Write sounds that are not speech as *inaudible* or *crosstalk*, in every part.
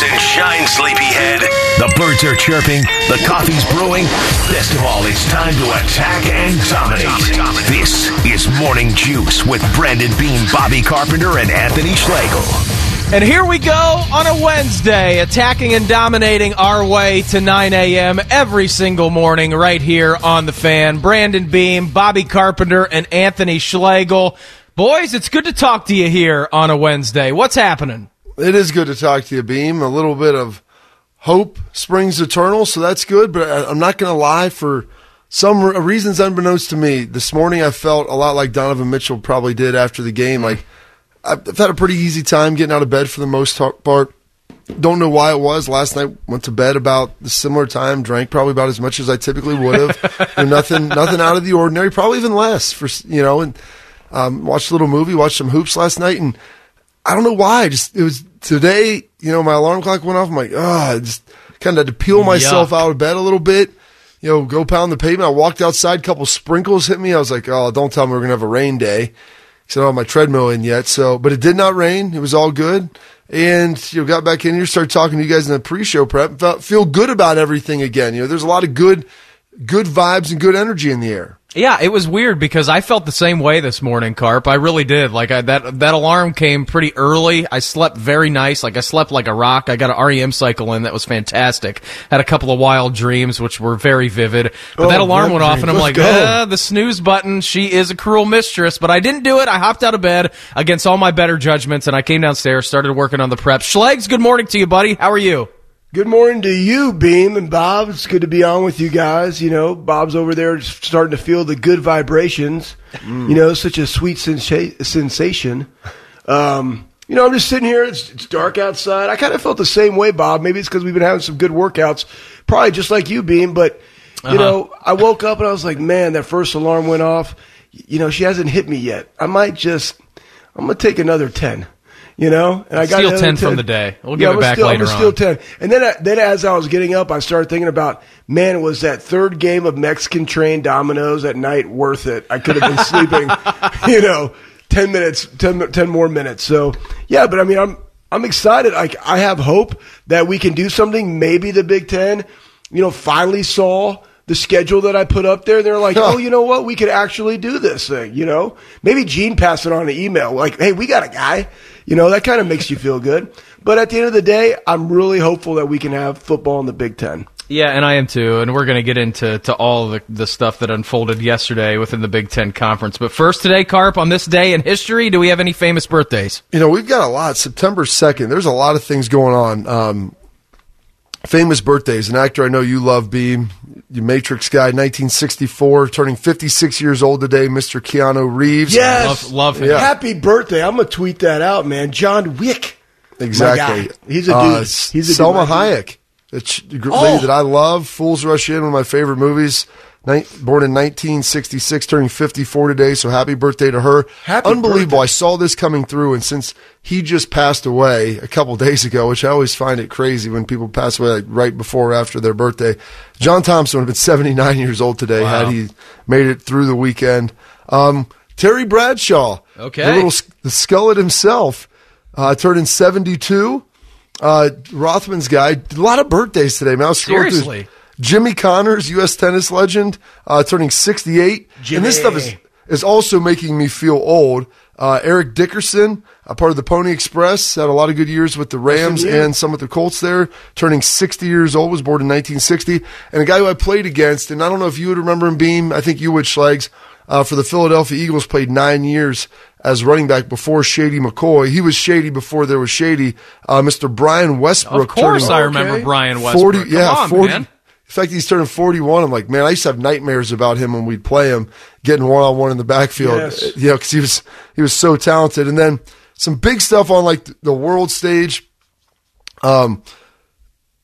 Rise and shine, sleepyhead. The birds are chirping, the coffee's brewing. Best of all, it's time to attack and dominate. This is Morning Juice with Brandon Beam, Bobby Carpenter, and Anthony Schlegel. And here we go on a Wednesday, attacking and dominating our way to 9 a.m. every single morning right here on the fan. Brandon Beam, Bobby Carpenter, and Anthony Schlegel. Boys, it's good to talk to you here on a Wednesday. What's happening? It is good to talk to you, Beam. A little bit of hope springs eternal, so that's good. But I, I'm not going to lie. For some re- reasons unbeknownst to me, this morning I felt a lot like Donovan Mitchell probably did after the game. Like I've had a pretty easy time getting out of bed for the most part. Don't know why it was. Last night went to bed about the similar time. Drank probably about as much as I typically would have. *laughs* Nothing, nothing out of the ordinary. Probably even less for you know. And um, watched a little movie. Watched some hoops last night, and I don't know why. Just it was today. You know, my alarm clock went off. I'm like, oh, I just kind of had to peel myself Yuck. out of bed a little bit. You know, go pound the pavement. I walked outside. A couple sprinkles hit me. I was like, oh, don't tell me we're gonna have a rain day. Because I don't have my treadmill in yet. So, but it did not rain. It was all good. And you know, got back in here, started talking to you guys in the pre-show prep. Felt, feel good about everything again. You know, there's a lot of good, good vibes and good energy in the air. Yeah, it was weird because I felt the same way this morning, Carp. I really did. Like I, that that alarm came pretty early. I slept very nice. Like I slept like a rock. I got an REM cycle in that was fantastic. Had a couple of wild dreams which were very vivid. But Oh, that alarm went off and I'm like, Let's go. ah, the snooze button. She is a cruel mistress. But I didn't do it. I hopped out of bed against all my better judgments and I came downstairs, started working on the prep. Schlegs, good morning to you, buddy. How are you? Good morning to you, Beam and Bob. It's good to be on with you guys. You know, Bob's over there starting to feel the good vibrations. You know, such a sweet sensa- sensation. Um, you know, I'm just sitting here. It's, it's dark outside. I kind of felt the same way, Bob. Maybe it's because we've been having some good workouts, probably just like you, Beam. But you know, I woke up and I was like, man, that first alarm went off. You know, she hasn't hit me yet. I might just, I'm gonna take another ten. You know, and I got Steal another 10 from the day. We'll give yeah, it back steal, I'm later steal ten. And then, I- then as I was getting up, I started thinking about, man, was that third game of Mexican train dominoes at night worth it? I could have been *laughs* sleeping, you know, ten minutes, 10, 10 more minutes. So yeah, but I mean, I'm I'm excited. Like I have hope that we can do something. Maybe the Big Ten, you know, finally saw the schedule that I put up there. They're like, *laughs* oh, you know what? We could actually do this thing. You know, maybe Gene passed it on an email. Like, hey, we got a guy. You know, that kind of makes you feel good. But at the end of the day, I'm really hopeful that we can have football in the Big Ten. Yeah, and I am too. And we're going to get into to all the, the stuff that unfolded yesterday within the Big Ten Conference. But first, today, Carp, on this day in history, do we have any famous birthdays? You know, we've got a lot. September 2nd, there's a lot of things going on. Um, famous birthdays. An actor I know you love, Beam, you Matrix guy, 1964, turning 56 years old today, Mr. Keanu Reeves. Love, love him. Yeah. Happy birthday. I'm going to tweet that out, man. John Wick. Exactly. He's a dude. Uh, He's a dude. Salma dude. Hayek, the ch- the Oh. lady that I love. Fools Rush In, one of my favorite movies. Born in 1966, turning 54 today. So happy birthday to her. Happy Unbelievable. birthday. I saw this coming through, and since he just passed away a couple days ago, which I always find it crazy when people pass away like right before or after their birthday. John Thompson would have been 79 years old today Wow. had he made it through the weekend. Um, Terry Bradshaw, Okay. the little the skullet himself, uh, turned in 72. Uh, Rothman's guy, a lot of birthdays today, man. I was scrolling through- Seriously? Jimmy Connors, U.S. tennis legend, uh, turning 68. And this stuff is, is also making me feel old. Uh, Eric Dickerson, a part of the Pony Express, had a lot of good years with the Rams and some with the Colts there, turning 60 years old, was born in 1960. And a guy who I played against, and I don't know if you would remember him, Beam, I think you would, Schlegs, uh, for the Philadelphia Eagles, played nine years as running back before Shady McCoy. He was Shady before there was Shady. Uh, Mr. Brian Westbrook. Of course, turning- I remember Okay. Brian Westbrook. 40, Come yeah, on, 40. man. In fact, he's turning 41. I'm like, man, I used to have nightmares about him when we'd play him, getting one on one in the backfield. Yes. You know, because he was he was so talented. And then some big stuff on like the world stage. Um,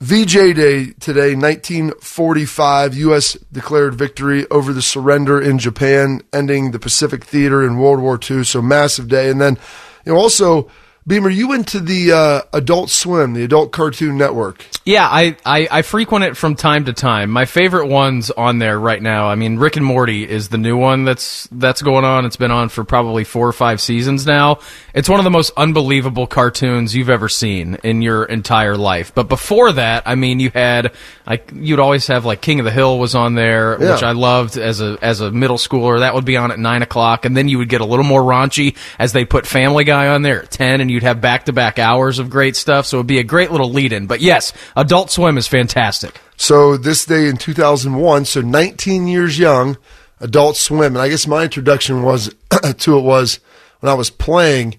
VJ Day today, 1945, U.S. declared victory over the surrender in Japan, ending the Pacific Theater in World War II. So massive day. And then, you know, also Beamer, you went to the uh, Adult Swim, the Adult Cartoon Network. Yeah, I, I, I frequent it from time to time. My favorite ones on there right now. I mean, Rick and Morty is the new one that's that's going on. It's been on for probably four or five seasons now. It's one of the most unbelievable cartoons you've ever seen in your entire life. But before that, I mean, you had like you'd always have like King of the Hill was on there, Yeah. which I loved as a as a middle schooler. That would be on at nine o'clock, and then you would get a little more raunchy as they put Family Guy on there at ten, and you'd have back to back hours of great stuff. So it'd be a great little lead in. But yes, Adult Swim is fantastic. So this day in 2001, so 19 years young, Adult Swim, and I guess my introduction was *clears throat* to it was when I was playing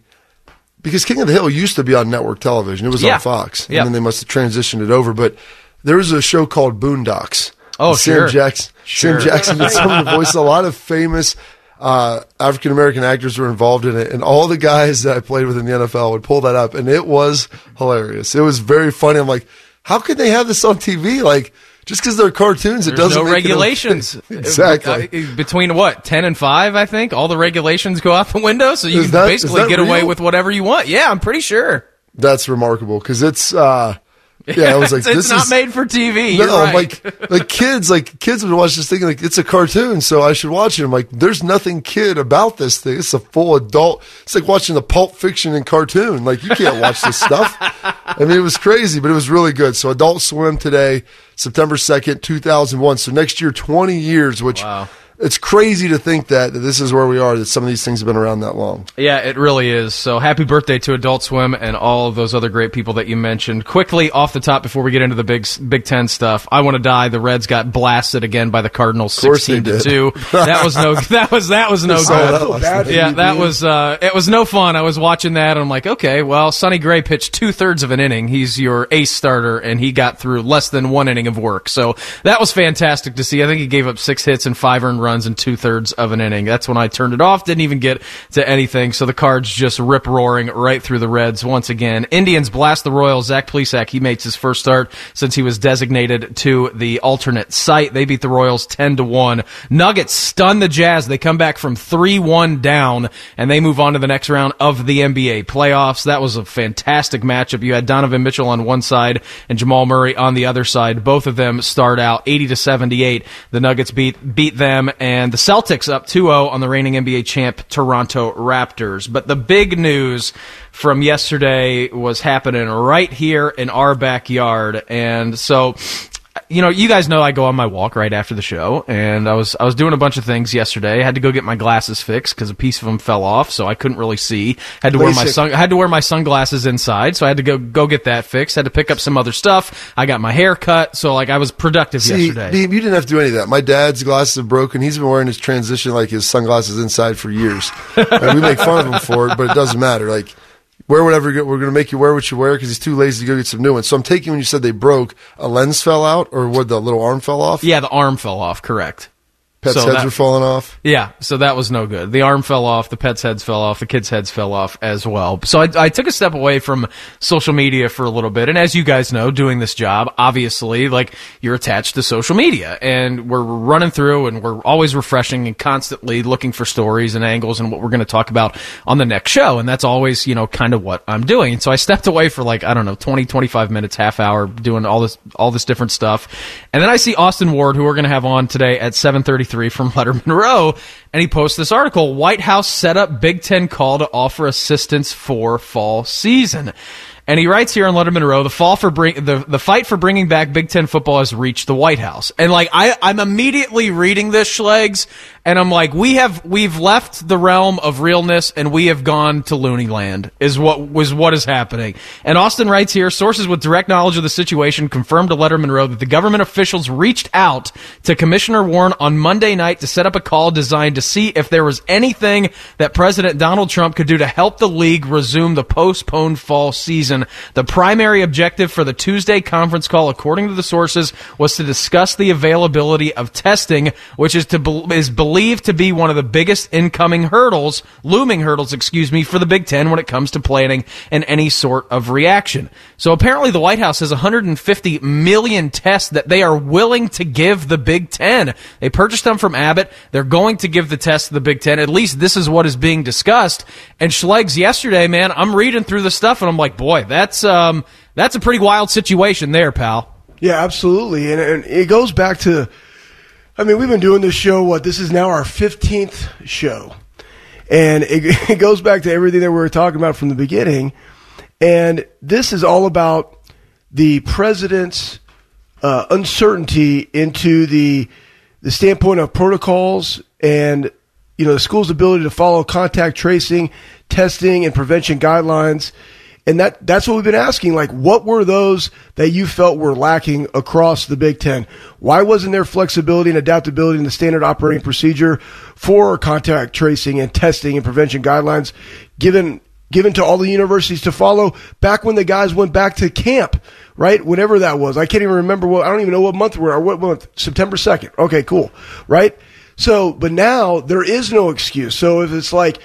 because King of the Hill used to be on network television. It was Yeah. on Fox, Yeah. and then they must have transitioned it over. But there was a show called Boondocks. Oh, Sam sure. Jackson. Sure. Sam Jackson did some of the voices. A lot of famous uh, African American actors were involved in it, and all the guys that I played with in the NFL would pull that up, and it was hilarious. It was very funny. I'm like, how could they have this on TV? Like, just because they're cartoons, it There's doesn't no regulations. *laughs* exactly. Between what, 10 and 5, I think? All the regulations go out the window, so you Is can that- basically get away with whatever you want. Yeah, I'm pretty sure. That's remarkable because it's. Uh, yeah, I was like, it's, *laughs* it's this not is, made for TV. No, right. like, like kids, like kids would watch this thing like it's a cartoon, so I should watch it. I'm like, there's nothing kid about this thing. It's a full adult. It's like watching the Pulp Fiction in cartoon. Like you can't watch this stuff. I mean, it was crazy, but it was really good. So Adult Swim today, September second, two thousand one. So next year, twenty years, which Wow. It's crazy to think that, that this is where we are. That some of these things have been around that long. Yeah, it really is. So happy birthday to Adult Swim and all of those other great people that you mentioned. Quickly off the top before we get into the Big Big Ten stuff, I want to die. The Reds got blasted again by the Cardinals, sixteen to two. That was no. *laughs* That was that was no good. that. Yeah, that was uh, it was no fun. I was watching that and I'm like, okay, well, Sonny Gray pitched two thirds of an inning. He's your ace starter, and he got through less than one inning of work. So that was fantastic to see. I think he gave up six hits and five earned runs in two thirds of an inning. That's when I turned it off. Didn't even get to anything. So the Cards just rip roaring right through the Reds once again. Indians blast the Royals. Zach Plesac he makes his first start since he was designated to the alternate site. They beat the Royals ten to one. Nuggets stun the Jazz. They come back from three one down and they move on to the next round of the NBA playoffs. That was a fantastic matchup. You had Donovan Mitchell on one side and Jamal Murray on the other side. Both of them start out 80 to 78. The Nuggets beat beat them and the Celtics up 2-0 on the reigning NBA champ Toronto Raptors. But the big news from yesterday was happening right here in our backyard. And so you know, you guys know I go on my walk right after the show, and I was I was doing a bunch of things yesterday. I had to go get my glasses fixed because a piece of them fell off, so I couldn't really see. Had to wear my LASIK. sun I had to wear my sunglasses inside, so I had to go go get that fixed. Had to pick up some other stuff. I got my hair cut, so like I was productive See, yesterday. You didn't have to do any of that. My dad's glasses have broken. He's been wearing his transition like his sunglasses inside for years. and we make fun of him for it, but it doesn't matter. Like wear whatever. you- We're going to make you wear what you wear because he's too lazy to go get some new ones. So I'm taking when you said they broke, a lens fell out, or what? The little arm fell off. yeah, the arm fell off. Correct. Pets' so heads that- were falling off. Yeah, so that was no good. The arm fell off, the pets' heads fell off, the kids' heads fell off as well. So I, I took a step away from social media for a little bit. And as you guys know, doing this job, obviously, like you're attached to social media and we're running through and we're always refreshing and constantly looking for stories and angles and what we're going to talk about on the next show. And that's always, you know, kind of what I'm doing. And so I stepped away for like, I don't know, 20, 25 minutes, half hour doing all this, all this different stuff. And then I see Austin Ward, who we're going to have on today at 733 from Letterman Row. And he posts this article, White House set up Big Ten call to offer assistance for fall season. And he writes here on Letterman Row, the fall for bring the the fight for bringing back Big Ten football has reached the White House. And like I, I'm immediately reading this Schlegs, and I'm like, we have we've left the realm of realness and we have gone to loony land. Is what was what is happening. And Austin writes here, sources with direct knowledge of the situation confirmed to Letterman Row that the government officials reached out to Commissioner Warren on Monday night to set up a call designed to see if there was anything that President Donald Trump could do to help the league resume the postponed fall season season. The primary objective for the Tuesday conference call, according to the sources, was to discuss the availability of testing, which is to be- is believed to be one of the biggest incoming hurdles, looming hurdles, excuse me, for the Big Ten when it comes to planning and any sort of reaction. So apparently, the White House has 150 million tests that they are willing to give the Big Ten. They purchased them from Abbott. They're going to give the test to the Big Ten. At least this is what is being discussed. And Schlegs yesterday, man, I'm reading through the stuff and I'm like, boy, that's um, that's a pretty wild situation there, pal. Yeah, absolutely. And, and it goes back to, I mean, we've been doing this show, what, this is now our 15th show. And it, *laughs* it goes back to everything that we were talking about from the beginning. And this is all about the president's uh, uncertainty into the the standpoint of protocols and you know the school's ability to follow contact tracing, testing, and prevention guidelines. And that that's what we've been asking. Like, what were those that you felt were lacking across the Big Ten? Why wasn't there flexibility and adaptability in the standard operating procedure for contact tracing and testing and prevention guidelines given given to all the universities to follow back when the guys went back to camp, right? Whenever that was. I can't even remember what I don't even know what month we're or what month. September 2nd. Okay, cool. Right? So, but now there is no excuse. So if it's like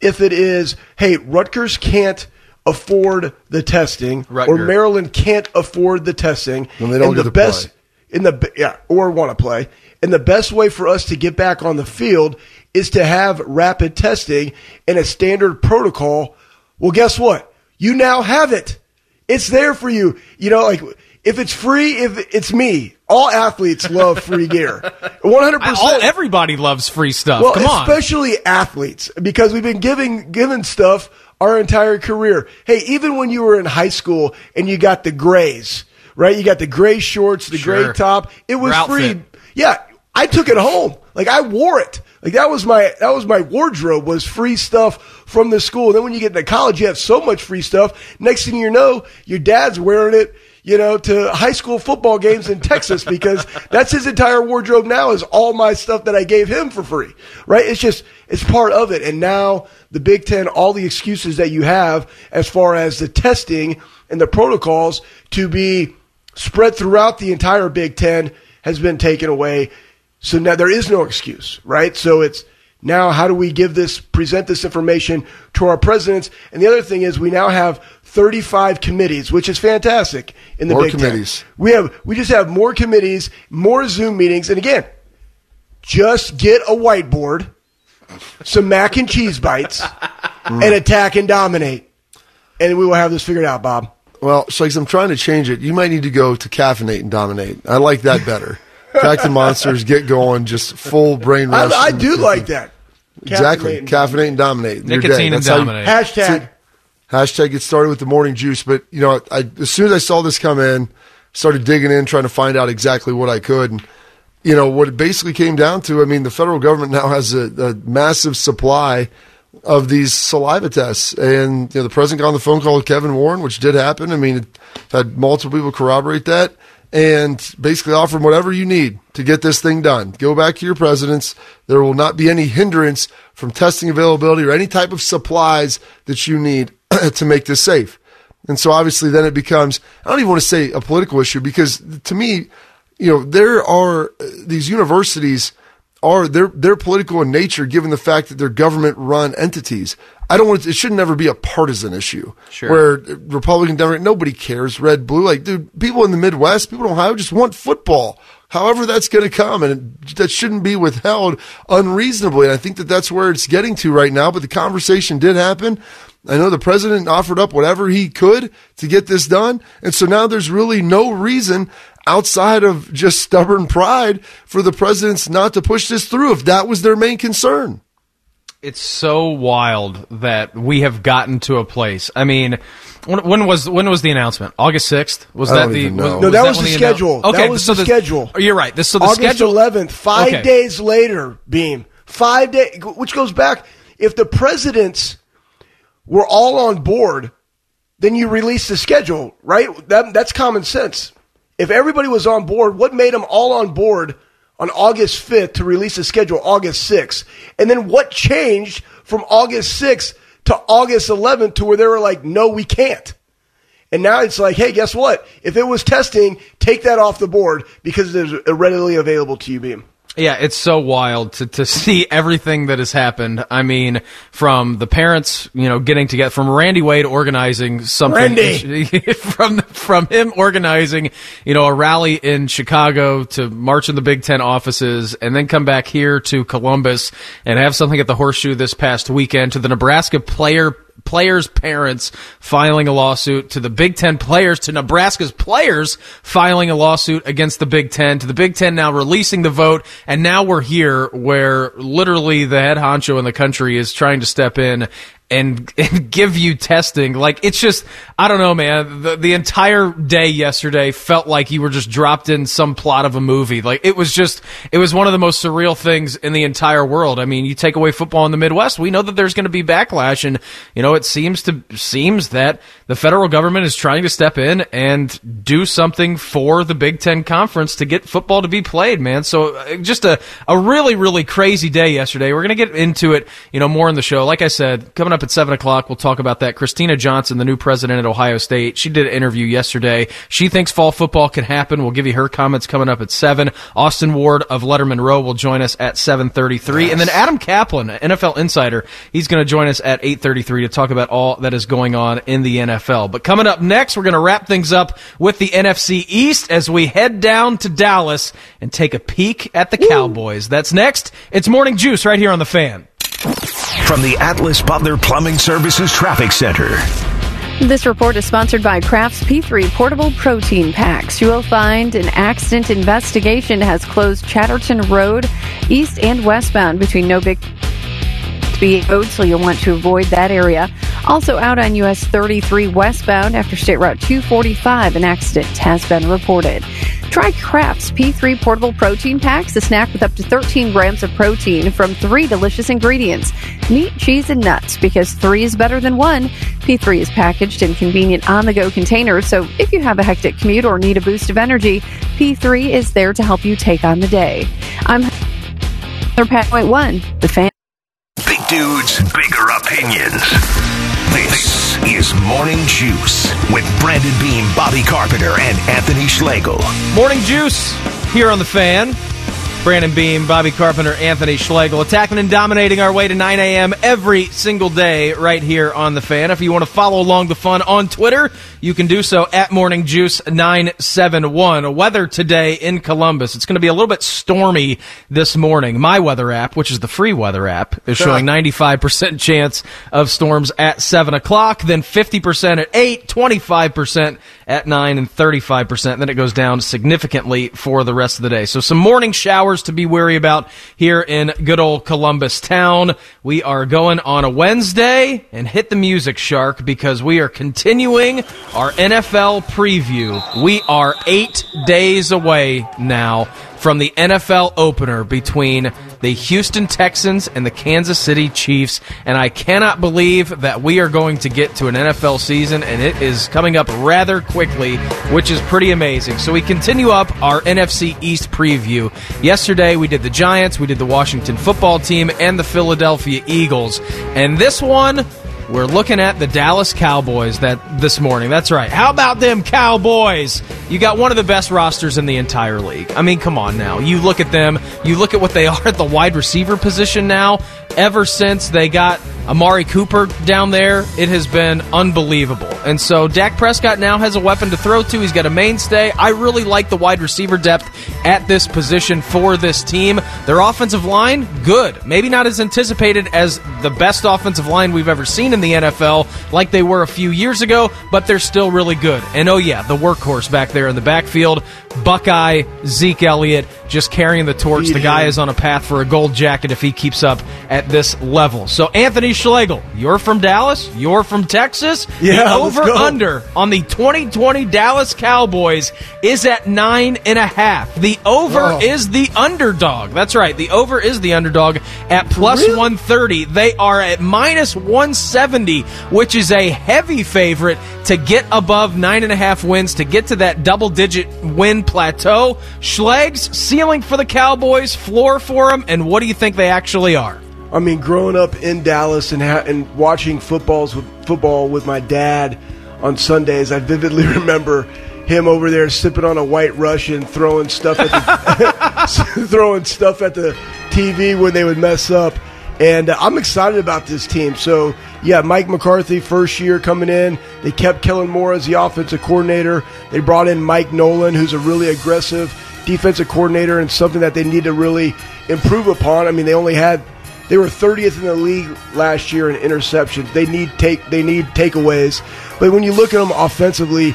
if it is, hey, Rutgers can't afford the testing, Rutger. or Maryland can't afford the testing, Then they don't and get the to best play. in the yeah, or want to play. And the best way for us to get back on the field is to have rapid testing and a standard protocol. Well, guess what? You now have it. It's there for you. You know, like if it's free, if it's me. All athletes love free gear. *laughs* 100%. All everybody loves free stuff. Well, Come on. especially athletes, because we've been giving given stuff our entire career. Hey, even when you were in high school and you got the grays, right? You got the gray shorts, the Sure. gray top. It was free. Yeah, I took it home. Like I wore it. Like that was my that was my wardrobe was free stuff from the school. And then when you get into college, you have so much free stuff. Next thing you know, your dad's wearing it. You know, to high school football games in Texas because that's his entire wardrobe now is all my stuff that I gave him for free. Right? It's just it's part of it. And now the Big Ten, all the excuses that you have as far as the testing and the protocols to be spread throughout the entire Big Ten has been taken away. So now there is no excuse, right? So it's now how do we give this, present this information to our presidents? And the other thing is we now have 35 committees, which is fantastic in the More Big Ten. committees. We have, we just have more committees, more Zoom meetings. And again, just get a whiteboard, some mac and cheese bites, mm. and attack and dominate. And we will have this figured out, Bob. Well, Schlegs, I'm trying to change it. You might need to go to caffeinate and dominate. I like that better. Crack the monsters, get going, just full brain I, rush. I do like that. Exactly. Caffeinate and Caffeinate and dominate. Your day. Nicotine and That's how you- dominate. Hashtag. Hashtag get started with the morning juice. But you know, I, as soon as I saw this come in, started digging in, trying to find out exactly what I could. And you know, what it basically came down to, I mean, the federal government now has a, a massive supply of these saliva tests, and you know, the president got on the phone call with Kevin Warren, which did happen. I mean, it, had multiple people corroborate that. And basically offered whatever you need to get this thing done. Go back to your presidents. There will not be any hindrance from testing availability or any type of supplies that you need *clears throat* to make this safe. And so obviously then it becomes, I don't even want to say a political issue because to me, you know, there are uh, these universities are they're they're political in nature given the fact that they're government run entities. I don't want it, it should never be a partisan issue Sure. where Republican, Democrat, nobody cares, red, blue. Like, dude, people in the Midwest, people in Ohio just want football. However, that's going to come, and it, that shouldn't be withheld unreasonably. And I think that that's where it's getting to right now. But the conversation did happen. I know the president offered up whatever he could to get this done, and so now there's really no reason outside of just stubborn pride for the presidents not to push this through if that was their main concern. It's so wild that we have gotten to a place. I mean, when, when was when was the announcement? August sixth. Was I that don't the even know. No, that was when the annou- schedule. That Okay, was so the schedule. oh, You're right. This so the August schedule. 11th, five Okay. days later, Beam. Five days, which goes back. If the presidents were all on board, then you release the schedule, right? That, that's common sense. If everybody was on board, what made them all on board on August 5th to release the schedule August 6th? And then what changed from August 6th to August 11th to where they were like, no, we can't? And now it's like, hey, guess what? If it was testing, take that off the board because it is readily available to you, Beam. Yeah, it's so wild to, to *laughs* see everything that has happened. I mean, from the parents, you know, getting together, from Randy Wade organizing something, Randy! *laughs* from from him organizing, you know, a rally in Chicago to march in the Big Ten offices, and then come back here to Columbus and have something at the Horseshoe this past weekend to the Nebraska player players' parents filing a lawsuit, to the Big Ten players, to Nebraska's players filing a lawsuit against the Big Ten, to the Big Ten now releasing the vote, and now we're here where literally the head honcho in the country is trying to step in and, and give you testing. Like it's just, I don't know, man. The, the entire day yesterday felt like you were just dropped in some plot of a movie. Like it was just, it was one of the most surreal things in the entire world. I mean, you take away football in the Midwest, we know that there's going to be backlash, and you know it seems to seems that the federal government is trying to step in and do something for the Big Ten Conference to get football to be played, man. So uh, just a a really really crazy day yesterday. We're going to get into it, you know, more in the show. Like I said, coming up at seven o'clock, we'll talk about that. Christina Johnson, the new president at Ohio State, she did an interview yesterday. She thinks fall football can happen. We'll give you her comments coming up at seven. Austin Ward of Letterman Row will join us at seven thirty three, and then Adam Kaplan, NFL insider, he's going to join us at eight thirty three to talk about all that is going on in the NFL. But coming up next, we're going to wrap things up with the NFC East as we head down to Dallas and take a peek at the Cowboys. That's next. It's Morning Juice right here on the Fan. From the Atlas Butler Plumbing Services Traffic Center. This report is sponsored by Kraft's P3 Portable Protein Packs. You will find an accident investigation has closed Chatterton Road east and westbound between No Big B Road, so you'll want to avoid that area. Also out on US 33 westbound after State Route 245, an accident has been reported. Try Kraft's P3 Portable Protein Packs, a snack with up to 13 grams of protein from three delicious ingredients meat, cheese, and nuts, because three is better than one. P3 is packaged in convenient on the go containers, so if you have a hectic commute or need a boost of energy, P3 is there to help you take on the day. I'm Pat Point One, the fan. Dudes, bigger opinions. This is Morning Juice with Brandon Beam, Bobby Carpenter, and Anthony Schlegel. Morning Juice here on the Fan. Brandon Beam, Bobby Carpenter, Anthony Schlegel, attacking and dominating our way to 9 a.m. every single day right here on the Fan. If you want to follow along the fun on Twitter, you can do so at Morning Juice 971. Weather today in Columbus. It's going to be a little bit stormy this morning. My weather app, which is the free weather app, is showing 95% chance of storms at 7 o'clock, then 50% at 8, 25% at 9, and 35%. Then it goes down significantly for the rest of the day. So some morning showers to be wary about here in good old Columbus town. We are going on a Wednesday and hit the music shark because we are continuing our NFL preview. We are eight days away now from the NFL opener between the Houston Texans and the Kansas City Chiefs. And I cannot believe that we are going to get to an NFL season, and it is coming up rather quickly, which is pretty amazing. So we continue up our NFC East preview. Yesterday, we did the Giants, we did the Washington football team, and the Philadelphia Eagles. And this one, we're looking at the Dallas Cowboys that this morning. That's right. How about them Cowboys? You got one of the best rosters in the entire league. I mean, come on now. You look at them, you look at what they *laughs* are at the wide receiver position now. Ever since they got Amari Cooper down there, it has been unbelievable. And so Dak Prescott now has a weapon to throw to. He's got a mainstay. I really like the wide receiver depth at this position for this team. Their offensive line, good. Maybe not as anticipated as the best offensive line we've ever seen in the NFL, like they were a few years ago, but they're still really good. And oh, yeah, the workhorse back there in the backfield, Buckeye, Zeke Elliott, just carrying the torch. The guy is on a path for a gold jacket if he keeps up at this level. So, Anthony Schlegel, you're from Dallas, you're from Texas. Yeah, the over under on the 2020 Dallas Cowboys is at nine and a half. The over Oh. is the underdog. That's right. The over is the underdog at plus Really? 130. They are at minus 170, which is a heavy favorite to get above nine and a half wins, to get to that double digit win plateau. Schlegs, ceiling for the Cowboys, floor for them, and what do you think they actually are? I mean, growing up in Dallas and ha- and watching footballs with football with my dad, on Sundays. I vividly *laughs* remember him over there sipping on a White Russian, throwing stuff at the *laughs* throwing stuff at the TV when they would mess up. And uh, I'm excited about this team. So, yeah, Mike McCarthy, first year coming in. They kept Kellen Moore as the offensive coordinator. They brought in Mike Nolan, who's a really aggressive defensive coordinator and something that they need to really improve upon. I mean, they only had they were 30th in the league last year in interceptions. They need take they need takeaways. But when you look at them offensively,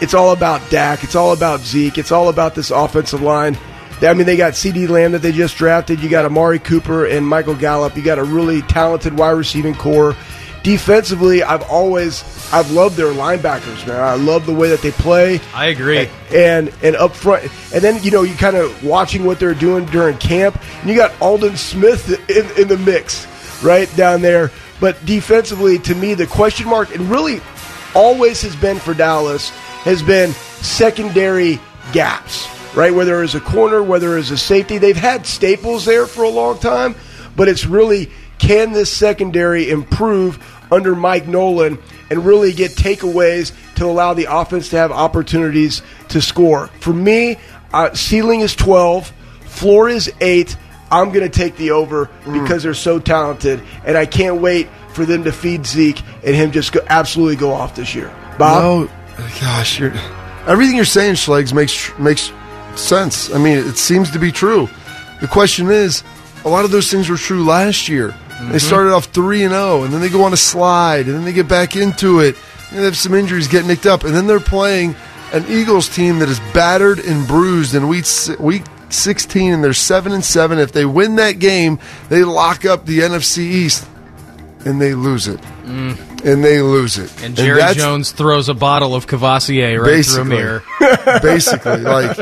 it's all about Dak. It's all about Zeke. It's all about this offensive line. I mean, they got CeeDee Lamb that they just drafted. You got Amari Cooper and Michael Gallup. You got a really talented wide receiving core. Defensively, I've always I've loved their linebackers, man. I love the way that they play. I agree. And and up front, and then you know you kind of watching what they're doing during camp. And you got Aldon Smith in, in the mix, right down there. But defensively, to me, the question mark and really always has been for Dallas has been secondary gaps, right? Whether it's a corner, whether it's a safety, they've had staples there for a long time, but it's really can this secondary improve under Mike Nolan and really get takeaways to allow the offense to have opportunities to score? For me, uh, ceiling is 12, floor is 8. I'm going to take the over because they're so talented, and I can't wait for them to feed Zeke and him just go, absolutely go off this year. Bob? No, gosh, you're, everything you're saying, Schlegs, makes makes sense. I mean, it seems to be true. The question is, a lot of those things were true last year. They mm-hmm. started off three and zero, and then they go on a slide, and then they get back into it. And they have some injuries, get nicked up, and then they're playing an Eagles team that is battered and bruised in week week 16, and they're seven and seven. If they win that game, they lock up the NFC East, and they lose it, mm. and they lose it. And Jerry that's- Jones throws a bottle of Courvoisier right through a Basically. mirror. *laughs* basically like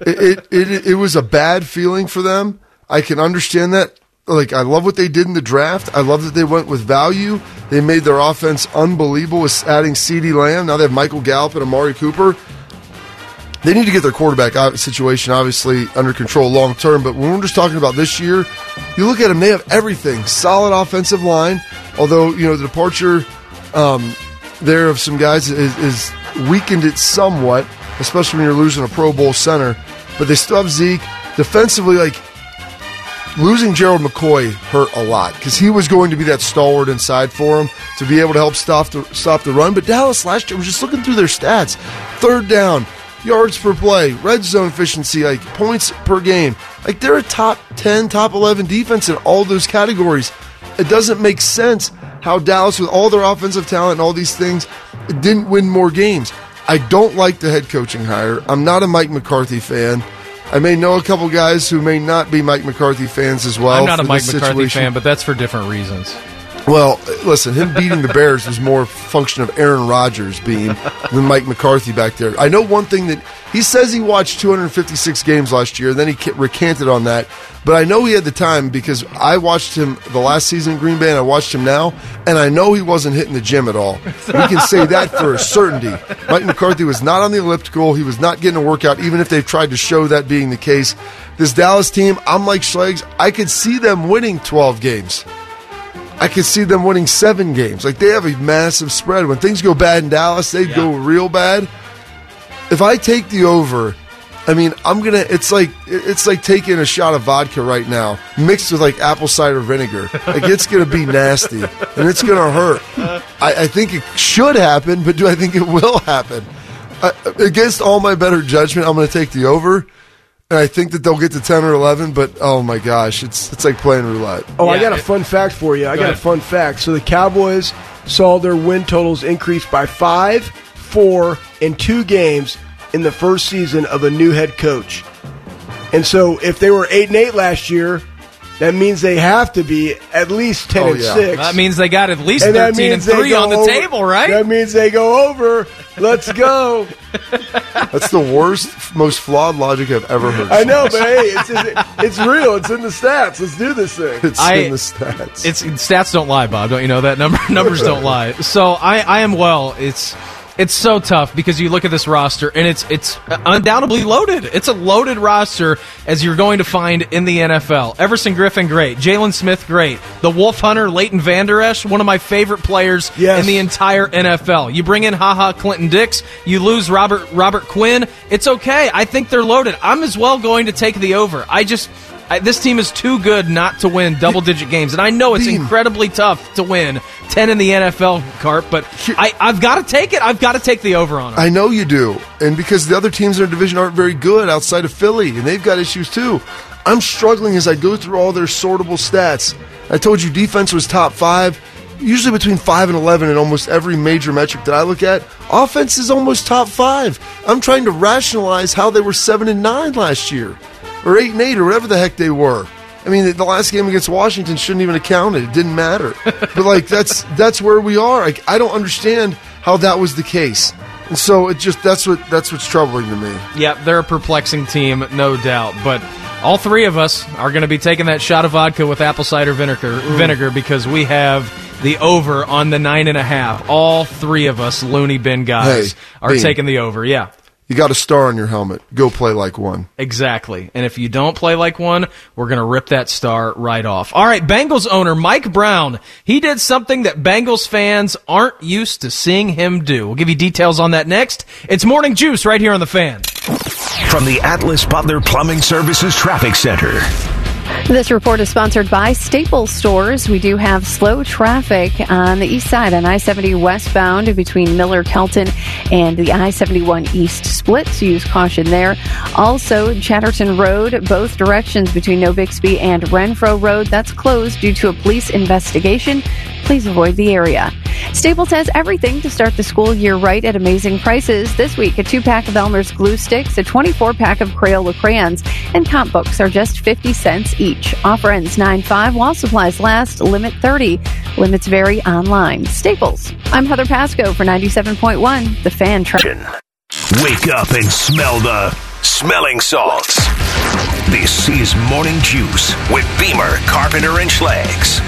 it, it, it it was a bad feeling for them i can understand that like i love what they did in the draft. I love that they went with value. They made their offense unbelievable with adding CeeDee Lamb. Now they have michael gallup and amari cooper. They need to get their quarterback situation obviously under control long term but when we're just talking about this year you look at them they have everything. Solid offensive line although you know the departure um, there of some guys is, is weakened it somewhat, especially when you're losing a Pro Bowl center. But they still have Zeke. Defensively, like losing Gerald McCoy hurt a lot because he was going to be that stalwart inside for him to be able to help stop the stop the run. But Dallas last year was just looking through their stats: third down, yards per play, red zone efficiency, like points per game. Like they're a top ten, top eleven defense in all those categories. It doesn't make sense how Dallas, with all their offensive talent and all these things, didn't win more games. I don't like the head coaching hire. I'm not a Mike McCarthy fan. I may know a couple guys who may not be Mike McCarthy fans as well. I'm not a Mike McCarthy situation. fan, but that's for different reasons. Well, listen, him beating the Bears was more a function of Aaron Rodgers being than Mike McCarthy back there. I know one thing that he says he watched 256 games last year, then he recanted on that. But I know he had the time because I watched him the last season in Green Bay and I watched him now, and I know he wasn't hitting the gym at all. We can say that for a certainty. Mike McCarthy was not on the elliptical. He was not getting a workout, even if they've tried to show that being the case. This Dallas team, I'm like Schlegs, I could see them winning 12 games. I could see them winning seven games. Like they have a massive spread. When things go bad in Dallas, they go real bad. If I take the over, I mean, I'm gonna. It's like it's like taking a shot of vodka right now, mixed with like apple cider vinegar. Like it's gonna be nasty and it's gonna hurt. I, I think it should happen, but do I think it will happen? I, against all my better judgment, I'm gonna take the over. And I think that they'll get to ten or eleven, but oh my gosh, it's it's like playing roulette. Oh, I Yeah, got a it- fun fact for you. I got a ahead. fun fact. So the Cowboys saw their win totals increase by five, four, and two games in the first season of a new head coach. And so if they were eight and eight last year, that means they have to be at least ten Oh, and yeah. six. That means they got at least and that 13 and means they 3 go on the over- table, right? That means they go over. Let's go. *laughs* That's the worst, most flawed logic I've ever heard. I know, but hey, it's it's real. It's in the stats. Let's do this thing. It's I- in the stats. It's stats don't lie, Bob. Don't you know that number? *laughs* Numbers don't lie. So I, I am well. It's It's so tough because you look at this roster and it's it's undoubtedly loaded. It's a loaded roster as you're going to find in the NFL. Everson Griffen, great. Jaylon Smith, great. The Wolf Hunter, Leighton Vander Esch, one of my favorite players Yes. in the entire NFL. You bring in Ha Ha Clinton-Dix, you lose Robert Robert Quinn. It's okay. I think they're loaded. I'm as well going to take the over. I just I, this team is too good not to win double digit games, and I know it's Beam. incredibly tough to win ten in the NFL, Carp. But I, I've got to take it. I've got to take the over on it. I know you do. And because the other teams in our division aren't very good outside of Philly, and they've got issues too. I'm struggling as I go through all their sortable stats. I told you defense was top five, usually between five and 11 in almost every major metric that I look at. Offense is almost top five. I'm trying to rationalize how they were seven and nine last year, or eight and eight, or whatever the heck they were. I mean, the- last game against Washington shouldn't even have counted. It didn't matter. *laughs* but like that's that's where we are. Like I don't understand how that was the case. And so it just that's what that's what's troubling to me. Yeah, they're a perplexing team, no doubt. But all three of us are going to be taking that shot of vodka with apple cider vinegar, mm. vinegar because we have the over on the nine and a half. All three of us loony bin guys Hey, are taking the over. Yeah. You got a star on your helmet. Go play like one. Exactly. And if you don't play like one, we're going to rip that star right off. All right, Bengals owner Mike Brown, he did something that Bengals fans aren't used to seeing him do. We'll give you details on that next. It's Morning Juice right here on the fan. From the Atlas Butler Plumbing Services Traffic Center. This report is sponsored by Staples Stores. We do have slow traffic on the east side on I 70 westbound between Miller Kelton and the I 71 east split. So use caution there. Also, Chatterton Road, both directions between New Bixby and Renfro Road, that's closed due to a police investigation. Please avoid the area. Staples has everything to start the school year right at amazing prices. This week, a two pack of Elmer's glue sticks, a 24 pack of Crayola crayons, and comp books are just 50 cents each. Offer ends 9 5 while supplies last, limit 30. Limits vary online. Staples. I'm Heather Pasco for 97.1, The Fan Tra- Wake up and smell the smelling salts. This is Morning Juice with Beamer, Carpenter, and Schlegs.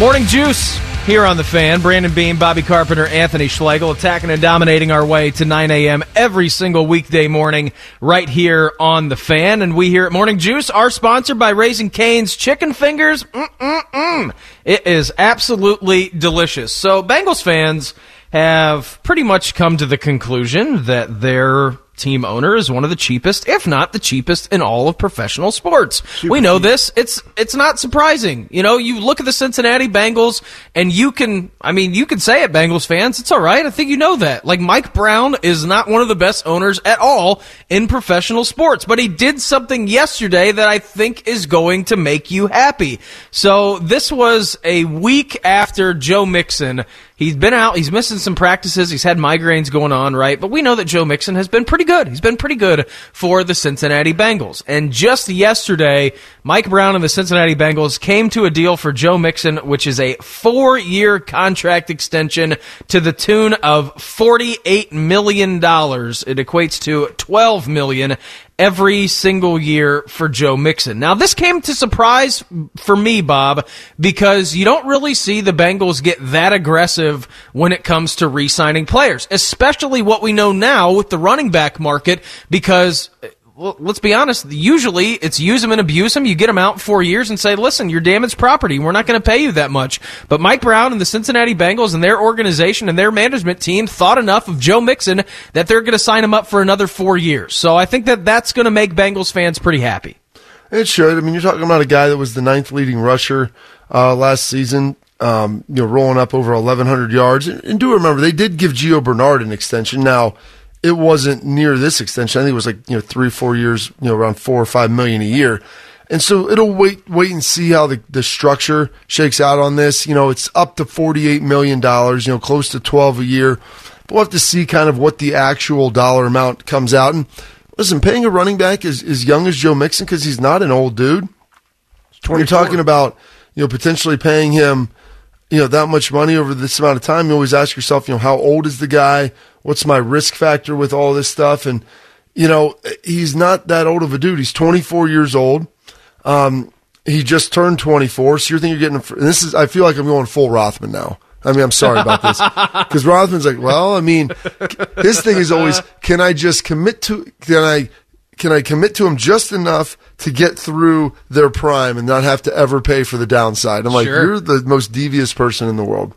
Morning Juice here on the fan. Brandon Beam, Bobby Carpenter, Anthony Schlegel attacking and dominating our way to 9 a.m. every single weekday morning right here on the fan. And we here at Morning Juice are sponsored by Raising Cane's Chicken Fingers. Mm-mm-mm. It is absolutely delicious. So Bengals fans have pretty much come to the conclusion that their team owner is one of the cheapest, if not the cheapest, in all of professional sports. we know this. It's it's not surprising. You know, you look at the Cincinnati Bengals, and you can, I mean, you can say it, Bengals fans. It's all right. I think you know that. Like Mike Brown is not one of the best owners at all in professional sports, but he did something yesterday that I think is going to make you happy. So this was a week after Joe Mixon. He's been out. He's missing some practices. He's had migraines going on, right? But we know that Joe Mixon has been pretty good. He's been pretty good for the Cincinnati Bengals. And just yesterday, Mike Brown and the Cincinnati Bengals came to a deal for Joe Mixon, which is a four-year contract extension to the tune of $48 million. It equates to $12 million every single year for Joe Mixon. Now, this came to surprise for me, Bob, because you don't really see the Bengals get that aggressive when it comes to re-signing players, especially what we know now with the running back market, because well, let's be honest. Usually, it's use them and abuse them. You get them out in four years and say, "Listen, you're damaged property. We're not going to pay you that much." But Mike Brown and the Cincinnati Bengals and their organization and their management team thought enough of Joe Mixon that they're going to sign him up for another four years. So I think that that's going to make Bengals fans pretty happy. It should. I mean, you're talking about a guy that was the ninth leading rusher uh, last season. Um, you know, rolling up over 1,100 yards. And, and do remember, they did give Gio Bernard an extension. Now, it wasn't near this extension. I think it was like you know three, four years. You know, around four or five million a year. And so it'll wait, wait and see how the, the structure shakes out on this. You know, it's up to $48 million, you know, close to 12 a year. But we'll have to see kind of what the actual dollar amount comes out. And listen, paying a running back as, as young as Joe Mixon, because he's not an old dude. You're talking about, you know, potentially paying him, you know, that much money over this amount of time. You always ask yourself, you know, how old is the guy? What's my risk factor with all this stuff? And, you know, he's not that old of a dude. He's 24 years old. Um, he just turned 24. So you're thinking you're getting, and this is, I feel like I'm going full Rothman now. I mean, I'm sorry about this *laughs* because Rothman's like, well, I mean, his thing is always, can I just commit to, can I, can I commit to him just enough to get through their prime and not have to ever pay for the downside? I'm like, Sure. you're the most devious person in the world.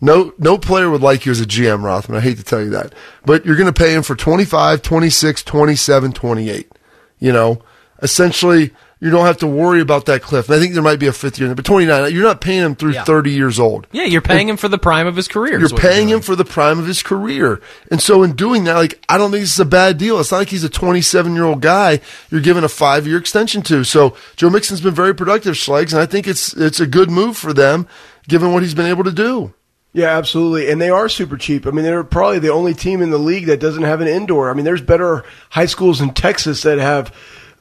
No, no player would like you as a GM, Rothman. I hate to tell you that, but you're going to pay him for 25, 26, 27, 28. You know, essentially, you don't have to worry about that cliff. And I think there might be a fifth year, in there, but 29, you're not paying him through Yeah. 30 years old. Yeah, you're paying him for the prime of his career. You're paying him for the prime of his career. And so in doing that, like, I don't think this is a bad deal. It's not like he's a 27 year old guy you're giving a five year extension to. So Joe Mixon's been very productive, Schlegs, and I think it's, it's a good move for them given what he's been able to do. Yeah, absolutely. And they are super cheap. I mean, they're probably the only team in the league that doesn't have an indoor. I mean, there's better high schools in Texas that have.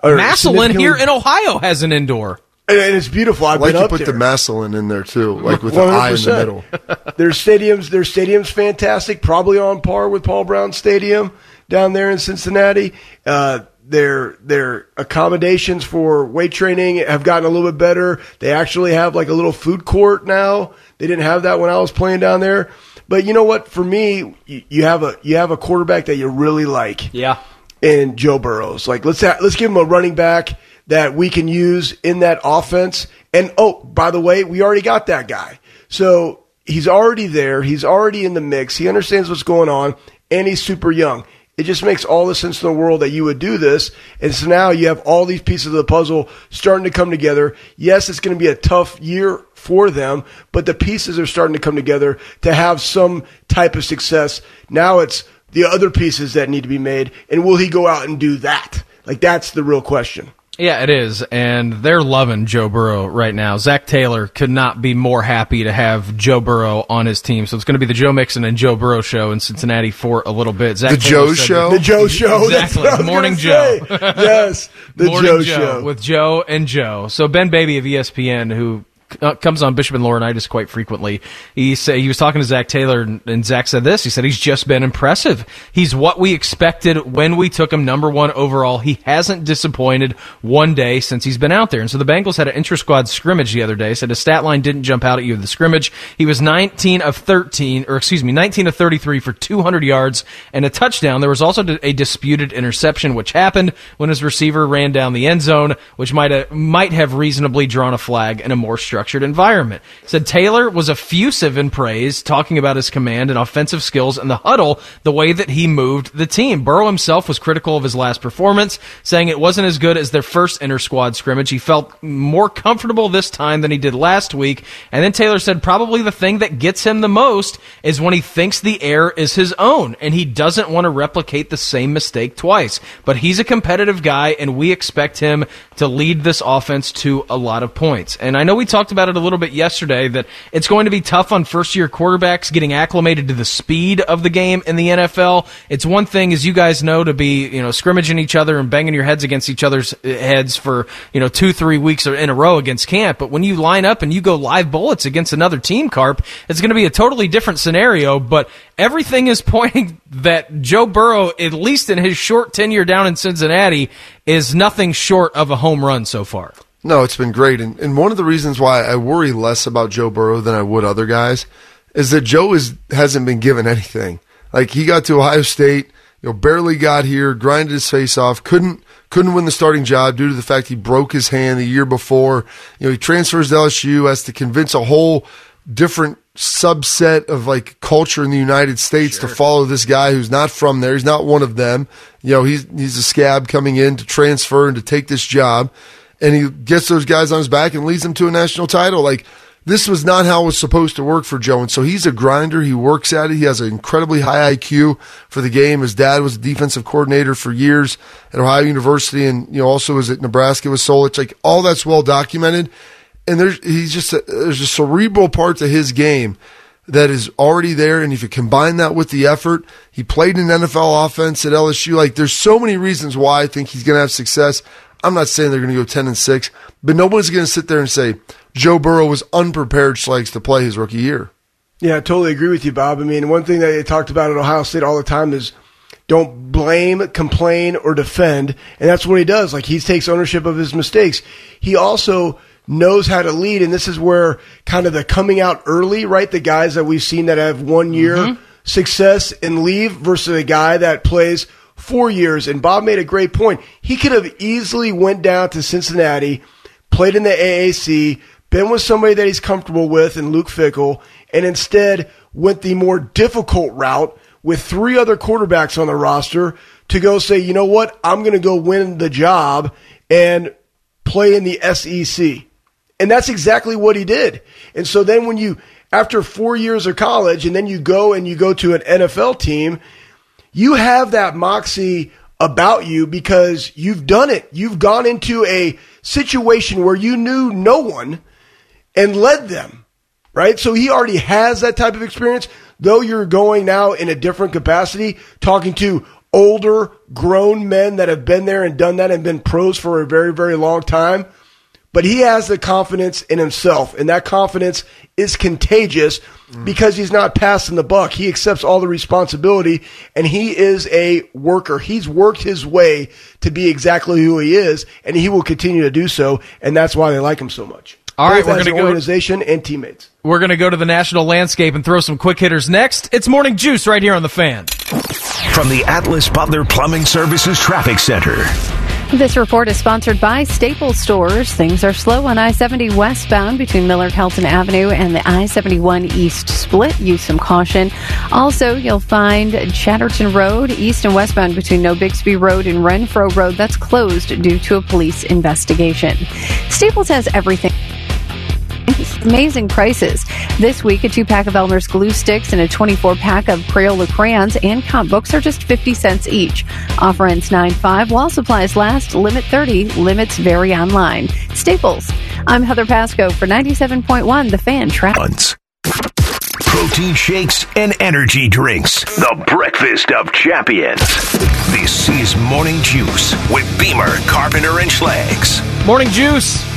are Massillon here in Ohio has an indoor. and, and it's beautiful. I've like been you up put there. the Massillon in there too, like with the eye in the middle. *laughs* their stadiums, their stadium's fantastic. Probably on par with Paul Brown Stadium down there in Cincinnati. Uh, their their accommodations for weight training have gotten a little bit better. They actually have like a little food court now. They didn't have that when I was playing down there. But you know what? For me, you, have a you have a quarterback that you really like Yeah. And Joe Burrows. Like let's ha- let's give him a running back that we can use in that offense. And oh, by the way, we already got that guy. So he's already there. He's already in the mix. He understands what's going on, and he's super young. It just makes all the sense in the world that you would do this. And so now you have all these pieces of the puzzle starting to come together. Yes, it's going to be a tough year for them, but the pieces are starting to come together to have some type of success. Now it's the other pieces that need to be made. And will he go out and do that? Like, that's the real question. Yeah, it is, and they're loving Joe Burrow right now. Zac Taylor could not be more happy to have Joe Burrow on his team. So it's going to be the Joe Mixon and Joe Burrow show in Cincinnati for a little bit. Zac The Taylor Joe Show? that- The Joe Show. That's Exactly. what *laughs* Morning Joe. say. yes. The Morning Joe, Show. with Joe and Joe. So Ben Baby of ESPN, who uh, comes on Bishop and Laurinaitis quite frequently, he say he was talking to Zac Taylor, and, and Zac said this. He said he's just been impressive. He's what we expected when we took him number one overall. He hasn't disappointed one day since he's been out there. And so the Bengals had an inter squad scrimmage the other day. Said his stat line didn't jump out at you in the scrimmage. He was 19 of 13, or excuse me, 19 of 33 for 200 yards and a touchdown. There was also a disputed interception, which happened when his receiver ran down the end zone, which might have, might have reasonably drawn a flag in a more structured environment. Said Taylor was effusive in praise, talking about his command and offensive skills in the huddle, the way that he moved the team. Burrow himself was critical of his last performance, saying it wasn't as good as their first inter squad scrimmage. He felt more comfortable this time than he did last week. And then Taylor said probably the thing that gets him the most is when he thinks the air is his own and he doesn't want to replicate the same mistake twice. But he's a competitive guy and we expect him to lead this offense to a lot of points. And I know we talked about it a little bit yesterday that it's going to be tough on first year quarterbacks getting acclimated to the speed of the game in the NFL. It's one thing, as you guys know, to be, you know, scrimmaging each other and banging your heads against each other's uh, heads for, you know, two, three weeks in a row against camp. But when you line up and you go live bullets against another team, Carp, it's going to be a totally different scenario. But everything is *laughs* pointing that Joe Burrow, at least in his short tenure down in Cincinnati, is nothing short of a home run so far. No, it's been great. And, and one of the reasons why I worry less about Joe Burrow than I would other guys is that Joe is, hasn't been given anything. Like he got to Ohio State, you know, barely got here, grinded his face off, couldn't couldn't win the starting job due to the fact he broke his hand the year before. You know, he transfers to LSU, has to convince a whole different subset of like culture in the United States to follow this guy who's not from there. He's not one of them. You know, he's he's a scab coming in to transfer and to take this job and he gets those guys on his back and leads them to a national title. Like this was not how it was supposed to work for Joe. And so he's a grinder. He works at it. He has an incredibly high IQ for the game. His dad was a defensive coordinator for years at Ohio University and, you know, also was at Nebraska with Solich. Like all that's well documented. And there's, he's just, a, there's a cerebral part to his game that is already there. And if you combine that with the effort, he played an NFL offense at LSU. Like there's so many reasons why I think he's going to have success. I'm not saying they're going to go 10 and 6, but nobody's going to sit there and say Joe Burrow was unprepared Schlegs to play his rookie year. Yeah, I totally agree with you, Bob. I mean, one thing that they talked about at Ohio State all the time is don't blame, complain, or defend. And that's what he does. Like, he takes ownership of his mistakes. He also knows how to lead. And this is where kind of the coming out early, right? The guys that we've seen that have one year Mm-hmm. success and leave versus a guy that plays four years. And Bob made a great point. He could have easily went down to Cincinnati, played in the AAC, been with somebody that he's comfortable with and Luke Fickell, and instead went the more difficult route with three other quarterbacks on the roster to go say, you know what, I'm going to go win the job and play in the SEC. And that's exactly what he did. And so then when you, after four years of college, and then you go and you go to an NFL team, you have that moxie about you because you've done it. You've gone into a situation where you knew no one and led them, right? So he already has that type of experience, though you're going now in a different capacity, talking to older, grown men that have been there and done that and been pros for a very, very long time. But he has the confidence in himself, and that confidence is contagious because he's not passing the buck. He accepts all the responsibility, and he is a worker. He's worked his way to be exactly who he is, and he will continue to do so, and that's why they like him so much. All right, we're gonna an go- organization and teammates. We're going to go to the national landscape and throw some quick hitters next. It's Morning Juice right here on the fan. From the Atlas Butler Plumbing Services Traffic Center. This report is sponsored by Staples Stores. Things are slow on I 70 westbound between Miller Kelton Avenue and the I 71 East split. Use some caution. Also, you'll find Chatterton Road, east and westbound between Noe-Bixby Road and Renfro Road. That's closed due to a police investigation. Staples has everything. Amazing prices. This week, a two pack of Elmer's glue sticks and a 24 pack of Crayola crayons and comp books are just 50 cents each. Offer ends 9 5 while supplies last. Limit 30. Limits vary online. Staples. I'm Heather Pasco for 97.1 The Fan Traffic. Buns. Protein shakes and energy drinks. The breakfast of champions. This is Morning Juice with Beamer, Carpenter, and Schlegs. Morning Juice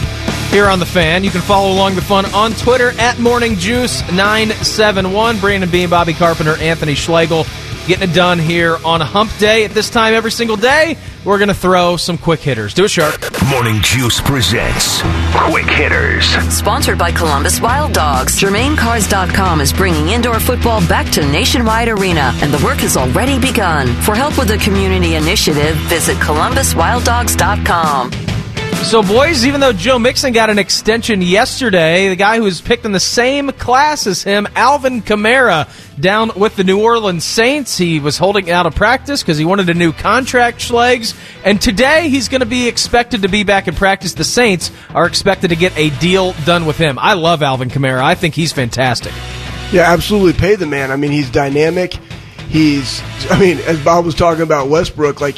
here on the fan. You can follow along the fun on Twitter at Morning Juice 971. Brandon Beam, Bobby Carpenter, Anthony Schlegel getting it done here on a hump day. At this time every single day, we're going to throw some quick hitters. Do a shark. Morning Juice presents Quick Hitters. Sponsored by Columbus Wild Dogs, GermainCars.com is bringing indoor football back to Nationwide Arena, and the work has already begun. For help with the community initiative, visit ColumbusWildDogs.com. So, boys, even though Joe Mixon got an extension yesterday, the guy who was picked in the same class as him, Alvin Kamara, down with the New Orleans Saints, he was holding out of practice because he wanted a new contract, Schlegs. And today he's going to be expected to be back in practice. The Saints are expected to get a deal done with him. I love Alvin Kamara. I think he's fantastic. Yeah, absolutely. Pay the man. I mean, he's dynamic. He's, I mean, as Bob was talking about Westbrook, like,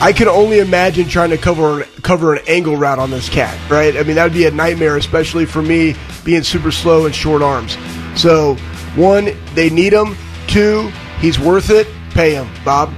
I can only imagine trying to cover cover an angle route on this cat, right? I mean, that would be a nightmare, especially for me being super slow and short arms. So, one, they need him. Two, he's worth it. Pay him, Bob.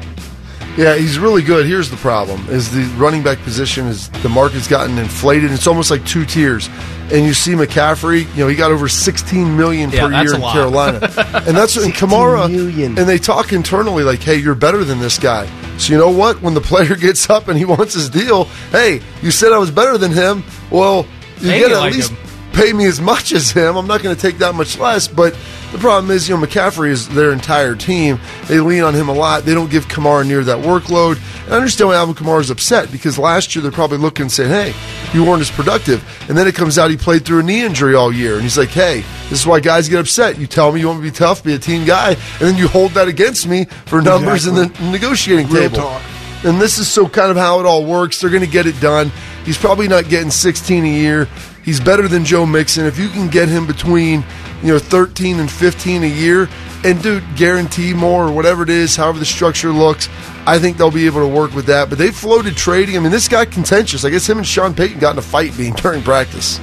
Yeah, he's really good. Here's the problem: is the running back position is the market's gotten inflated. It's almost like two tiers. And you see McCaffrey, you know, he got over 16 million Yeah, per year in lot. Carolina, *laughs* and that's in 16 Kamara. million. And they talk internally like, "Hey, you're better than this guy." So you know what? When the player *laughs* gets up and he wants his deal, hey, you said I was better than him. Well, you get at like least him. Pay me as much as him. I'm not going to take that much less. But the problem is, you know, McCaffrey is their entire team. They lean on him a lot. They don't give Kamara near that workload. And I understand why Alvin Kamara is upset because last year they're probably looking and saying, hey, you weren't as productive. And then it comes out he played through a knee injury all year. And he's like, hey, this is why guys get upset. You tell me you want to be tough, be a team guy, and then you hold that against me for numbers in the negotiating Real table. talk. And this is so kind of how it all works. They're going to get it done. He's probably not getting 16 a year. He's better than Joe Mixon. If you can get him between, you know, 13 and 15 a year, and dude, guarantee more or whatever it is, however the structure looks, I think they'll be able to work with that. But they floated trading. I mean, this got contentious. I guess him and Sean Payton got in a fight being during practice.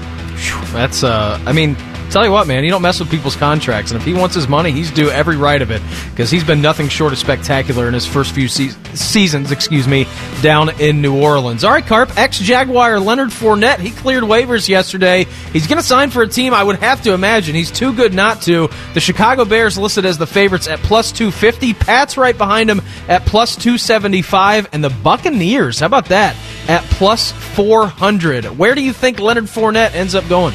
That's, uh, I mean, tell you what, man, you don't mess with people's contracts. And if he wants his money, he's due every right of it because he's been nothing short of spectacular in his first few se- seasons, excuse me, down in New Orleans. All right, Carp, ex Jaguar Leonard Fournette, he cleared waivers yesterday. He's going to sign for a team I would have to imagine. He's too good not to. The Chicago Bears listed as the favorites at plus 250. Pat's right behind him at plus 275. And the Buccaneers, how about that? at plus 400. Where do you think Leonard Fournette ends up going?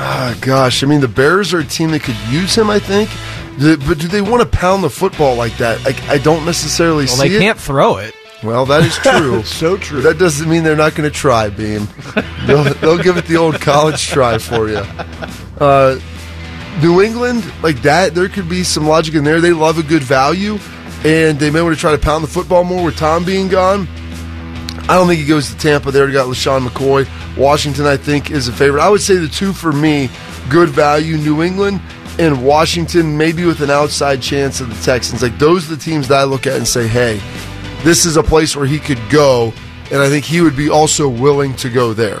Ah, gosh, I mean, the Bears are a team that could use him, I think. But do they want to pound the football like that? Like, I don't necessarily Well, see they it. can't throw it. Well, that is *laughs* true. So true. That doesn't mean they're not going to try, Beam. They'll, they'll give it the old college try for you. Uh, New England, like that, there could be some logic in there. They love a good value, and they may want to try to pound the football more with Tom being gone. I don't think he goes to Tampa. They already got LeSean McCoy. Washington, I think, is a favorite. I would say the two for me, good value, New England and Washington, maybe with an outside chance of the Texans. Like those are the teams that I look at and say, hey, this is a place where he could go, and I think he would be also willing to go there.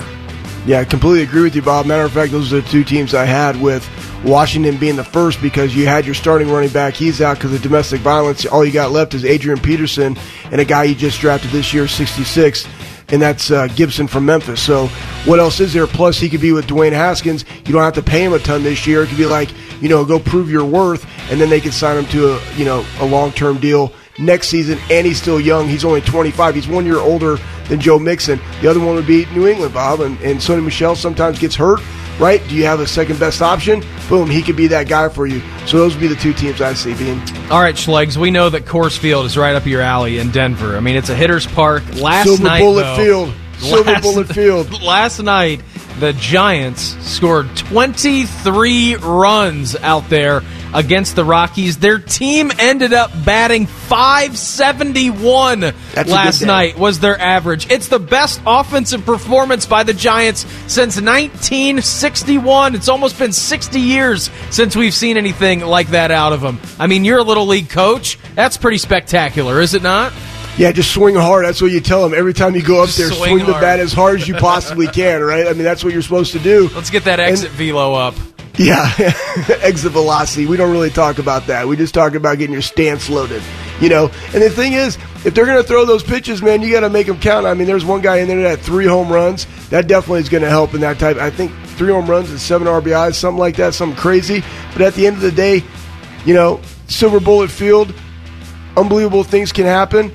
Yeah, I completely agree with you, Bob. Matter of fact, those are the two teams I had with Washington being the first because you had your starting running back. He's out because of domestic violence. All you got left is Adrian Peterson and a guy you just drafted this year, 66, and that's uh, Gibson from Memphis. So what else is there? Plus, he could be with Dwayne Haskins. You don't have to pay him a ton this year. It could be like, you know, go prove your worth, and then they could sign him to a, you know, a long-term deal next season, and he's still young. He's only 25. He's one year older than Joe Mixon. The other one would be New England, Bob, and, and Sony Michel sometimes gets hurt, right? Do you have a second best option? Boom, he could be that guy for you. So those would be the two teams I see being. All right, Schlegs, we know that Coors Field is right up your alley in Denver. I mean, it's a hitter's park. Last Silver night, Bullet though- Field. Silver Last- Bullet Field. *laughs* Last night, the Giants scored 23 runs out there against the Rockies. Their team ended up batting 571 a good last night was their average. It's the best offensive performance by the Giants since 1961. It's almost been 60 years since we've seen anything like that out of them. I mean, you're a little league coach. That's pretty spectacular, is it not? Yeah, just swing hard. That's what you tell them every time you go up there. Swing Swing, the bat as hard as you possibly *laughs* can, right? I mean, that's what you're supposed to do. Let's get that exit velo up. Yeah, *laughs* exit velocity. We don't really talk about that. We just talk about getting your stance loaded. You know, and the thing is, if they're going to throw those pitches, man, you got to make them count. I mean, there's one guy in there that had three home runs. That definitely is going to help in that type. I think three home runs and seven RBIs, something like that, something crazy. But at the end of the day, you know, Silver Bullet Field, unbelievable things can happen.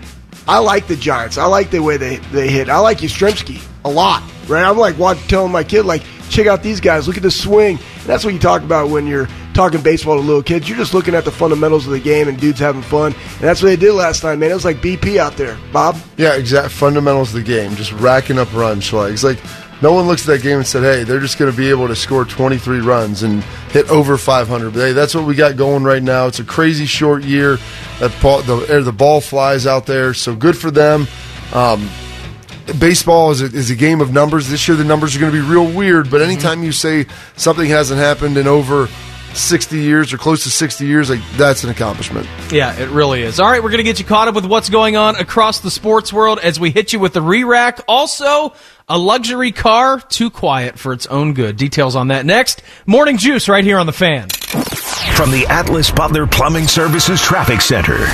I like the Giants. I like the way they, they hit. I like Yastrzemski a lot, right? I'm like watch, telling my kid, like, check out these guys. Look at the swing. And that's what you talk about when you're talking baseball to little kids. You're just looking at the fundamentals of the game and dudes having fun. And that's what they did last night, man. It was like BP out there, Bob. Yeah, exact fundamentals of the game, just racking up runs. Schlegs. Like no one looks at that game and said, "Hey, they're just going to be able to score 23 runs and hit over 500." But hey, that's what we got going right now. It's a crazy short year. That the the ball flies out there, so good for them. Um, baseball is a, is a game of numbers. This year, the numbers are going to be real weird. But anytime you say something hasn't happened in over 60 years or close to 60 years, like that's an accomplishment. Yeah, it really is. All right, we're going to get you caught up with what's going on across the sports world as we hit you with the re-rack. Also, a luxury car too quiet for its own good. Details on that next. Morning Juice right here on the fan. From the Atlas Butler Plumbing Services Traffic Center.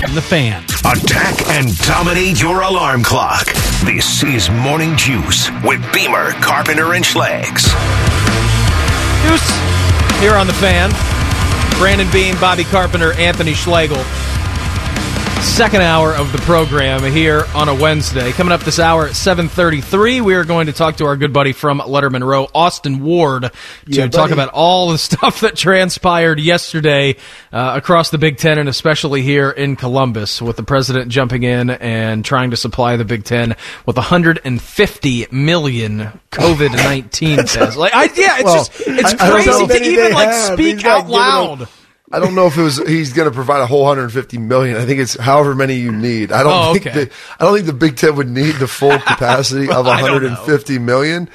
From the fan. Attack and dominate your alarm clock. This is Morning Juice with Beamer, Carpenter, and Schlegs. Juice here on the fan. Brandon Beam, Bobby Carpenter, Anthony Schlegel. Second hour of the program here on a Wednesday. Coming up this hour at 7.33, we are going to talk to our good buddy from Letterman Row, Austin Ward, to Yeah, talk about all the *laughs* stuff that transpired yesterday uh, across the Big Ten and especially here in Columbus with the president jumping in and trying to supply the Big Ten with 150 million COVID-19 *laughs* tests. Like, I, yeah, it's Well, just, it's I- I don't know crazy to even like have. speak He's out loud. I don't know if it was he's going to provide a whole 150 million. I think it's however many you need. I don't Oh, think okay. the, I don't think the Big Ten would need the full *laughs* capacity of I don't 150 million.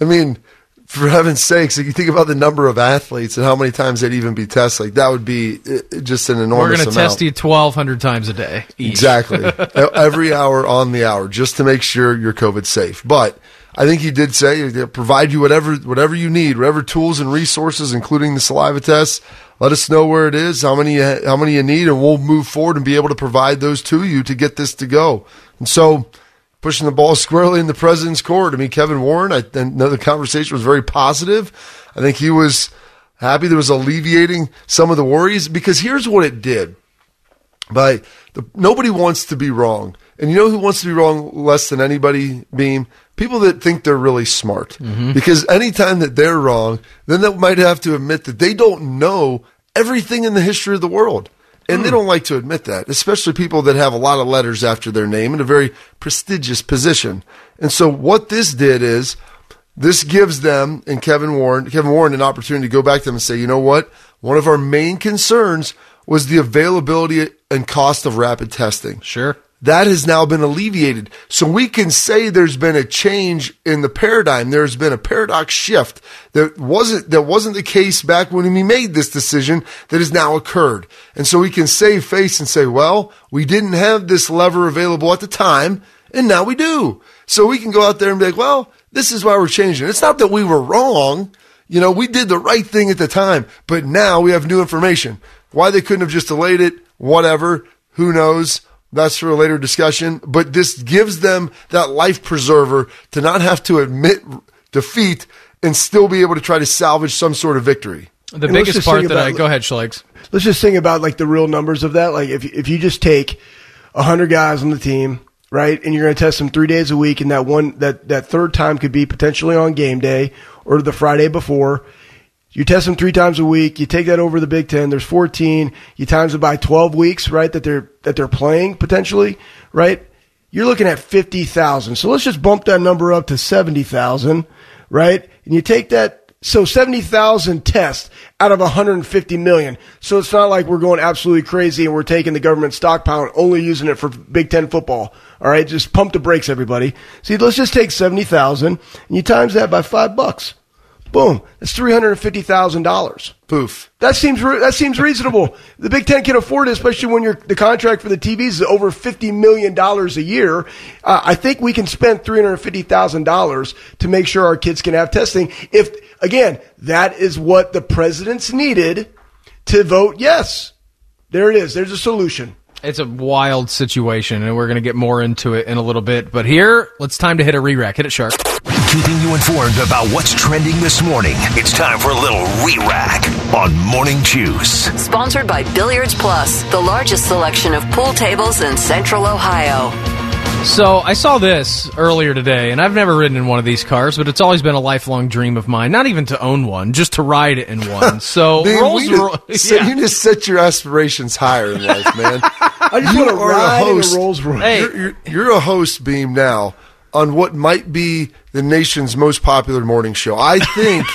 I mean, for heaven's sakes, if you think about the number of athletes and how many times they'd even be tested, like that would be uh, just an enormous. We're going to test you 1,200 times a day. Each. Exactly. *laughs* Every hour on the hour, just to make sure you're COVID safe. But I think he did say provide you whatever whatever you need, whatever tools and resources, including the saliva tests. Let us know where it is, how many you, how many you need, and we'll move forward and be able to provide those to you to get this to go. And so, pushing the ball *laughs* squarely in the president's court. I mean, Kevin Warren. I, I know the conversation was very positive. I think he was happy there was alleviating some of the worries because here's what it did. By the, nobody wants to be wrong. And you know who wants to be wrong less than anybody, Beam? People that think they're really smart. Mm-hmm. Because anytime that they're wrong, then they might have to admit that they don't know everything in the history of the world. And they hmm. don't like to admit that, especially people that have a lot of letters after their name in a very prestigious position. And so what this did is this gives them and Kevin Warren, Kevin Warren an opportunity to go back to them and say, you know what? One of our main concerns was the availability and cost of rapid testing. Sure. That has now been alleviated. So we can say there's been a change in the paradigm. There's been a paradox shift that wasn't, that wasn't the case back when we made this decision that has now occurred. And so we can save face and say, well, we didn't have this lever available at the time and now we do. So we can go out there and be like, well, this is why we're changing. It's not that we were wrong. You know, we did the right thing at the time, but now we have new information. Why they couldn't have just delayed it, whatever, who knows? That's for a later discussion. But this gives them that life preserver to not have to admit defeat and still be able to try to salvage some sort of victory. The And biggest part think that I go ahead, Schlegs. let's just think about like the real numbers of that. Like if if you just take hundred guys on the team, right, and you're going to test them three days a week, and that one that that third time could be potentially on game day or the Friday before. You test them three times a week. You take that over the Big Ten. There's 14. You times it by 12 weeks, right? That they're that they're playing potentially, right? You're looking at 50,000. So let's just bump that number up to 70,000, right? And you take that so 70,000 tests out of 150 million. So it's not like we're going absolutely crazy and we're taking the government stockpile and only using it for Big Ten football. All right, just pump the brakes, everybody. See, let's just take 70,000 and you times that by five bucks. Boom, that's $350,000. Poof. That seems re- that seems reasonable. the Big Ten can afford it, especially when your the contract for the TVs is over fifty million dollars a year. Uh, I think we can spend three hundred fifty thousand dollars to make sure our kids can have testing. If again, that is what the presidents needed to vote yes. There it is. There's a solution. It's a wild situation, and we're going to get more into it in a little bit. But here, it's time to hit a re-rack. Hit it, Shark. Keeping you informed about what's trending this morning. It's time for a little re-rack on Morning Juice. Sponsored by Billiards Plus, the largest selection of pool tables in Central Ohio. So I saw this earlier today, and I've never ridden in one of these cars, but it's always been a lifelong dream of mine. Not even to own one, just to ride it in *laughs* one. So Man, Rolls Royce, *laughs* so yeah. You just set your aspirations higher in life, man. *laughs* I just You want to are a ride in host. a Rolls Royce. Hey. You're, you're, you're a host, Beam, now on what might be the nation's most popular morning show. I think *laughs*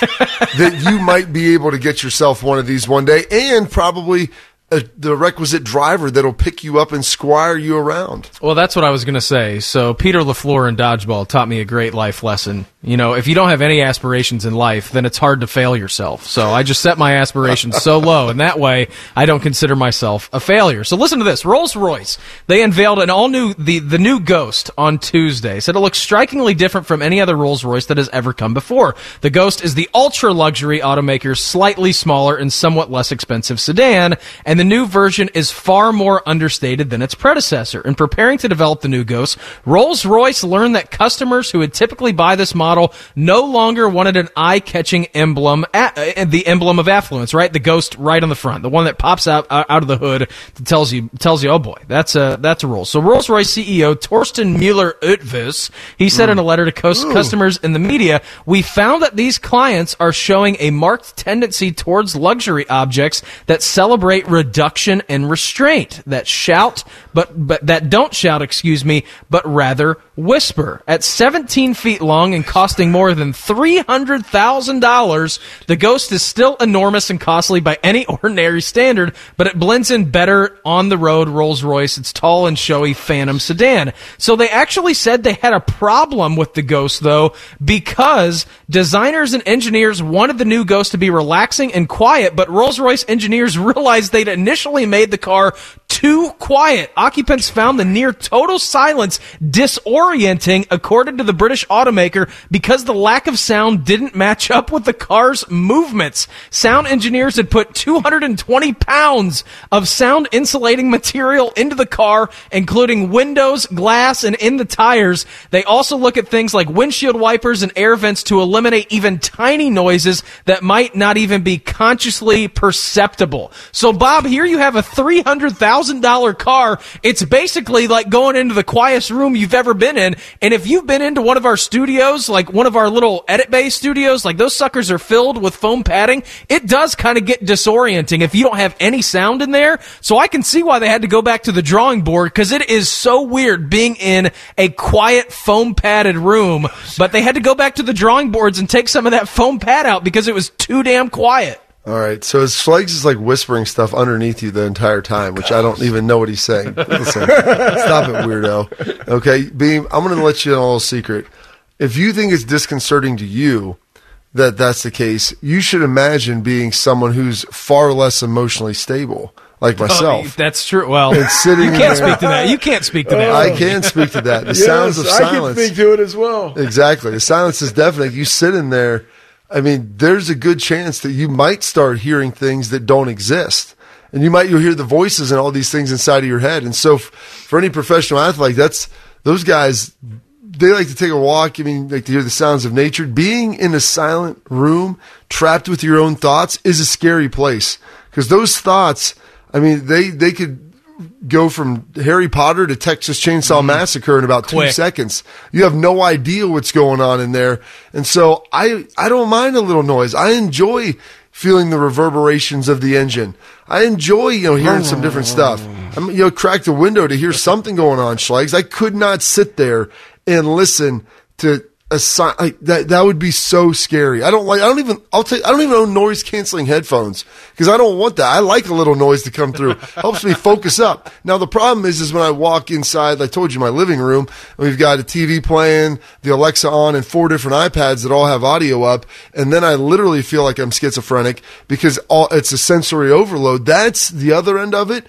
that you might be able to get yourself one of these one day and probably a, the requisite driver that'll pick you up and squire you around. Well, that's what I was going to say. So Peter LaFleur in dodgeball taught me a great life lesson. You know, if you don't have any aspirations in life, then it's hard to fail yourself. So I just set my aspirations so *laughs* low, and that way I don't consider myself a failure. So listen to this: Rolls Royce they unveiled an all new the the new Ghost on Tuesday. Said it looks strikingly different from any other Rolls Royce that has ever come before. The Ghost is the ultra luxury automaker's slightly smaller and somewhat less expensive sedan, and the new version is far more understated than its predecessor. In preparing to develop the new Ghost, Rolls Royce learned that customers who would typically buy this model no longer wanted an eye-catching emblem, uh, the emblem of affluence, right? The Ghost right on the front, the one that pops out out out of the hood that tells you tells you, oh boy, that's a that's a Rolls. So Rolls Royce CEO Torsten Müller-Ötvös, he said in a letter to cus- customers in the media, we found that these clients are showing a marked tendency towards luxury objects that celebrate reduction and restraint, that shout, but but that don't shout, excuse me, but rather whisper. At 17 feet long and costing more than $300,000, the Ghost is still enormous and costly by any *laughs* ordinary standard, but it blends in better on the road Rolls Royce, its tall and showy Phantom sedan. So they actually said they had a problem with the Ghost, though, because designers and engineers wanted the new Ghost to be relaxing and quiet, but Rolls Royce engineers *laughs* realized they'd initially made the car too quiet. Occupants found the near total silence disorienting, according to the British automaker, because the lack of sound didn't match up with the car's movements. Sound engineers had put 220 pounds of sound insulating material into the car, including windows, glass, and in the tires. They also look at things like windshield wipers and air vents to eliminate even tiny noises that might not even be consciously perceptible. So, Bob, here you have a $300,000 car. It's basically like going into the quietest room you've ever been in. And if you've been into one of our studios, like one of our little edit bay studios, like those suckers are filled with foam padding, it does kind of get disorienting if you don't have any sound in there. So I can see why they had to go back to the drawing board because it is so weird being in a quiet foam padded room. But they had to go back to the drawing boards and take some of that foam pad out because it was too damn quiet. All right, so his Schlegs is like whispering stuff underneath you the entire time, which I don't even know what he's saying. *laughs* Listen, stop it, weirdo. Okay, Beam, I'm going to let you know a little secret. If you think it's disconcerting to you that that's the case, you should imagine being someone who's far less emotionally stable, like oh, myself. Oh, that's true. Well, And sitting you can't there- speak to that. You can't speak to that. I can speak to that. The Yes, sounds of silence. I can silence. speak to it as well. Exactly. The silence is deafening. You sit in there. I mean, there's a good chance that you might start hearing things that don't exist. And you might, you'll hear the voices and all these things inside of your head. And so f- for any professional athlete, that's, those guys, they like to take a walk. I mean, like to hear the sounds of nature. Being in a silent room, trapped with your own thoughts is a scary place. Because those thoughts, I mean, they, they could go from Harry Potter to Texas Chainsaw mm-hmm. Massacre in about two seconds. You have no idea what's going on in there. And so I, I don't mind a little noise. I enjoy feeling the reverberations of the engine. I enjoy, you know, hearing some different stuff. I'm, you know, crack the window to hear something going on, Schlegs. I could not sit there and listen to like that. That would be so scary. I don't like. I don't even. I'll tell. You, I don't even own noise canceling headphones because I don't want that. I like a little noise to come through. *laughs* Helps me focus up. Now the problem is, is when I walk inside. I told you my living room. We've got a TV playing, the Alexa on, and four different iPads that all have audio up. And then I literally feel like I'm schizophrenic because all it's a sensory overload. That's the other end of it.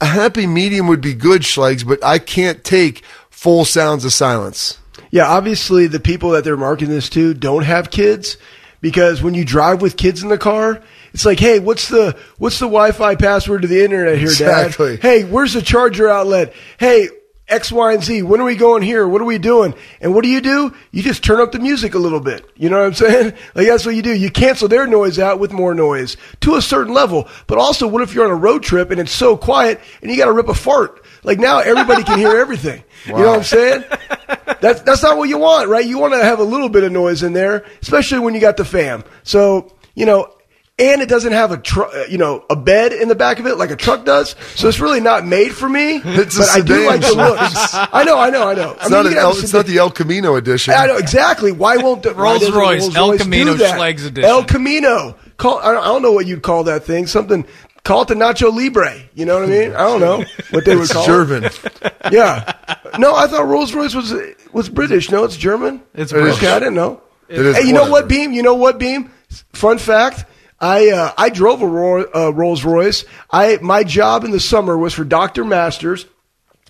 A happy medium would be good, Schlegs, but I can't take full sounds of silence. Yeah, obviously the people that they're marketing this to don't have kids because when you drive with kids in the car, it's like, hey, what's the what's the Wi-Fi password to the internet here, Exactly. Dad? Hey, where's the charger outlet? Hey, X, Y, and Z. When are we going here? What are we doing? And what do you do? You just turn up the music a little bit. You know what I'm saying? *laughs* Like that's what you do. You cancel their noise out with more noise to a certain level. But also, what if you're on a road trip and it's so quiet and you got to rip a fart? Like now everybody can hear everything. You know what I'm saying? *laughs* That's that's not what you want, right? You want to have a little bit of noise in there, especially when you got the fam. So you know, and it doesn't have a tr- uh, you know a bed in the back of it like a truck does. So it's really not made for me. *laughs* It's a but I do like the looks. I know, I know, I know. It's, not, an El, it's not the El Camino edition. I know exactly. Why won't the Rolls-Royce, Rolls-Royce El do Camino that? Schlegs edition. El Camino. Call. I don't, I don't know what you'd call that thing. Something. Call it the Nacho Libre. You know what I mean? I don't know what they would It's call it. German. *laughs* Yeah. No, I thought Rolls Royce was was British. No, it's German. It's Okay, British. I didn't know. It is hey, you know what, Beam? You know what, Beam? Fun fact. I uh, I drove a Ro- uh, Rolls Royce. I my job in the summer was for Doctor Masters,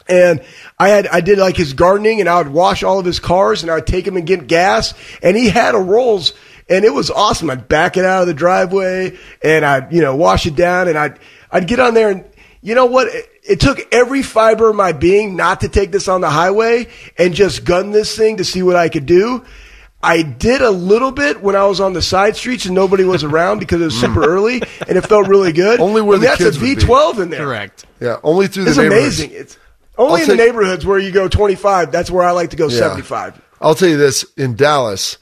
and I had I did like his gardening, and I would wash all of his cars, and I would take him and get gas, and he had a Rolls, and it was awesome. I'd back it out of the driveway, and I'd you know wash it down, and I'd I'd get on there, and you know what? It, it took every fiber of my being not to take this on the highway and just gun this thing to see what I could do. I did a little bit when I was on the side streets and nobody was around because it was super mm. early and it felt really good. Only where And the that's kids a would be. V12 in there. Correct. Yeah, only through the It's neighborhoods. amazing. It's only I'll in the take- neighborhoods where you go 25. That's where I like to go Yeah. 75. I'll tell you this: in Dallas,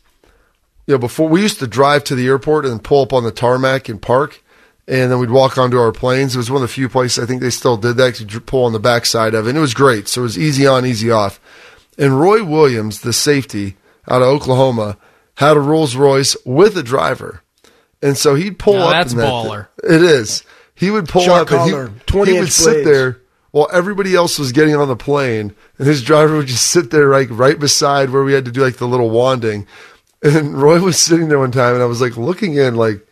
you know, before we used to drive to the airport and pull up on the tarmac and park, and then we'd walk onto our planes. It was one of the few places I think they still did that. 'cause You would pull on the backside of it, and it was great. So it was easy on, easy off. And Roy Williams, the safety out of Oklahoma, had a Rolls Royce with a driver, and so he'd pull Now up. that's in that baller. It is. He would pull Shark up and he, 20 he would inch sit there while everybody else was getting on the plane, and his driver would just sit there like right beside where we had to do like the little wanding. And *laughs* Roy was sitting there one time, and I was like looking in, like,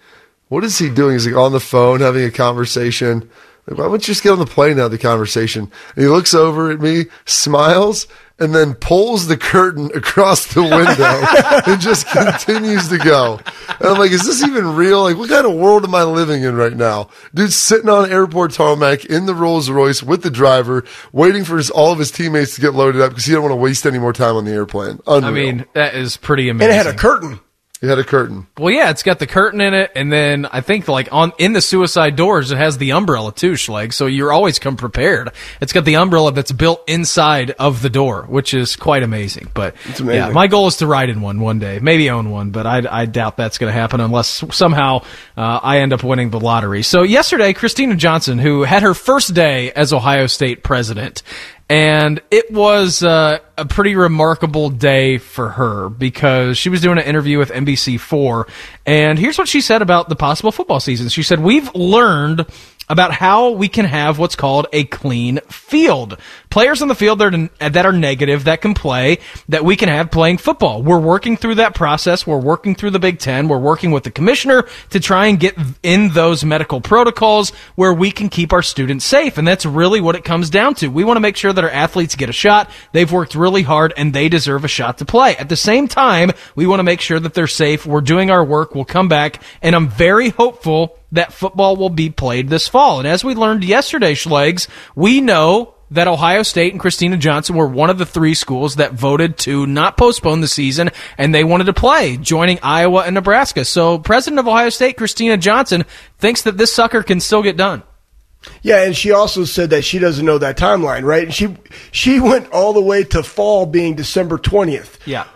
what is he doing? He's like on the phone having a conversation. Like, why wouldn't you just get on the plane now? The conversation. And he looks over at me, smiles, and then pulls the curtain *laughs* across the window and just continues to go. And I'm like, is this even real? Like, what kind of world am I living in right now? Dude's sitting on airport tarmac in the Rolls Royce with the driver, waiting for his, all of his teammates to get loaded up because he don't want to waste any more time on the airplane. Unreal. I mean, that is pretty And amazing. it had a curtain. He had a curtain. Well, yeah, it's got the curtain in it, and then I think like on in the suicide doors, it has the umbrella too, Schleg. So you're always come prepared. It's got the umbrella that's built inside of the door, which is quite amazing. But amazing. yeah, my goal is to ride in one one day, maybe own one, but I, I doubt that's going to happen unless somehow uh, I end up winning the lottery. So yesterday, Kristina Johnson, who had her first day as Ohio State president. And it was uh, a pretty remarkable day for her because she was doing an interview with NBC4. And here's what she said about the possible football season. She said, We've learned about how we can have what's called a clean field. Players on the field that are, that are negative that can play, that we can have playing football. We're working through that process. We're working through the Big Ten. We're working with the commissioner to try and get in those medical protocols where we can keep our students safe. And that's really what it comes down to. We want to make sure that our athletes get a shot. They've worked really hard and they deserve a shot to play. At the same time, we want to make sure that they're safe. We're doing our work. We'll come back. And I'm very hopeful that football will be played this fall. And as we learned yesterday, Schlegs, we know that Ohio State and Kristina Johnson were one of the three schools that voted to not postpone the season and they wanted to play, joining Iowa and Nebraska. So President of Ohio State, Kristina Johnson, thinks that this sucker can still get done. Yeah, and she also said that she doesn't know that timeline, right? And she she went all the way to fall being December twentieth. Yeah.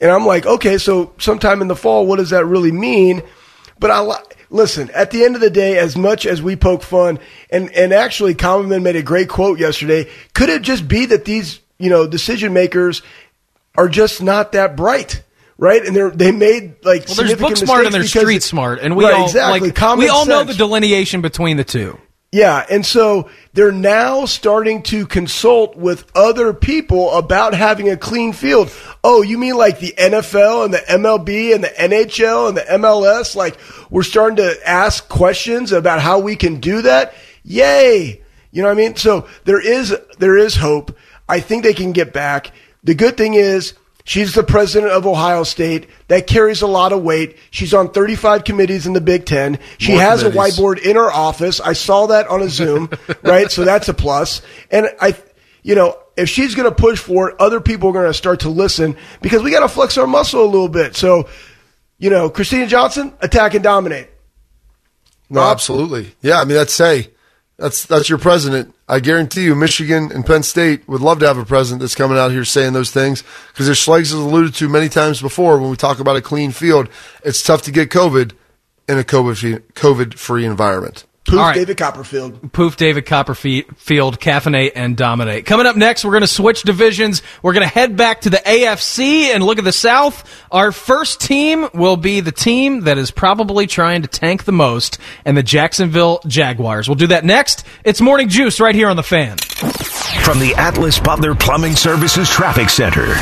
And I'm like, okay, so sometime in the fall, what does that really mean? But I listen. At the end of the day, as much as we poke fun, and and actually, Commonman made a great quote yesterday. Could it just be that these you know decision makers are just not that bright? Right, and they they made like Well, there's book smart and there's street it- smart, and we right, all exactly like common we all know the delineation between the two. Yeah, and so they're now starting to consult with other people about having a clean field. Oh, you mean like the NFL and the MLB and the NHL and the MLS? Like we're starting to ask questions about how we can do that? Yay! You know what I mean? So there is there is hope. I think they can get back. The good thing is She's the president of Ohio State. That carries a lot of weight. She's on 35 committees in the Big Ten. She More has committees. a whiteboard in her office. I saw that on a Zoom, *laughs* right? So that's a plus. And I, you know, if she's going to push for it, other people are going to start to listen because we got to flex our muscle a little bit. So, you know, Kristina Johnson, attack and dominate. No, absolutely. Yeah, I mean that's say that's that's your president. I guarantee you, Michigan and Penn State would love to have a president that's coming out here saying those things because as Schlegs has alluded to many times before, when we talk about a clean field, it's tough to get COVID in a COVID COVID free environment. Poof, All right. David Copperfield. Poof, David Copperfield, caffeinate and dominate. Coming up next, we're going to switch divisions. We're going to head back to the AFC and look at the South. Our first team will be the team that is probably trying to tank the most, and the Jacksonville Jaguars. We'll do that next. It's Morning Juice right here on the fan. From the Atlas Butler Plumbing Services Traffic Center.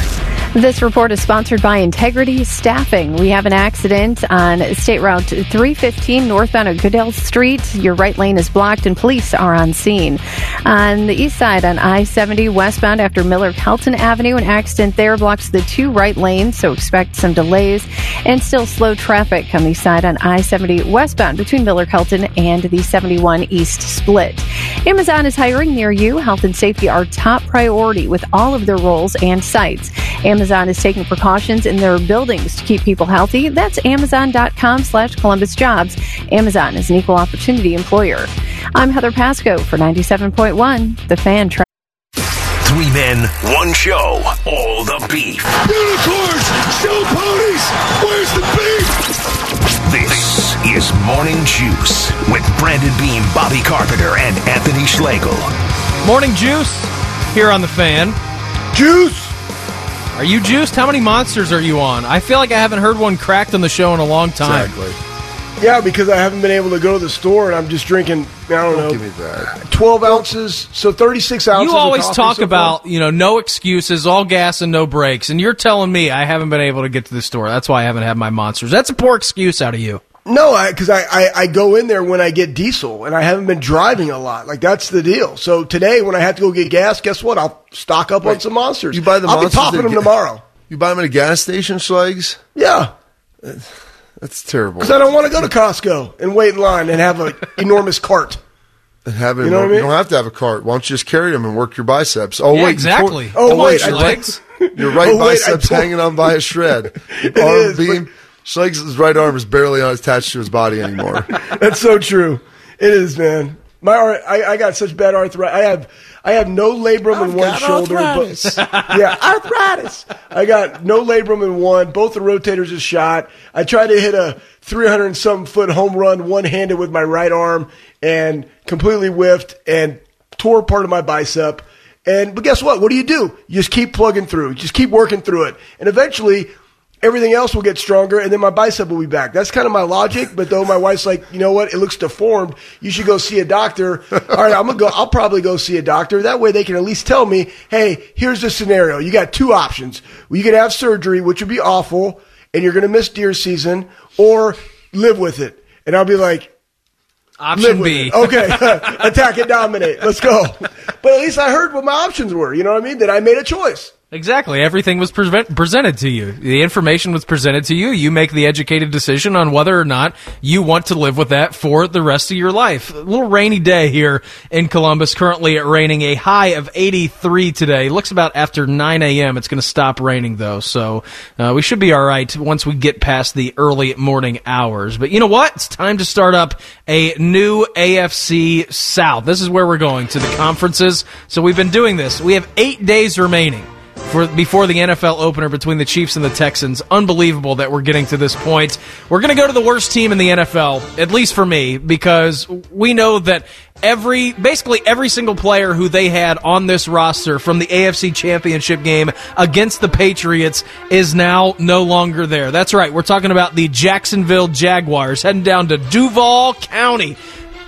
This report is sponsored by Integrity Staffing. We have an accident on State Route 315 northbound at Goodale Street. Your right lane is blocked and police are on scene. On the east side on I 70 westbound after Miller Kelton Avenue, an accident there blocks the two right lanes, so expect some delays and still slow traffic on the side on I 70 westbound between Miller Kelton and the 71 East split. Amazon is hiring near you. Health and safety are top priority with all of their roles and sites. Amazon is taking precautions in their buildings to keep people healthy. That's amazon.com slash Columbus Jobs. Amazon is an equal opportunity employer. I'm Heather Pasco for 97.1, The Fan. Tra- Three men, one show, all the beef. Unicorns, show ponies. Where's the beef? This is Morning Juice with Brandon Beam, Bobby Carpenter, and Anthony Schlegel. Morning Juice here on the fan. Juice! Are you juiced? How many monsters are you on? I feel like I haven't heard one cracked on the show in a long time. Exactly. Yeah, because I haven't been able to go to the store and I'm just drinking, I don't know, Give me that. 12 ounces, so 36 ounces. You of always coffee talk so far. about, you know, no excuses, all gas and no brakes, and you're telling me I haven't been able to get to the store. That's why I haven't had my monsters. That's a poor excuse out of you. No, because I, I, I, go in there when I get diesel, and I haven't been driving a lot. Like that's the deal. So today, when I have to go get gas, guess what? I'll stock up on some monsters. You buy the I'll monsters be popping them ga- tomorrow. You buy them at a gas station, Schlegs? Yeah, That's terrible. because I don't want to go to Costco and wait in line and have an *laughs* enormous cart. And have it, You know what I you don't have to have a cart. Why don't you just carry them and work your biceps? Oh Yeah, wait, exactly. before- Oh, Come on, wait, I- Schlegs. your right *laughs* Oh, wait, biceps hanging on by a shred. *laughs* Arm is, beam. Schlegs' right arm is barely attached to his body anymore. *laughs* That's so true. It is, man. My I, I got such bad arthritis. I have I have no labrum in one shoulder. arthritis. But, *laughs* yeah, arthritis. I got no labrum in one. Both the rotators are shot. I tried to hit a 300 and some foot home run one handed with my right arm and completely whiffed and tore part of my bicep. And but guess what? What do you do? You just keep plugging through. Just keep working through it, and eventually everything else will get stronger and then my bicep will be back. That's kind of my logic. But though my wife's like, you know what? It looks deformed. You should go see a doctor. *laughs* All right, I'm going to go, I'll probably go see a doctor. That way they can at least tell me, hey, here's the scenario. You got two options. Well, you can have surgery, which would be awful and you're going to miss deer season or live with it. And I'll be like, Option B. it. Okay. *laughs* Attack and dominate. Let's go. But at least I heard what my options were. You know what I mean? That I made a choice. Exactly. Everything was pre- presented to you. The information was presented to you. You make the educated decision on whether or not you want to live with that for the rest of your life. A little rainy day here in Columbus. Currently it raining a high of 83 today. Looks about after 9 a.m. It's going to stop raining though. So uh, we should be all right once we get past the early morning hours. But you know what? It's time to start up a new AFC South. This is where we're going to the conferences. So we've been doing this. We have eight days remaining for before the NFL opener between the Chiefs and the Texans. Unbelievable that we're getting to this point. We're going to go to the worst team in the NFL, at least for me, because we know that every basically every single player who they had on this roster from the AFC Championship game against the Patriots is now no longer there. That's right. We're talking about the Jacksonville Jaguars heading down to Duval County.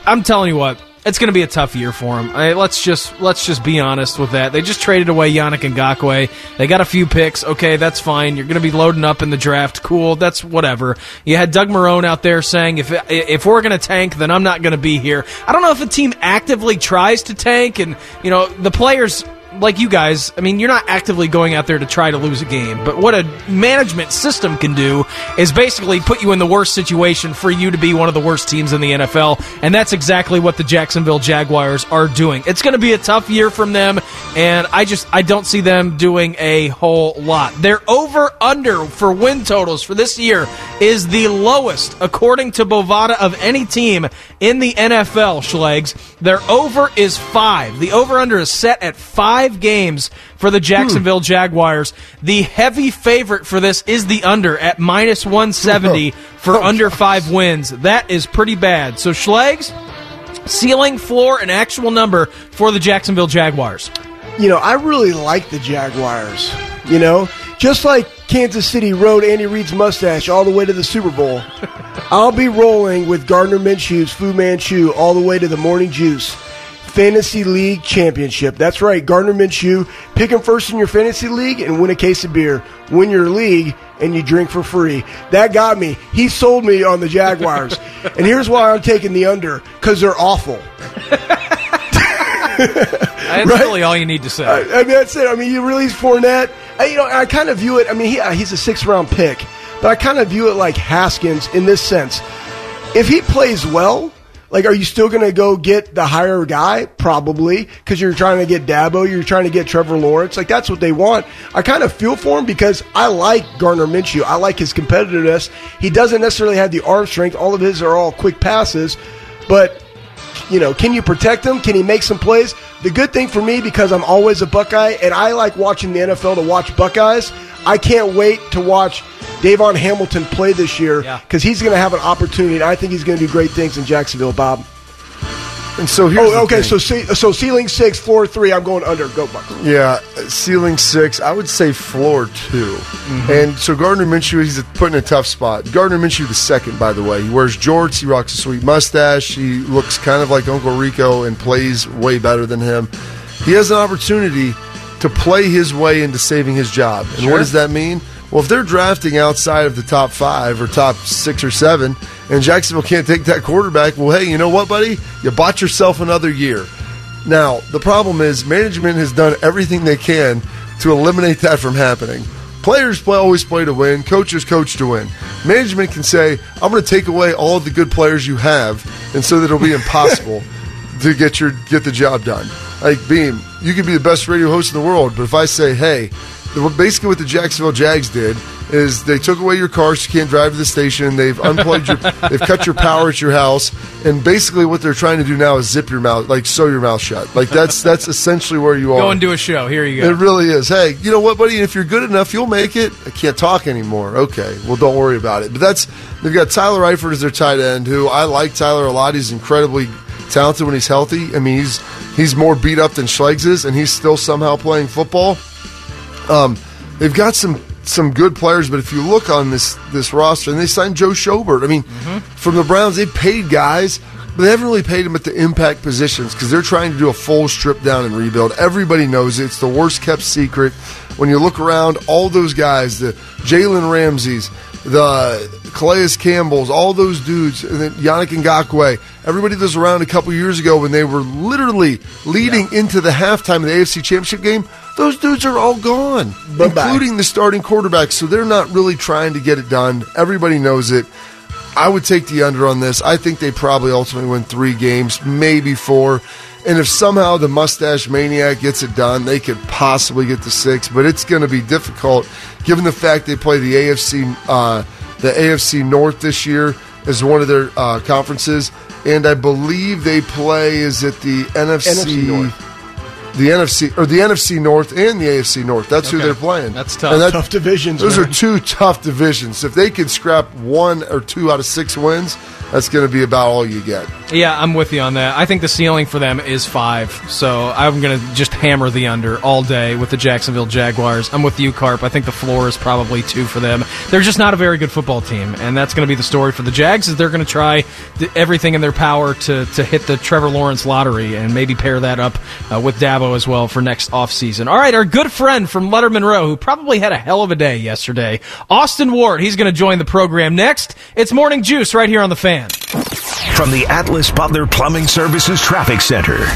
I'm telling you what, it's going to be a tough year for them. I, let's just let's just be honest with that. They just traded away Yannick Ngakoue. They got a few picks. Okay, that's fine. You're going to be loading up in the draft. Cool. That's whatever. You had Doug Marrone out there saying if if we're going to tank, then I'm not going to be here. I don't know if a team actively tries to tank, and you know the players like you guys, I mean, you're not actively going out there to try to lose a game, but what a management system can do is basically put you in the worst situation for you to be one of the worst teams in the NFL, and that's exactly what the Jacksonville Jaguars are doing. It's going to be a tough year from them, and I just I don't see them doing a whole lot. Their over under for win totals for this year is the lowest according to Bovada of any team in the NFL, Schlegs. Their over is 5. The over under is set at 5 games for the Jacksonville hmm. Jaguars. The heavy favorite for this is the under at minus 170 *laughs* for under 5 wins. That is pretty bad. So Schlegs, ceiling, floor, and actual number for the Jacksonville Jaguars. you know, I really like the Jaguars. You know, just like Kansas City rode Andy Reid's mustache all the way to the Super Bowl, *laughs* I'll be rolling with Gardner Minshew's Fu Manchu all the way to the Morning Juice Fantasy League Championship. That's right, Gardner Minshew. Pick him first in your fantasy league and win a case of beer. Win your league and you drink for free. That got me. He sold me on the Jaguars. *laughs* and here's why I'm taking the under because they're awful. *laughs* That's Right? really all you need to say. I, I mean, that's it. I mean, you release Fournette. I, you know, I kind of view it. I mean, he, he's a six round pick, but I kind of view it like Haskins in this sense. If he plays well, like, are you still going to go get the higher guy? Probably, because you're trying to get Dabo, you're trying to get Trevor Lawrence. Like, that's what they want. I kind of feel for him because I like Gardner Minshew. I like his competitiveness. He doesn't necessarily have the arm strength. All of his are all quick passes, but you know, can you protect him? Can he make some plays? The good thing for me, because I'm always a Buckeye, and I like watching the NFL to watch Buckeyes, I can't wait to watch Davon Hamilton play this year Yeah. because he's going to have an opportunity, and I think he's going to do great things in Jacksonville, Bob. And so here's Oh, okay. So, ce- so ceiling six, floor three. I'm going under. Go Bucks. Yeah, ceiling six. I would say floor 2 Mm-hmm. And so Gardner Minshew, he's put in a tough spot. Gardner Minshew, the second, by the way. He wears jorts. He rocks a sweet mustache. He looks kind of like Uncle Rico and plays way better than him. He has an opportunity to play his way into saving his job. And what does that mean? Well, if they're drafting outside of the top five or top six or seven, and Jacksonville can't take that quarterback, well, hey, you know what, buddy? You bought yourself another year. Now, the problem is management has done everything they can to eliminate that from happening. Players play, always play to win. Coaches coach to win. Management can say, "I'm going to take away all of the good players you have," and so that it'll be impossible *laughs* to get your get the job done. Like Beam, you can be the best radio host in the world, but if I say, "Hey," basically what the Jacksonville Jags did is they took away your car so you can't drive to the station. They've unplugged your, *laughs* they've cut your power at your house, and basically what they're trying to do now is zip your mouth, like sew your mouth shut. Like that's that's essentially where you are. Go and do a show. Here you go. It really is. Hey, you know what, buddy? If you're good enough, you'll make it. I can't talk anymore. Okay, well, don't worry about it. But that's they've got Tyler Eifert as their tight end, who I like Tyler a lot. He's incredibly talented when he's healthy. I mean, he's he's more beat up than Schlegs is, and he's still somehow playing football. Um, they've got some some good players, but if you look on this this roster, and they signed Joe Schobert. I mean, from the Browns, they paid guys, but they haven't really paid them at the impact positions because they're trying to do a full strip down and rebuild. Everybody knows it. it's the worst kept secret. When you look around, all those guys, the Jalen Ramseys, the Calais Campbells, all those dudes, and then Yannick Ngakoue, everybody that was around a couple years ago when they were literally leading into the halftime of the AFC Championship game, those dudes are all gone, Bye-bye. including the starting quarterback. So they're not really trying to get it done. Everybody knows it. I would take the under on this. I think they probably ultimately win three games, maybe four. And if somehow the mustache maniac gets it done, they could possibly get to six. But it's going to be difficult given the fact they play the AFC, uh, the AFC North this year as one of their uh, conferences, and I believe they play is it the NFC, NFC North. The NFC or the NFC North and the AFC North. That's who they're playing. That's tough. And that- Tough divisions. those man. are two tough divisions. If they can scrap one or two out of six wins, that's going to be about all you get. Yeah, I'm with you on that. I think the ceiling for them is five, so I'm going to just hammer the under all day with the Jacksonville Jaguars. I'm with you, Carp. I think the floor is probably two for them. They're just not a very good football team, and that's going to be the story for the Jags. Is they're going to try everything in their power to to hit the Trevor Lawrence lottery and maybe pair that up uh, with Dabo as well for next offseason. All right, our good friend from Letterman Row, who probably had a hell of a day yesterday, Austin Ward. He's going to join the program next. It's Morning Juice right here on the Fan. From the Atlas Butler Plumbing Services Traffic Center.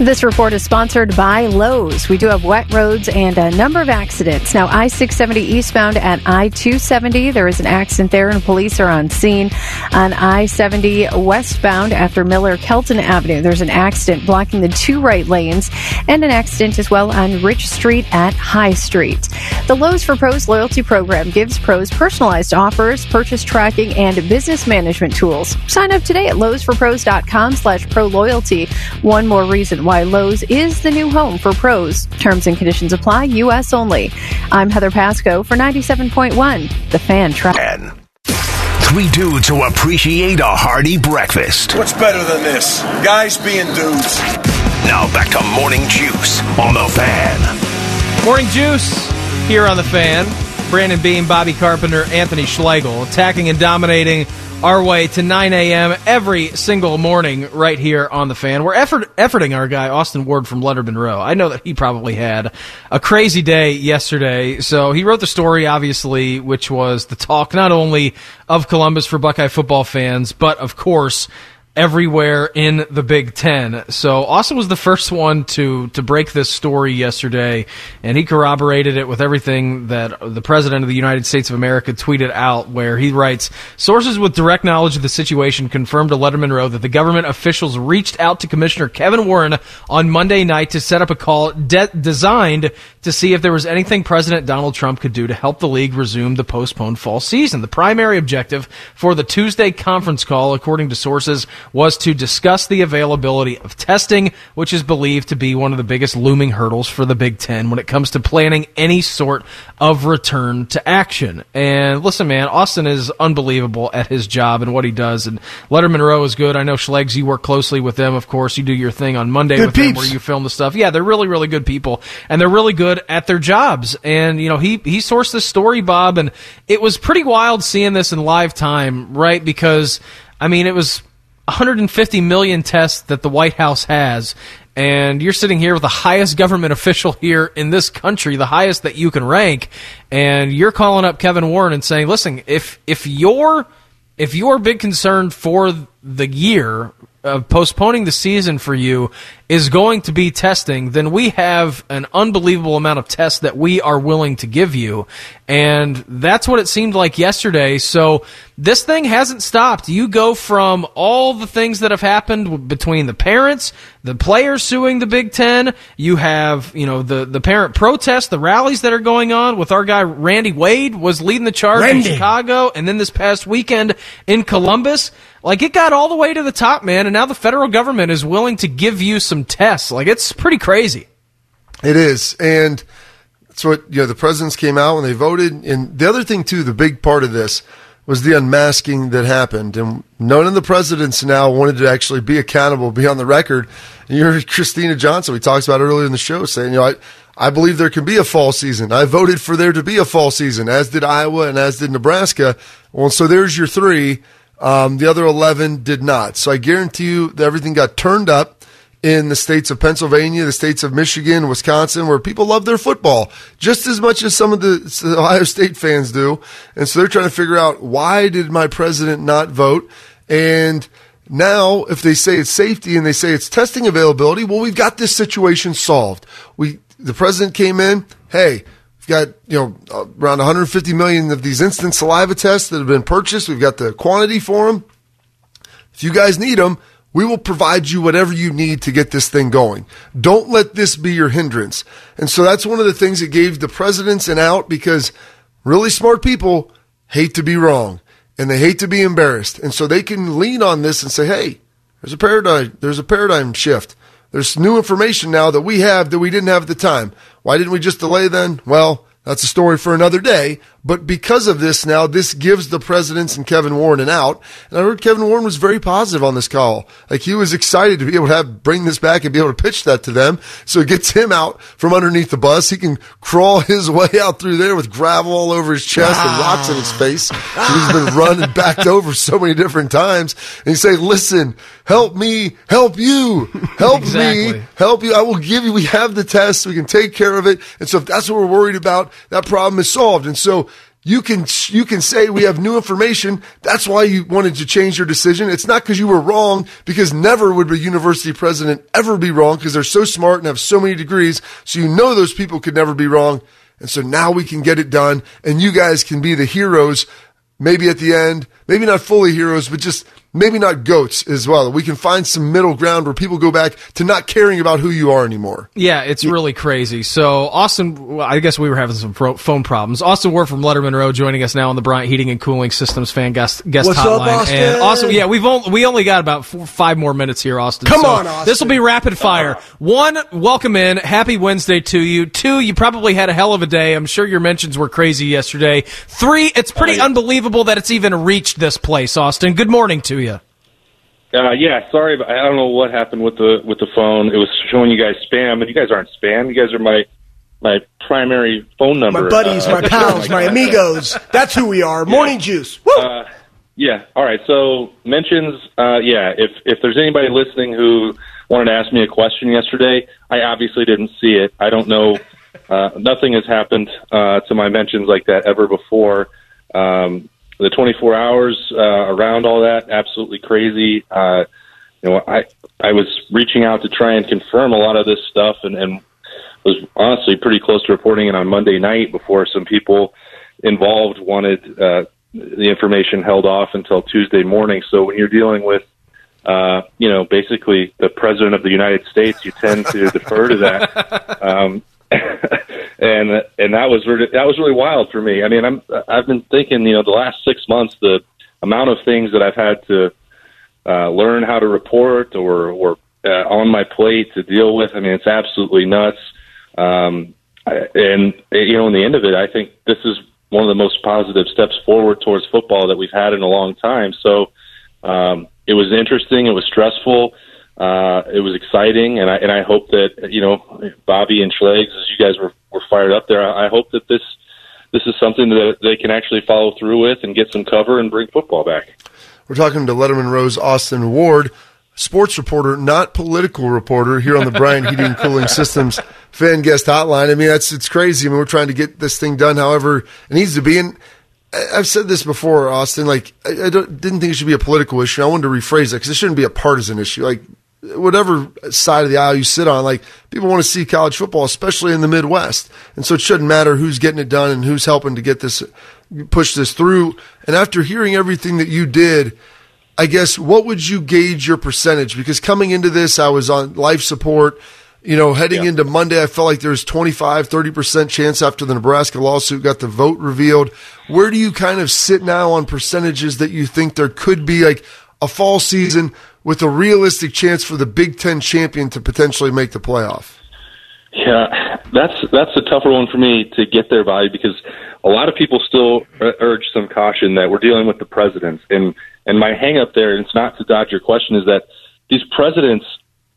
This report is sponsored by Lowe's. We do have wet roads and a number of accidents. Now, I 670 eastbound at I 270, there is an accident there, and police are on scene. On I 70 westbound after Miller Kelton Avenue, there's an accident blocking the two right lanes, and an accident as well on Rich Street at High Street. The Lowe's for Pros loyalty program gives pros personalized offers, purchase tracking, and business management tools. Sign up today at lowesforpros.com slash pro loyalty. One more reason why Lowe's is the new home for pros. Terms and conditions apply, U.S. only. I'm Heather Pasco for 97.1, The Fan Track. And three dudes who appreciate a hearty breakfast. What's better than this? Guys being dudes. Now back to Morning Juice on the Fan. Morning Juice here on the fan. Brandon Beam, Bobby Carpenter, Anthony Schlegel attacking and dominating our way to 9 a.m. every single morning right here on the fan. We're effort, efforting our guy Austin Ward from Letterman Row. I know that he probably had a crazy day yesterday, so he wrote the story, obviously, which was the talk not only of Columbus for Buckeye football fans, but of course everywhere in the Big Ten. So Austin was the first one to to break this story yesterday, and he corroborated it with everything that the President of the United States of America tweeted out, where he writes, "Sources with direct knowledge of the situation confirmed to Letterman Row that the government officials reached out to Commissioner Kevin Warren on Monday night to set up a call de- designed to see if there was anything President Donald Trump could do to help the league resume the postponed fall season. The primary objective for the Tuesday conference call, according to sources, was to discuss the availability of testing, which is believed to be one of the biggest looming hurdles for the Big Ten when it comes to planning any sort of return to action. And listen, man, Austin is unbelievable at his job and what he does. And Letterman Row is good. I know Schlegs, you work closely with them, of course. You do your thing on Monday Good with them where you film the stuff. Yeah, they're really, really good people, and they're really good at their jobs. And you know, he he sourced this story, Bob, and it was pretty wild seeing this in live time, right? Because I mean, it was 150 million tests that the White House has, and you're sitting here with the highest government official here in this country, the highest that you can rank, and you're calling up Kevin Warren and saying, "Listen, if if your if your big concern for the year of postponing the season for you is going to be testing, then we have an unbelievable amount of tests that we are willing to give you. And that's what it seemed like yesterday. So this thing hasn't stopped. You go from all the things that have happened between the parents, the players suing the Big Ten, you have, you know, the, the parent protests, the rallies that are going on with our guy Randy Wade was leading the charge Randy. in Chicago, and then this past weekend in Columbus. Like it got all the way to the top, man, and now the federal government is willing to give you some tests. Like it's pretty crazy. It is, and that's what you know. The presidents came out when they voted, and the other thing too, the big part of this was the unmasking that happened, and none of the presidents now wanted to actually be accountable, be on the record. And you heard Kristina Johnson, we talked about earlier in the show, saying, you know, I. I believe there can be a fall season. I voted for there to be a fall season, as did Iowa and as did Nebraska. Well, so there's your three. Um, the other 11 did not. So I guarantee you that everything got turned up in the states of Pennsylvania, the states of Michigan, Wisconsin, where people love their football just as much as some of the Ohio State fans do. And so they're trying to figure out why did my president not vote? And now, if they say it's safety and they say it's testing availability, well, we've got this situation solved. We, the president came in, hey, got you know uh, around 150 million of these instant saliva tests that have been purchased. We've got the quantity for them. If you guys need them, we will provide you whatever you need to get this thing going. Don't let this be your hindrance. And so that's one of the things that gave the presidents an out because really smart people hate to be wrong and they hate to be embarrassed. And so they can lean on this and say, "Hey, there's a paradigm there's a paradigm shift. There's new information now that we have that we didn't have at the time. Why didn't we just delay then? Well, that's a story for another day. But because of this now, this gives the presidents and Kevin Warren an out. And I heard Kevin Warren was very positive on this call. Like he was excited to be able to have, bring this back and be able to pitch that to them. So it gets him out from underneath the bus. He can crawl *laughs* his way out through there with gravel all over his chest and rocks in his ah. face. *laughs* He's been run and backed over so many different times. And he say, listen, help me, help you, help Exactly. me, help you. I will give you, we have the test. We can take care of it. And so if that's what we're worried about, that problem is solved. And so you can, you can say we have new information. That's why you wanted to change your decision. It's not because you were wrong, because never would a university president ever be wrong because they're so smart and have so many degrees. So you know those people could never be wrong. And so now we can get it done and you guys can be the heroes maybe at the end, maybe not fully heroes, but just maybe not goats as well. We can find some middle ground where people go back to not caring about who you are anymore. Yeah, it's really crazy. So Austin, I guess we were having some pro- phone problems. Austin Ward from Letterman Row joining us now on the Bryant Heating and Cooling Systems fan guest guest What's up. Austin? And Austin, yeah, we've only, we only got about four, five more minutes here, Austin. Come So on, Austin. This will be rapid fire. One, welcome in. Happy Wednesday to you. Two, you probably had a hell of a day. I'm sure your mentions were crazy yesterday. Three, it's pretty unbelievable that it's even reached this place, Austin. Good morning to you. Uh, yeah, sorry, but I don't know what happened with the with the phone. It was showing you guys spam, and you guys aren't spam. You guys are my my primary phone number. My buddies, Uh, my *laughs* pals, my amigos. That's who we are. Morning juice. Woo! Uh, yeah. All right. So mentions. Uh, yeah. If if there's anybody listening who wanted to ask me a question yesterday, I obviously didn't see it. I don't know. Uh, nothing has happened uh, to my mentions like that ever before. Um, the 24 hours uh, around all that, absolutely crazy. Uh, you know, I I was reaching out to try and confirm a lot of this stuff, and, and was honestly pretty close to reporting it on Monday night before some people involved wanted uh, the information held off until Tuesday morning. So when you're dealing with, uh, you know, basically the president of the United States, you tend to *laughs* defer to that. Um, *laughs* and and that was really, that was really wild for me. I mean, I'm I've been thinking, you know, the last six months, the amount of things that I've had to uh, learn how to report or or uh, on my plate to deal with. I mean, it's absolutely nuts. Um, and you know, in the end of it, I think this is one of the most positive steps forward towards football that we've had in a long time. So um, it was interesting. It was stressful. Uh, it was exciting, and I and I hope that you know Bobby and Schlegs, as you guys were, were fired up there. I hope that this this is something that they can actually follow through with and get some cover and bring football back. We're talking to Letterman Row's Austin Ward. sports reporter, not political reporter, here on the Bryant Heating and Cooling Systems fan guest hotline. I mean, that's it's crazy. I mean, we're trying to get this thing done, however it needs to be. And I've said this before, Austin. Like, I, I didn't think it should be a political issue. I wanted to rephrase that because it shouldn't be a partisan issue. Like, whatever side of the aisle you sit on, like people want to see college football, especially in the Midwest. And so it shouldn't matter who's getting it done and who's helping to get this, push this through. And after hearing everything that you did, I guess what would you gauge your percentage? Because coming into this, I was on life support. You know, heading yeah. into Monday, I felt like there was 25, 30% chance after the Nebraska lawsuit got the vote revealed. Where do you kind of sit now on percentages that you think there could be like a fall season with a realistic chance for the Big Ten champion to potentially make the playoff? Yeah, that's that's a tougher one for me to get there by because a lot of people still urge some caution that we're dealing with the presidents and and my hang up there, and it's not to dodge your question, is that these presidents,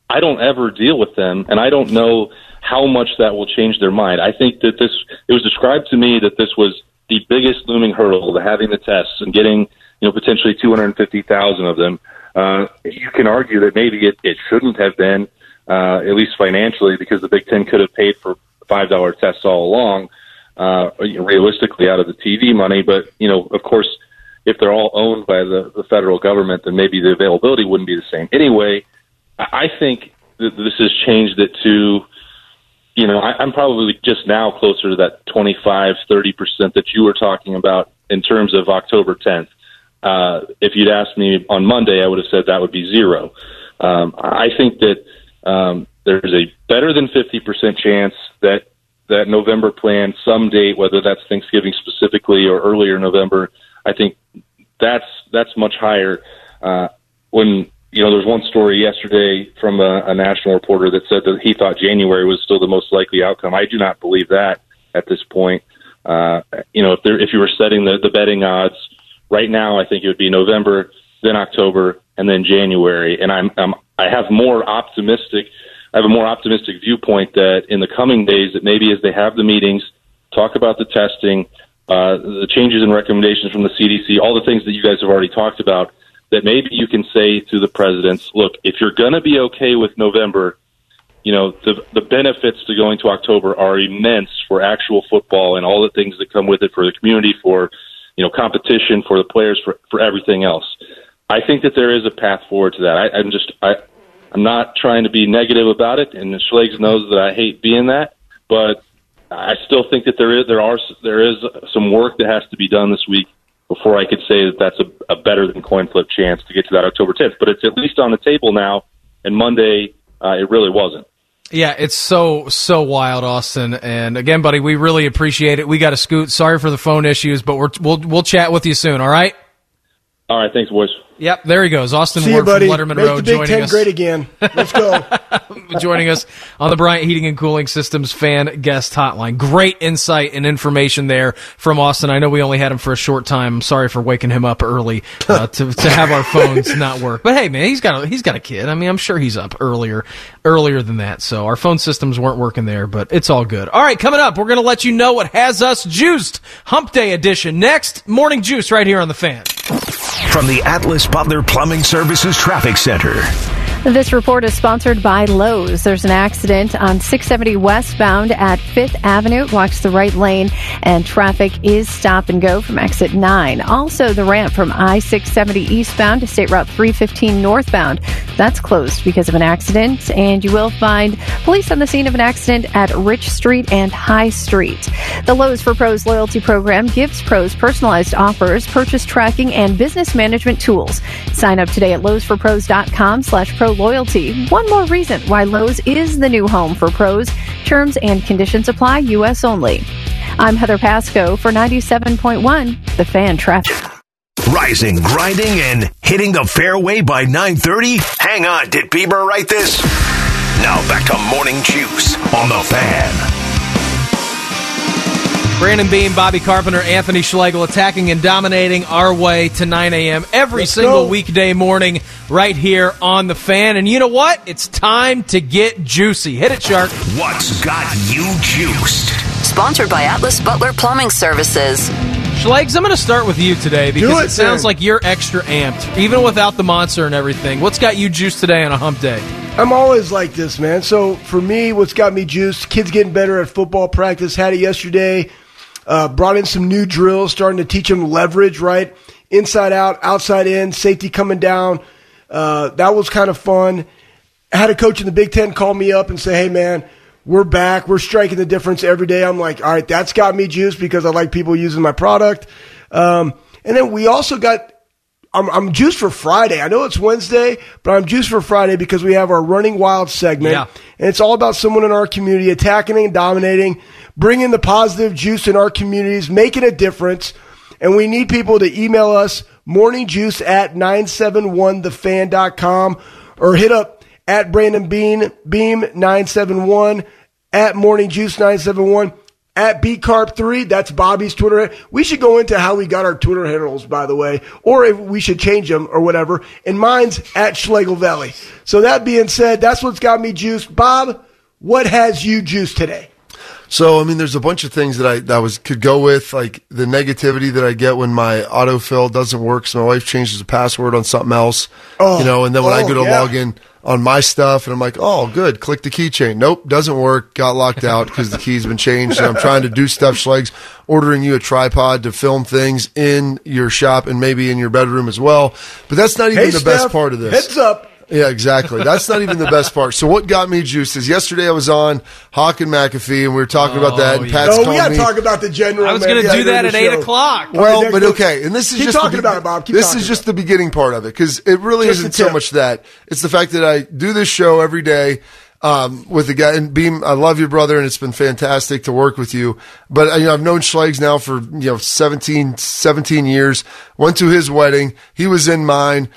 I don't ever deal with them, and I don't know how much that will change their mind. I think that this it was described to me that this was the biggest looming hurdle to having the tests and getting you know potentially 250,000 of them uh, you can argue that maybe it, it shouldn't have been, uh, at least financially, because the Big Ten could have paid for five dollar tests all along, uh, realistically out of the TV money. But you know, of course, if they're all owned by the, the federal government, then maybe the availability wouldn't be the same. Anyway, I think that this has changed it to, you know, I, I'm probably just now closer to that 25, 30 percent that you were talking about in terms of October 10th. Uh, if you'd asked me on Monday, I would have said that would be zero. Um, I think that um, there's a better than 50% chance that that November plan, some date, whether that's Thanksgiving specifically or earlier November, I think that's that's much higher. Uh, when you know, there's one story yesterday from a, a national reporter that said that he thought January was still the most likely outcome. I do not believe that at this point. Uh, you know, if there, if you were setting the, the betting odds, Right now, I think it would be November, then October, and then January. And I'm, I'm I have more optimistic. I have a more optimistic viewpoint that in the coming days, that maybe as they have the meetings, talk about the testing, uh, the changes and recommendations from the CDC, all the things that you guys have already talked about, that maybe you can say to the presidents, look, if you're going to be okay with November, you know, the, the benefits to going to October are immense for actual football and all the things that come with it for the community, for you know, competition for the players for for everything else. I think that there is a path forward to that. I, I'm just I I'm not trying to be negative about it, and Schlegs knows that I hate being that, but I still think that there is there are there is some work that has to be done this week before I could say that that's a, a better than coin flip chance to get to that October 10th. But it's at least on the table now, and Monday uh, it really wasn't. Yeah, it's so so wild, Austin. And again, buddy, we really appreciate it. We got to scoot. Sorry for the phone issues, but we're, we'll we'll chat with you soon. All right. All right. Thanks, boys. Yep, there he goes. Austin See Ward you, buddy. from Letterman Make Road the Big joining Ten us. great again. Let's go. *laughs* joining us on the Bryant Heating and Cooling Systems fan guest hotline. Great insight and information there from Austin. I know we only had him for a short time. I'm sorry for waking him up early uh, *laughs* to to have our phones not work. But hey, man, he's got a, he's got a kid. I mean, I'm sure he's up earlier earlier than that. So our phone systems weren't working there, but it's all good. All right, coming up, we're going to let you know what has us juiced. Hump Day edition next. Morning juice right here on the fan. From the Atlas Butler Plumbing Services Traffic Center. This report is sponsored by Lowe's. There's an accident on 670 westbound at 5th Avenue. Blocks the right lane, and traffic is stop and go from exit 9. Also, the ramp from I 670 eastbound to State Route 315 northbound. That's closed because of an accident, and you will find police on the scene of an accident at Rich Street and High Street. The Lowe's for Pros loyalty program gives pros personalized offers, purchase tracking, and business management tools. Sign up today at lowesforpros.com slash pro loyalty. One more reason why Lowe's is the new home for pros. Terms and conditions apply, U.S. only. I'm Heather Pasco for 97.1, The Fan Traffic. Rising, grinding, and hitting the fairway by 9.30? Hang on, did Bieber write this? Now back to Morning Juice on The Fan. Brandon Beam, Bobby Carpenter, Anthony Schlegel attacking and dominating our way to 9 a.m. every Let's single go. weekday morning right here on The Fan. And you know what? It's time to get juicy. Hit it, Shark. What's got you juiced? Sponsored by Atlas Butler Plumbing Services. Schlegs, I'm going to start with you today because it, it, sounds then. like you're extra amped, even without the monster and everything. What's got you juiced today on a hump day? I'm always like this, man. So for me, what's got me juiced? Kids getting better at football practice. Had it yesterday. Uh, brought in some new drills, starting to teach them leverage, right? Inside out, outside in, safety coming down. Uh, that was kind of fun. I had a coach in the Big Ten call me up and say, "Hey, man, we're back. We're striking the difference every day." I'm like, "All right, that's got me juiced because I like people using my product." Um, and then we also got I'm, I'm juiced for Friday. I know it's Wednesday, but I'm juiced for Friday because we have our Running Wild segment. Yeah. And it's all about someone in our community attacking and dominating, bringing the positive juice in our communities, making a difference. And we need people to email us morningjuice at 971thefan.com or hit up at Brandon Bean, Beam 971, at morningjuice 971 at bcarp3 that's bobby's twitter we should go into how we got our twitter handles by the way or if we should change them or whatever. And mine's at schlegel valley. So that being said that's what's got me juiced. Bob what has you juiced today? So I mean, there's a bunch of things that I that was could go with, like the negativity that I get when my autofill doesn't work. So my wife changes the password on something else, Oh, you know, and then when I oh, go to oh, yeah. log in on my stuff, and I'm like, oh, good, click the keychain. Nope, doesn't work. Got locked out because the key's been changed. And I'm trying to do stuff, Schlegs, ordering you a tripod to film things in your shop and maybe in your bedroom as well. But that's not even hey the best part of this. heads up Yeah, exactly. That's not even the best part. So what got me juiced is yesterday I was on Hawk and McAfee and we were talking about that. And yeah. Pat's oh we gotta talk about the general I was man. going to do that at 8 show. o'clock. Well, right, but okay, and this is keep just talking the, about it bob keep this is just about the beginning part of it because it really Just isn't so much that. It's the fact that I do this show every day um, with the guy and Beam. I love you, brother, and it's been fantastic to work with you. But you know, I've known Schlegs now for you know 17, 17 years. Went to his wedding. He was in mine.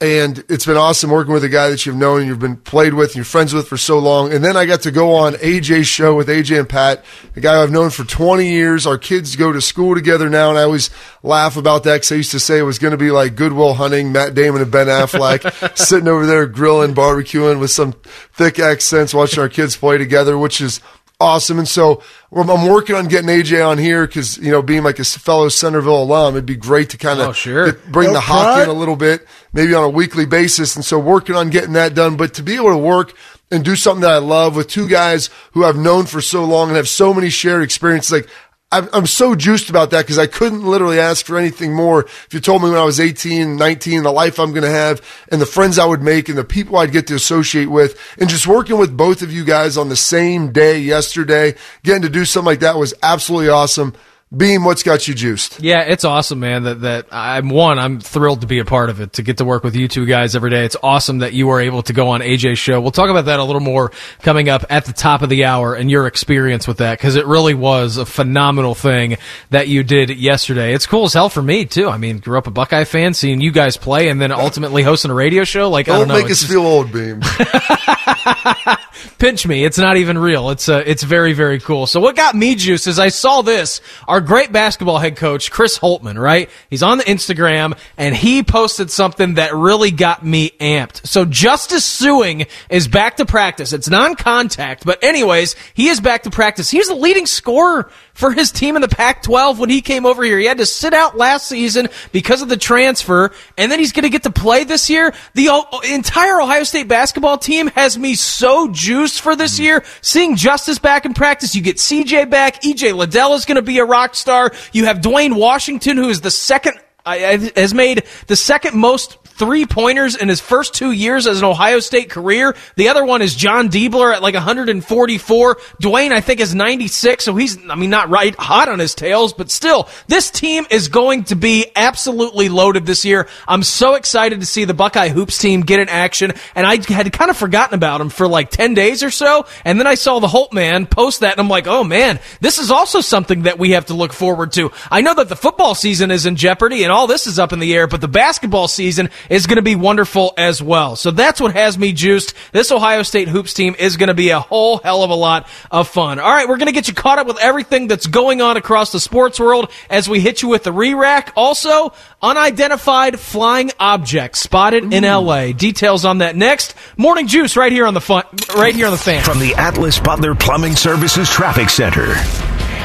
And it's been awesome working with a guy that you've known and you've been played with and you're friends with for so long. And then I got to go on AJ's show with AJ and Pat, a guy I've known for 20 years. Our kids go to school together now. And I always laugh about that because I used to say it was going to be like Goodwill Hunting, Matt Damon and Ben Affleck *laughs* sitting over there grilling, barbecuing with some thick accents, watching our kids play together, which is awesome. And so I'm working on getting AJ on here because, you know, being like a fellow Centerville alum, it'd be great to kind of Oh, sure. bring No the hawk in a little bit, maybe on a weekly basis. And so working on getting that done. But to be able to work and do something that I love with two guys who I've known for so long and have so many shared experiences, like I'm, so juiced about that because I couldn't literally ask for anything more. If you told me when I was 18, 19, the life I'm going to have and the friends I would make and the people I'd get to associate with and just working with both of you guys on the same day yesterday, getting to do something like that was absolutely awesome. Beam, what's got you juiced? Yeah, it's awesome, man. That that I'm one. I'm thrilled to be a part of it. To get to work with you two guys every day. It's awesome that you were able to go on AJ's show. We'll talk about that a little more coming up at the top of the hour and your experience with that because it really was a phenomenal thing that you did yesterday. It's cool as hell for me too. I mean, grew up a Buckeye fan, seeing you guys play, and then ultimately hosting a radio show. Like I Don't don't know, make us just- feel old, Beam. *laughs* *laughs* pinch me. It's not even real. It's uh, it's very very cool. So what got me juiced is I saw this. Our great basketball head coach Chris Holtmann, right? He's on the Instagram and he posted something that really got me amped. So Justice Sueing is back to practice. It's non-contact, but anyways, he is back to practice. He's the leading scorer for his team in the Pac-12 when he came over here. He had to sit out last season because of the transfer, and then he's going to get to play this year. The entire Ohio State basketball team has me so juiced for this mm-hmm. year. Seeing Justice back in practice, you get CJ back. EJ Liddell is going to be a rock star. You have Duane Washington, who is the second I- I- has made the second most three pointers in his first two years as an Ohio State career. The other one is Jon Diebler at like 144. Duane, I think, is 96, so he's, I mean, not right hot on his tails, but still, this team is going to be absolutely loaded this year. I'm so excited to see the Buckeye Hoops team get in action, and I had kind of forgotten about him for like 10 days or so, and then I saw the Holtmann post that, and I'm like, oh man, this is also something that we have to look forward to. I know that the football season is in jeopardy and all this is up in the air, but the basketball season is going to be wonderful as well. So that's what has me juiced. This Ohio State Hoops team is going to be a whole hell of a lot of fun. All right, we're going to get you caught up with everything that's going on across the sports world as we hit you with the re-rack. Also, unidentified flying objects spotted in LA. Details on that next. Morning juice right here on the fun, right here on the fan. From the Atlas Butler Plumbing Services Traffic Center.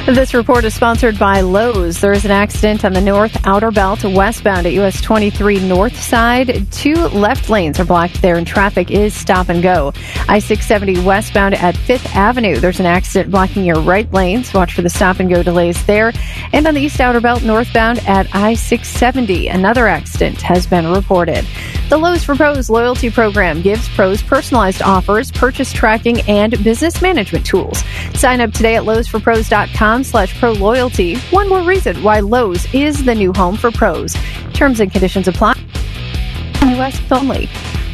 This report is sponsored by Lowe's. There is an accident on the north outer belt westbound at US 23 north side. Two left lanes are blocked there and traffic is stop and go. I 670 westbound at 5th Avenue. There's an accident blocking your right lanes. Watch for the stop and go delays there. And on the east outer belt northbound at I 670, another accident has been reported. The Lowe's for Pros loyalty program gives pros personalized offers, purchase tracking, and business management tools. Sign up today at lowesforpros.com slash pro loyalty. One more reason why Lowe's is the new home for pros. Terms and conditions apply. U.S. only.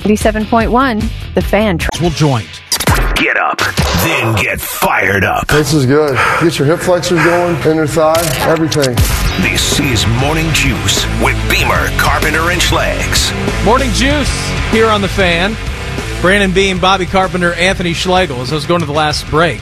87.1, The Fan. Will joint. Get up, then get fired up. This is good. Get your hip flexors going, inner thigh, everything. This is Morning Juice with Beamer, Carpenter, and Schlegs. Morning Juice here on the fan. Brandon Beam, Bobby Carpenter, Anthony Schlegel. As I was going to the last break,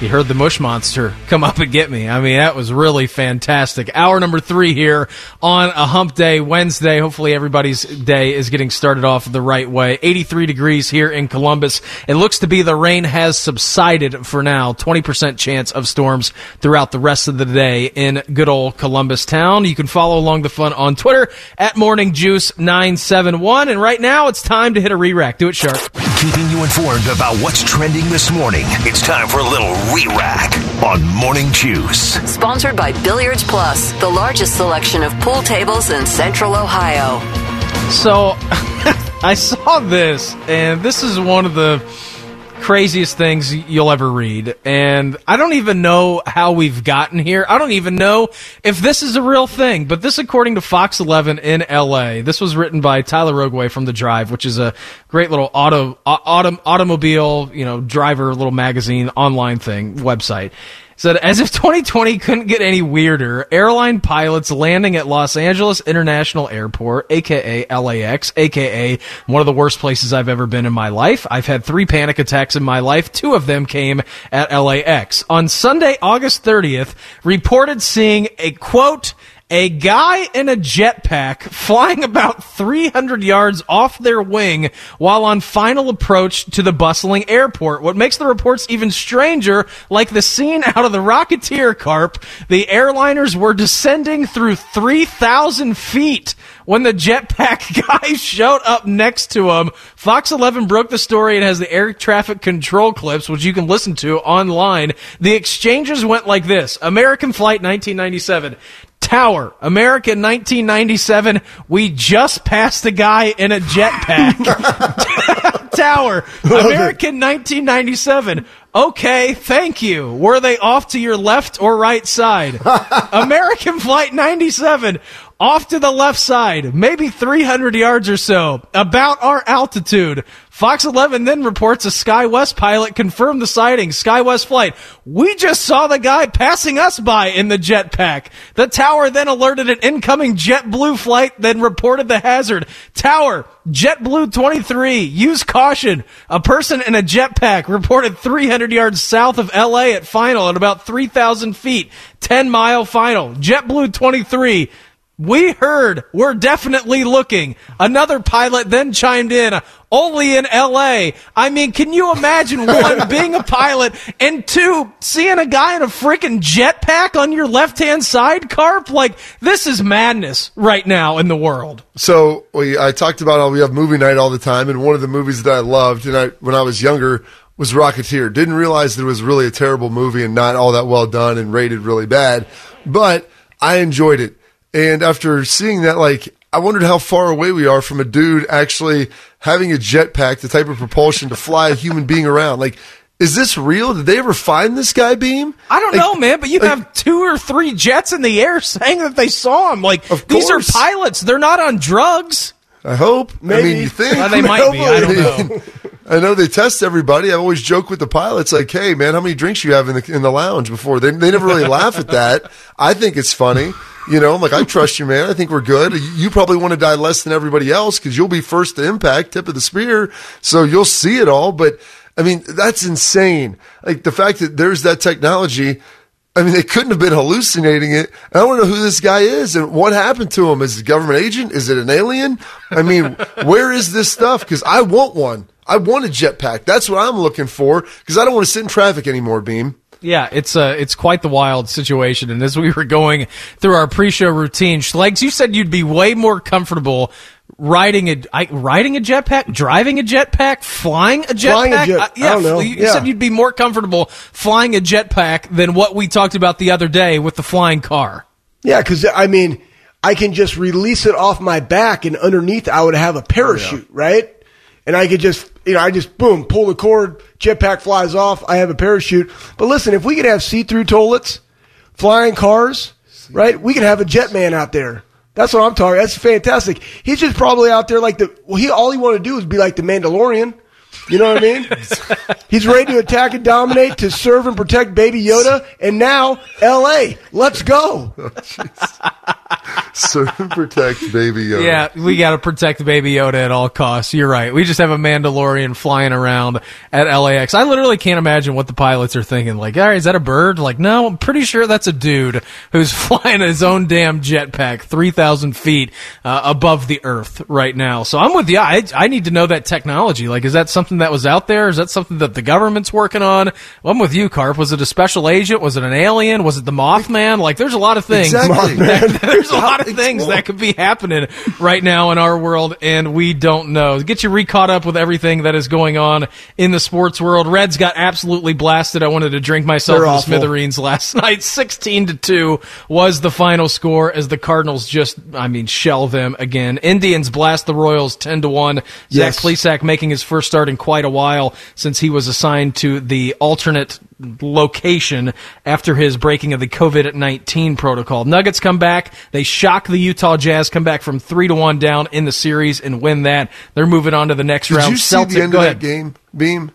you heard the Mush Monster come up and get me. I mean, that was really fantastic. Hour number three here on a hump day, Wednesday. Hopefully everybody's day is getting started off the right way. 83 degrees here in Columbus. It looks to be the rain has subsided for now. 20% chance of storms throughout the rest of the day in good old Columbus town. You can follow along the fun on Twitter at morningjuice971. And right now it's time to hit a re-rack. Do it sharp. Keeping you informed about what's trending this morning. It's time for a little re-rack on Morning Juice. Sponsored by Billiards Plus, the largest selection of pool tables in central Ohio. So *laughs* I saw this, and this is one of the craziest things you'll ever read. And I don't even know how we've gotten here. I don't even know if this is a real thing. But this, according to Fox 11 in LA, this was written by Tyler Rogoway from The Drive, which is a great little auto, auto automobile, you know, driver little magazine online thing website said as if *laughs* 2020 couldn't get any weirder airline pilots landing at los angeles international airport aka lax aka one of the worst places i've ever been in my life. I've had three panic attacks in my life. Two of them came at lax on sunday august 30th reported seeing a quote a guy in a jetpack flying about 300 yards off their wing while on final approach to the bustling airport. What makes the reports even stranger, like the scene out of the Rocketeer Carp, the airliners were descending through 3,000 feet when the jetpack *laughs* guy showed up next to him. Fox 11 broke the story and has the air traffic control clips, which you can listen to online. The exchanges went like this American Flight 1997. Tower, America 1997. We just passed a guy in a jetpack. *laughs* Tower, American 1997. Okay, thank you. Were they off to your left or right side? *laughs* American Flight 97. Off to the left side, maybe 300 yards or so, about our altitude. Fox 11 then reports a SkyWest pilot confirmed the sighting. SkyWest flight. We just saw the guy passing us by in the jetpack. The tower then alerted an incoming JetBlue flight, then reported the hazard. Tower, JetBlue 23, use caution. A person in a jetpack reported 300 yards south of LA at final at about 3,000 feet. 10 mile final. JetBlue 23, we heard. We're definitely looking. Another pilot then chimed in. Only in LA. I mean, can you imagine one, *laughs* being a pilot, and two, seeing a guy in a freaking jetpack on your left hand side, Carp? Like, this is madness right now in the world. So we, I talked about how we have movie night all the time, and one of the movies that I loved, and I, when I was younger, was Rocketeer. Didn't realize that it was really a terrible movie and not all that well done and rated really bad, but I enjoyed it. And after seeing that, like, I wondered how far away we are from a dude actually having a jetpack, the type of propulsion to fly a human being around. Like, is this real? Did they ever find this guy, Beam? I don't Like- know, man, but you like- have two or three jets in the air *laughs* saying that they saw him. Like, Of these are pilots. They're not on drugs. I hope. I mean, you think Well, they might be. I don't know. *laughs* I know they test everybody. I always joke with the pilots, like, "Hey, man, how many drinks you have in the in the lounge before?" They they never really laugh at that. I think it's funny. You know, I'm like, I trust you, man. I think we're good. You probably want to die less than everybody else because you'll be first to impact, tip of the spear, so you'll see it all. But I mean, that's insane. Like the fact that there's that technology. I mean, they couldn't have been hallucinating it. I don't know who this guy is and what happened to him. Is it a government agent? Is it an alien? I mean, *laughs* where is this stuff? Because I want one. I want a jetpack. That's what I'm looking for because I don't want to sit in traffic anymore, Beam. Yeah, it's uh, it's quite the wild situation. And as we were going through our pre-show routine, Schlegs, you said you'd be way more comfortable riding a I, riding a jetpack, driving a jetpack, flying a jetpack. Jet- Uh, I yeah, don't know. You Yeah. said you'd be more comfortable flying a jetpack than what we talked about the other day with the flying car. Yeah, because I mean, I can just release it off my back, and underneath I would have a parachute, right? And I could just, you know, I just boom, pull the cord, jetpack flies off, I have a parachute. But listen, if we could have see-through toilets, flying cars, right? We could have a jet man out there. That's what I'm talking. That's fantastic. He's just probably out there like the. Well, he all he wanted to do is be like the Mandalorian. You know what I mean? *laughs* He's ready to attack and dominate, to serve and protect Baby Yoda, and now L.A. Let's go. *laughs* Serve and *laughs* protect baby Yoda. Yeah, we got to protect Baby Yoda at all costs. You're right. We just have a Mandalorian flying around at LAX. I literally can't imagine what the pilots are thinking. Like, all right, is that a bird? Like, no, I'm pretty sure that's a dude who's *laughs* flying his own damn jetpack 3,000 feet uh, above the earth right now. So I'm with you. I, I need to know that technology. Like, is that something that was out there? Is that something that the government's working on? Well, I'm with you, Carp. Was it a special agent? Was it an alien? Was it the Mothman? Like, there's a lot of things. Exactly. *laughs* There's a lot of *laughs* things that could be happening right now in our world, and we don't know. Get you re-caught up with everything that is going on in the sports world. Reds got absolutely blasted. I wanted to drink myself the smithereens *laughs* last night. 16 to 2 was the final score as the Cardinals just, I mean, shell them again. Indians blast the Royals 10 to 1. Yes. Zach Plesac making his first start in quite a while since he was assigned to the alternate location after his breaking of the COVID 19 protocol. Nuggets come back. They shock the Utah Jazz, come back from 3 to 1 down in the series and win that. They're moving on to the next Did round. you see Celtic, the end of that game, Beam?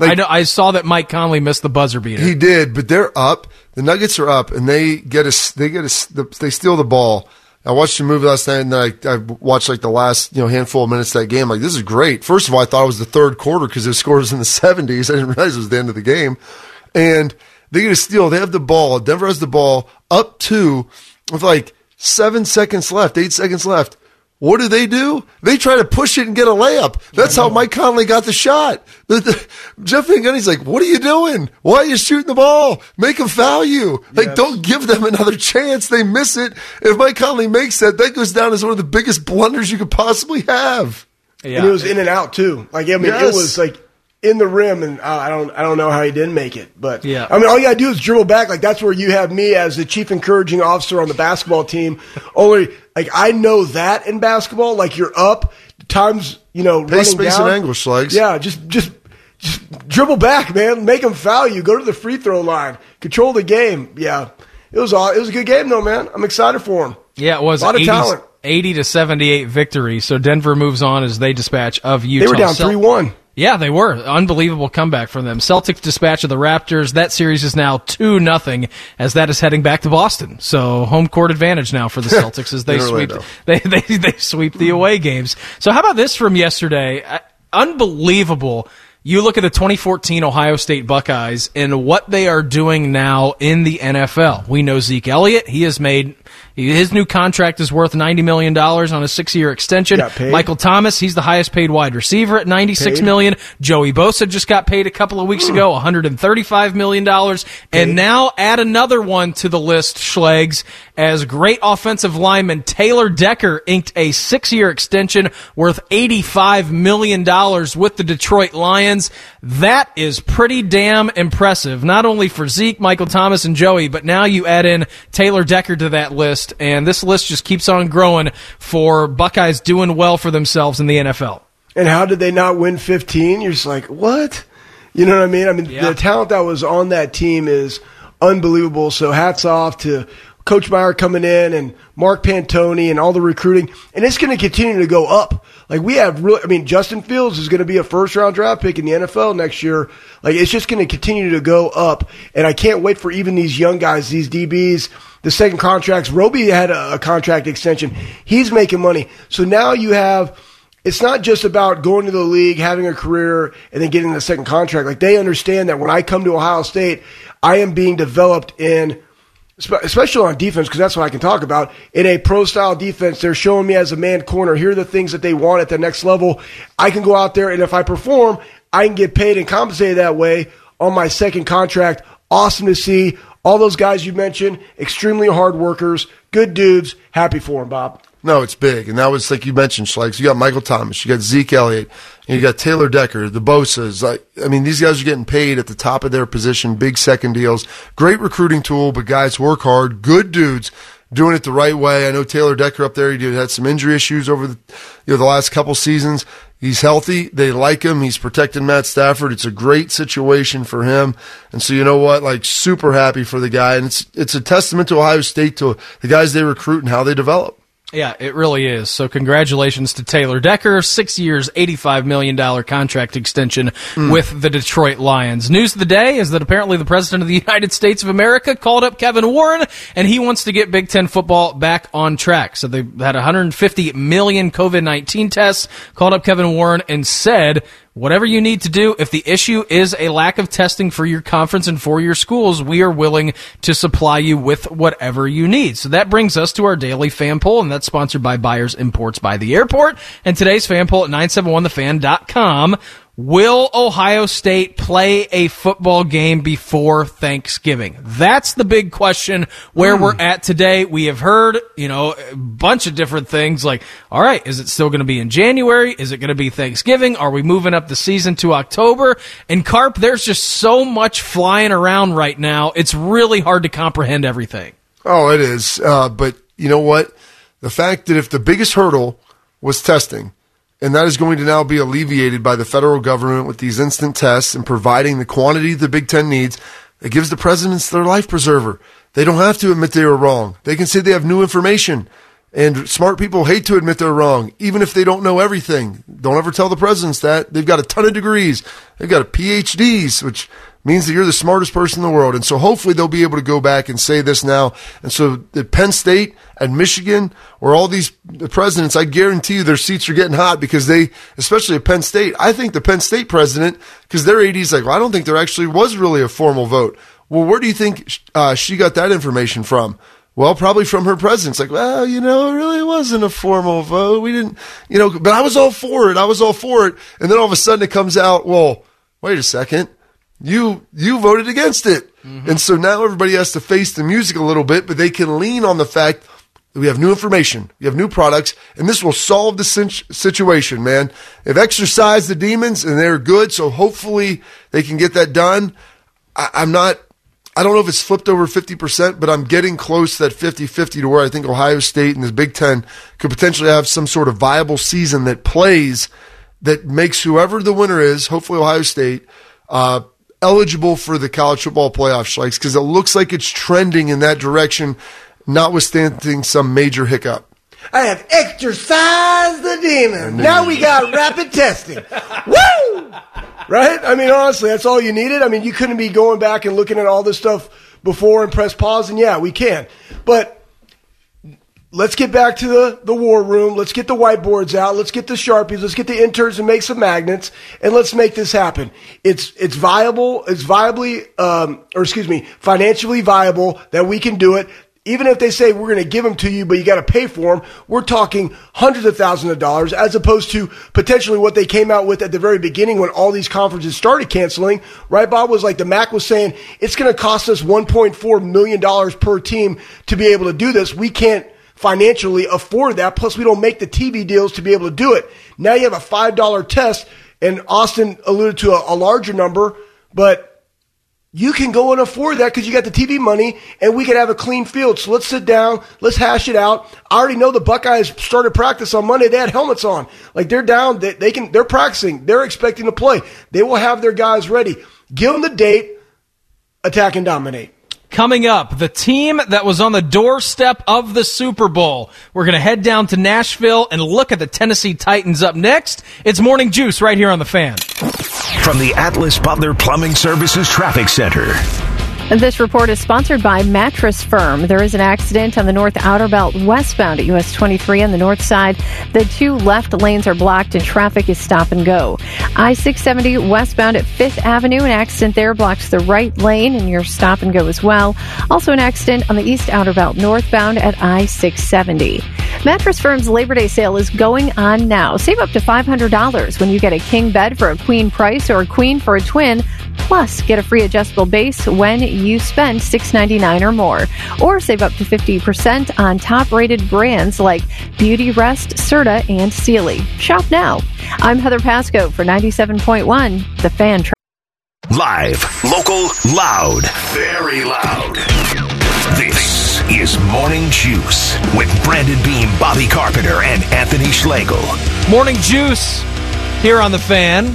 I know. I saw that Mike Conley missed the buzzer beater. He did, but they're up. The Nuggets are up, and they get a they get a they steal the ball. I watched the movie last night, and I, I watched like the last you know handful of minutes of that game. Like this is great. First of all, I thought it was the third quarter because the score was in the *laughs* seventies. I didn't realize it was the end of the game, and they get a steal. They have the ball. Denver has the ball up two with like seven seconds left, eight seconds left. What do they do? They try to push it and get a layup. That's how Mike Conley got the shot. The, *laughs* the, Jeff Van Gundy's like, "What are you doing? Why are you shooting the ball? Make them foul you. Like, don't give them another chance. They miss it. If Mike Conley makes that, that goes down as one of the biggest blunders you could possibly have. yeah. And it was in and out too. Like I mean, Yes. it was like in the rim, and uh, I don't, I don't know how he didn't make it. But Yeah. I mean, all you gotta do is dribble back. Like that's where you have me as the chief encouraging officer on the basketball team. Only like I know that in basketball, like you're up times, you know, running space down. and angle, Schlegs. Yeah, just just. Just dribble back, man. Make them foul you. Go to the free throw line. Control the game. Yeah, it was all. It was a good game, though, man. I'm excited for him. Yeah, it was A lot of 80, talent. 80 to 78 victory. So Denver moves on as they dispatch of Utah. They were down three one. Yeah, they were. Unbelievable comeback from them. Celtics dispatch of the Raptors. That series is now 2 nothing as that is heading back to Boston. So home court advantage now for the *laughs* Celtics as they sweep *laughs* they, they they sweep the away games. So how about this from yesterday? Uh, Unbelievable. You look at the 2014 Ohio State Buckeyes and what they are doing now in the NFL. We know Zeke Elliott. He has made his new contract is worth $90 million on a six year extension. Michael Thomas, he's the highest paid wide receiver at ninety-six Paid. million. Joey Bosa just got paid a couple of weeks ago, one hundred and thirty-five million dollars, and now add another one to the list. Schlegs as great offensive lineman Taylor Decker inked a six-year extension worth eighty-five million dollars with the Detroit Lions. That is pretty damn impressive, not only for Zeke, Michael Thomas, and Joey, but now you add in Taylor Decker to that list, and this list just keeps on growing for Buckeyes doing well for themselves in the NFL. And how did they not win 15? You're just like, what? You know what I mean? I mean, Yeah. the talent that was on that team is unbelievable. So hats off to Coach Meyer coming in and Mark Pantoni and all the recruiting. And it's going to continue to go up. Like we have really, I mean, Justin Fields is going to be a first round draft pick in the NFL next year. Like it's just going to continue to go up. And I can't wait for even these young guys, these DBs, the second contracts. Roby had a, a contract extension. He's making money. So now you have, it's not just about going to the league, having a career, and then getting the second contract. Like they understand that when I come to Ohio State, I am being developed in, especially on defense, because that's what I can talk about. In a pro style defense, they're showing me as a man corner. Here are the things that they want at the next level. I can go out there, and if I perform, I can get paid and compensated that way on my second contract Awesome to see. All those guys you mentioned, extremely hard workers, good dudes. Happy for them, Bob. No, it's big. And that was like you mentioned, Schlegs. You got Michael Thomas, you got Zeke Elliott, you got Taylor Decker, the Bosa's. Like, I mean, these guys are getting paid at the top of their position, big second deals. Great recruiting tool, but guys work hard, good dudes doing it the right way. I know Taylor Decker up there, he had some injury issues over the, you know, the last couple seasons. He's healthy. They like him. He's protecting Matt Stafford. It's a great situation for him. And so, you know what? Like, super happy for the guy. And it's, it's a testament to Ohio State, to the guys they recruit and how they develop. Yeah, it really is. So congratulations to Taylor Decker, six years, $85 million contract extension mm. with the Detroit Lions. News of the day is that apparently the President of the *laughs* United States of America called up Kevin Warren, and he wants to get Big Ten football back on track. So they had 150 million COVID-19 tests, called up Kevin Warren and said whatever you need to do. If the issue is a lack of testing for your conference and for your schools, we are willing to supply you with whatever you need. So that brings us to our daily fan poll, and that's sponsored by Buyers Imports by the Airport. And today's fan poll at 971thefan.com. Will Ohio State play a football game before Thanksgiving? That's the big question where mm. we're at today. We have heard, you know, a bunch of different things like, all right, is it still going to be in January? Is it going to be Thanksgiving? Are we moving up the season to October? And Carp, there's just so much flying around right now. It's really hard to comprehend everything. Oh, it is. Uh, but you know what? The fact that if the biggest hurdle was testing, and that is going to now be alleviated by the federal government with these instant tests and providing the quantity the Big Ten needs. It gives the presidents their life preserver. They don't have to admit they were wrong. They can say they have new information. And smart people hate to admit they're wrong, even if they don't know everything. Don't ever tell the presidents that. They've got a ton of degrees. They've got a PhDs, which means that you're the smartest person in the world. And so hopefully they'll be able to go back and say this now. And so at Penn State and Michigan, where all these presidents, I guarantee you their seats are getting hot because they, especially at Penn State, I think the Penn State president, because their AD is like, well, I don't think there actually was really a formal vote. Well, where do you think uh, she got that information from? Well, probably from her president. Like, well, you know, it really wasn't a formal vote. We didn't, you know, but I was all for it. I was all for it. And then all of a sudden it comes out, well, wait a second you you voted against it. Mm-hmm. And so now everybody has to face the music a little bit, but they can lean on the fact that we have new information, we have new products, and this will solve the situation, man. They've exercised the demons and they're good, so hopefully they can get that done. I, I'm not I don't know if it's flipped over 50%, but I'm getting close to that 50 50 to where I think Ohio State and the Big Ten could potentially have some sort of viable season that plays that makes whoever the winner is, hopefully Ohio State, uh, eligible for the college football playoff strikes because it looks like it's trending in that direction, notwithstanding some major hiccup. I have exorcised the demon. Now we got rapid testing. *laughs* Woo! Right? I mean, honestly, that's all you needed. I mean, you couldn't be going back and looking at all this stuff before and press pause, and yeah, we can. But let's get back to the, the war room. Let's get the whiteboards out. Let's get the Sharpies. Let's get the interns and make some magnets and let's make this happen. It's, it's viable. It's viably, um, or excuse me, financially viable that we can do it. Even if they say we're going to give them to you, but you got to pay for them, we're talking hundreds of thousands of dollars as opposed to potentially what they came out with at the very beginning when all these conferences started canceling. Right, Bob was like the MAC was saying it's going to cost us 1.4 million dollars per team to be able to do this. We can't financially afford that. Plus, we don't make the TV deals to be able to do it. Now you have a $5 test, and Austin alluded to a, a larger number, but you can go and afford that because you got the TV money and we can have a clean field. So let's sit down. Let's hash it out. I already know the Buckeyes started practice on Monday. They had helmets on. Like they're down. They, they can, they're practicing. They're expecting to play. They will have their guys ready. Give them the date. Attack and dominate. Coming up, the team that was on the doorstep of the Super Bowl. We're going to head down to Nashville and look at the Tennessee Titans up next. It's Morning Juice right here on the fan. From the Atlas Butler Plumbing Services Traffic Center. This report is sponsored by Mattress Firm. There is an accident on the North Outer Belt westbound at US 23 on the north side. The two left lanes are blocked and traffic is stop and go. I 670 westbound at 5th Avenue. An accident there blocks the right lane and your stop and go as well. Also, an accident on the East Outer Belt northbound at I 670. Mattress Firm's Labor Day sale is going on now. Save up to $500 when you get a king bed for a queen price or a queen for a twin. Plus, get a free adjustable base when you spend $6.99 or more. Or save up to 50% on top rated brands like Beautyrest, Serta, and Sealy. Shop now. I'm Heather Pasco for 97.1, The Fan. Live, local, loud, very loud. This is Morning Juice with Brandon Beam, Bobby Carpenter, and Anthony Schlegel. Morning Juice here on The Fan.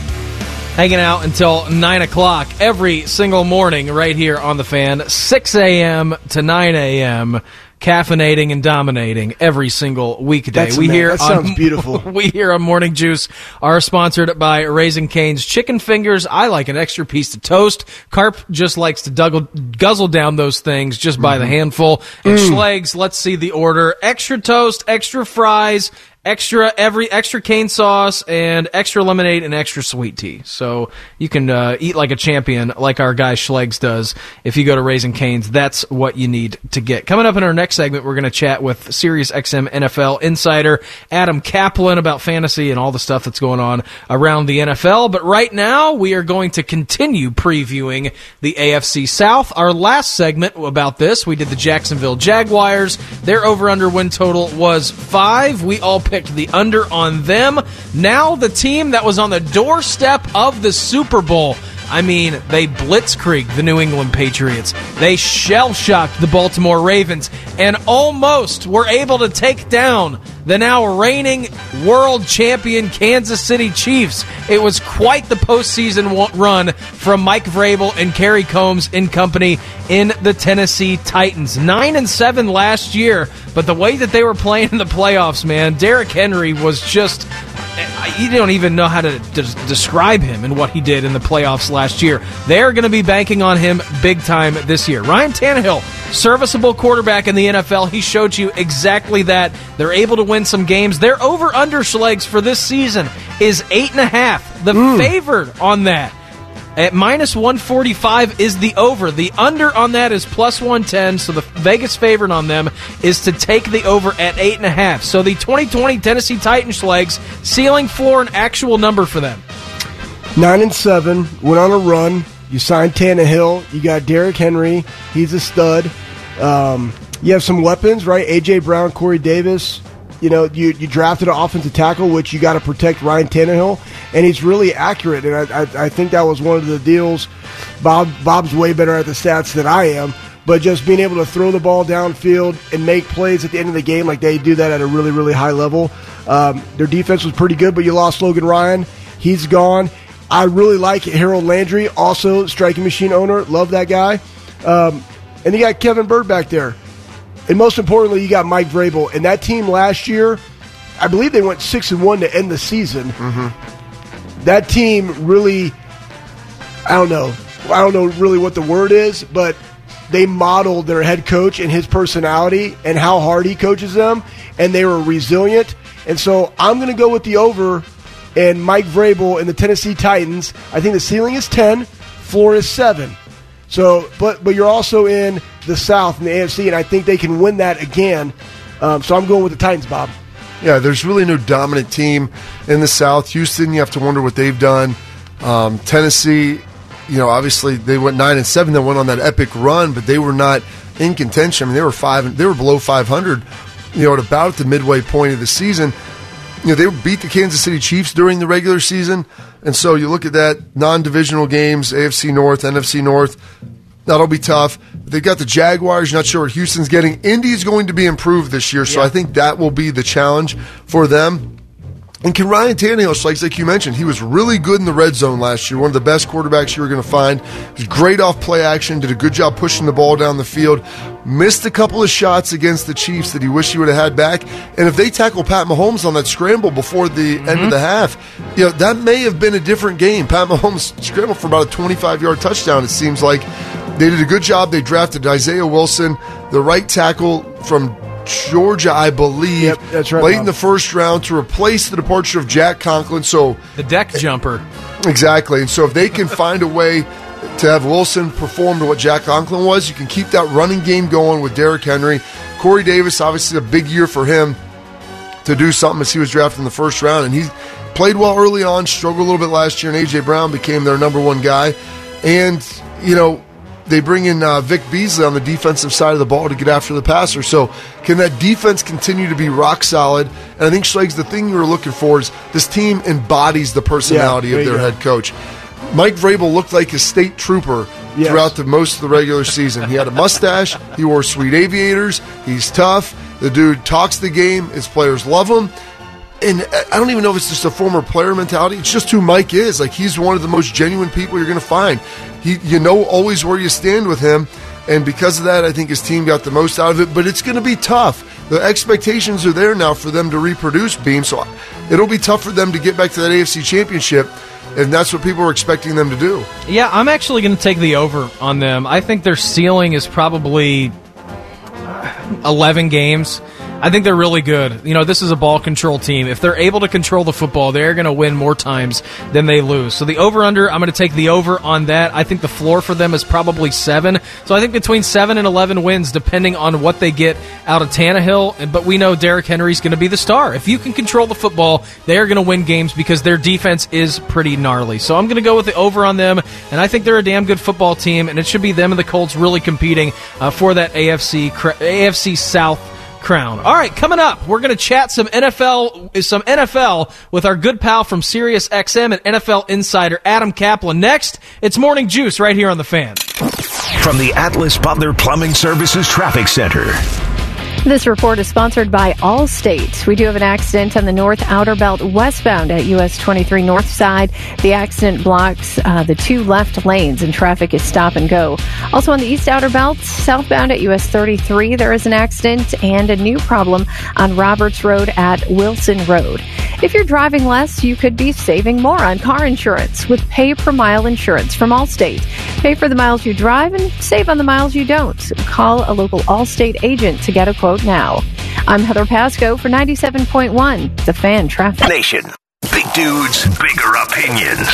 Hanging out until 9 o'clock every single morning right here on The Fan. 6 a.m. to 9 a.m caffeinating and dominating every single weekday. That's we hear that sounds on, beautiful. *laughs* We here on Morning Juice are sponsored by Raising Cane's Chicken Fingers. I like an extra piece of toast. Carp just likes to duggle, guzzle down those things just by the Mm-hmm. handful. And Mm. Schlegs, let's see the order: extra toast, extra fries. Extra every extra cane sauce and extra lemonade and extra sweet tea. So you can uh, eat like a champion, like our guy Schlegs does. If you go to Raising Canes, that's what you need to get. Coming up in our next segment, we're going to chat with Sirius XM NFL insider Adam Kaplan about fantasy and all the stuff that's going on around the NFL. But right now, we are going to continue previewing the AFC South. Our last segment about this, we did the Jacksonville Jaguars. Their over/under win total was five. We all picked the under on them. Now the team that was on the doorstep of the Super Bowl. I mean, they blitzkrieg the New England Patriots. They shell shocked the Baltimore Ravens and almost were able to take down the now reigning world champion Kansas City Chiefs. It was quite the postseason run from Mike Vrabel and Kerry Combs in company in the Tennessee Titans. Nine and seven last year, but the way that they were playing in the playoffs, man, Derrick Henry was just you don't even know how to des- describe him and what he did in the playoffs last year. They're going to be banking on him big time this year. Ryan Tannehill, serviceable quarterback in the NFL. He showed you exactly that. They're able to win some games. Their over under legs for this season is eight and a half. The favored on that. At minus 145 is the over. The under on that is plus 110. So the Vegas favorite on them is to take the over at 8.5. So the 2020 Tennessee Titans legs, ceiling floor, an actual number for them. Nine and seven, went on a run. You signed Tannehill. You got Derrick Henry. He's a stud. Um, you have some weapons, right? AJ Brown, Corey Davis. You know, you, you drafted an offensive tackle, which you got to protect Ryan Tannehill, and he's really accurate. And I, I, I think that was one of the deals. Bob Bob's way better at the stats than I am, but just being able to throw the ball downfield and make plays at the end of the game, like they do that at a really really high level. Um, their defense was pretty good, but you lost Logan Ryan. He's gone. I really like Harold Landry, also striking machine owner. Love that guy. Um, and you got Kevin Byard back there. And most importantly, you got Mike Vrabel. And that team last year, I believe they went six and one to end the season. Mm-hmm. That team really, I don't know, I don't know really what the word is, but they modeled their head coach and his personality and how hard he coaches them, and they were resilient. And so I'm going to go with the over and Mike Vrabel and the Tennessee Titans. I think the ceiling is 10, floor is 7. So, but but you're also in the South in the AFC, and I think they can win that again. Um, so I'm going with the Titans, Bob. Yeah, there's really no dominant team in the South. Houston, you have to wonder what they've done. Um, Tennessee, you know, obviously they went nine and seven. They went on that epic run, but they were not in contention. I mean, they were five. They were below 500. You know, at about the midway point of the season. You know, they beat the Kansas City Chiefs during the regular season, and so you look at that non-divisional games, AFC North, NFC North. That'll be tough. They've got the Jaguars. Not sure what Houston's getting. Indy's going to be improved this year, so I think that will be the challenge for them. And can Ryan Tannehill, like, like you mentioned, he was really good in the red zone last year. One of the best quarterbacks you were going to find. He was great off play action. Did a good job pushing the ball down the field. Missed a couple of shots against the Chiefs that he wished he would have had back. And if they tackle Pat Mahomes on that scramble before the end of mm-hmm. the half, you know that may have been a different game. Pat Mahomes scrambled for about a 25 yard touchdown. It seems like they did a good job. They drafted Isaiah Wilson, the right tackle from Georgia, I believe. Yep, that's right, Late Bob. in the first round to replace the departure of Jack Conklin. So The deck jumper. exactly, and so if they can find a way to have Wilson perform to what Jack Conklin was, you can keep that running game going with Derrick Henry, Corey Davis. Obviously, a big year for him. to do something as he was drafted in the first round. And he played well early on, struggled a little bit last year, and A.J. Brown became their number one guy. And, you know, they bring in uh, Vic Beasley on the defensive side of the ball to get after the passer. So, can that defense continue to be rock solid? And I think Schleg's the thing you were looking for is this team embodies the personality Yeah, of their head coach. Mike Vrabel looked like a state trooper Yes. throughout the most of the regular season. He had a mustache. He wore sweet aviators. He's tough. The dude talks the game. His players love him. And I don't even know if it's just a former player mentality. It's just who Mike is. Like he's one of the most genuine people you're going to find. He, you know, always where you stand with him, and because of that, I think his team got the most out of it. But it's going to be tough. The expectations are there now for them to reproduce Beam, so it'll be tough for them to get back to that AFC Championship, and that's what people are expecting them to do. Yeah, I'm actually going to take the over on them. I think their ceiling is probably 11 games. I think they're really good. You know, this is a ball control team. If they're able to control the football, they're going to win more times than they lose. So the over under, I'm going to take the over on that. I think the floor for them is probably seven. So I think between seven and 11 wins, depending on what they get out of Tannehill. But we know Derrick Henry's going to be the star. If you can control the football, they are going to win games because their defense is pretty gnarly. So I'm going to go with the over on them, and I think they're a damn good football team, and it should be them and the Colts really competing uh, for that AFC AFC South crown. All right, coming up, we're going to chat some NFL some NFL with our good pal from Sirius XM and NFL insider Adam Kaplan. Next, it's Morning Juice right here on the Fan. From the Atlas Butler Plumbing Services Traffic Center. This report is sponsored by Allstate. We do have an accident on the North Outer Belt westbound at US 23 North Side. The accident blocks uh, the two left lanes and traffic is stop and go. Also on the East Outer Belt, southbound at US 33, there is an accident and a new problem on Roberts Road at Wilson Road. If you're driving less, you could be saving more on car insurance with pay per mile insurance from Allstate. Pay for the miles you drive and save on the miles you don't. Call a local Allstate agent to get a quote now. I'm Heather Pasco for 97.1, The Fan Traffic. Nation. Big dudes, bigger opinions.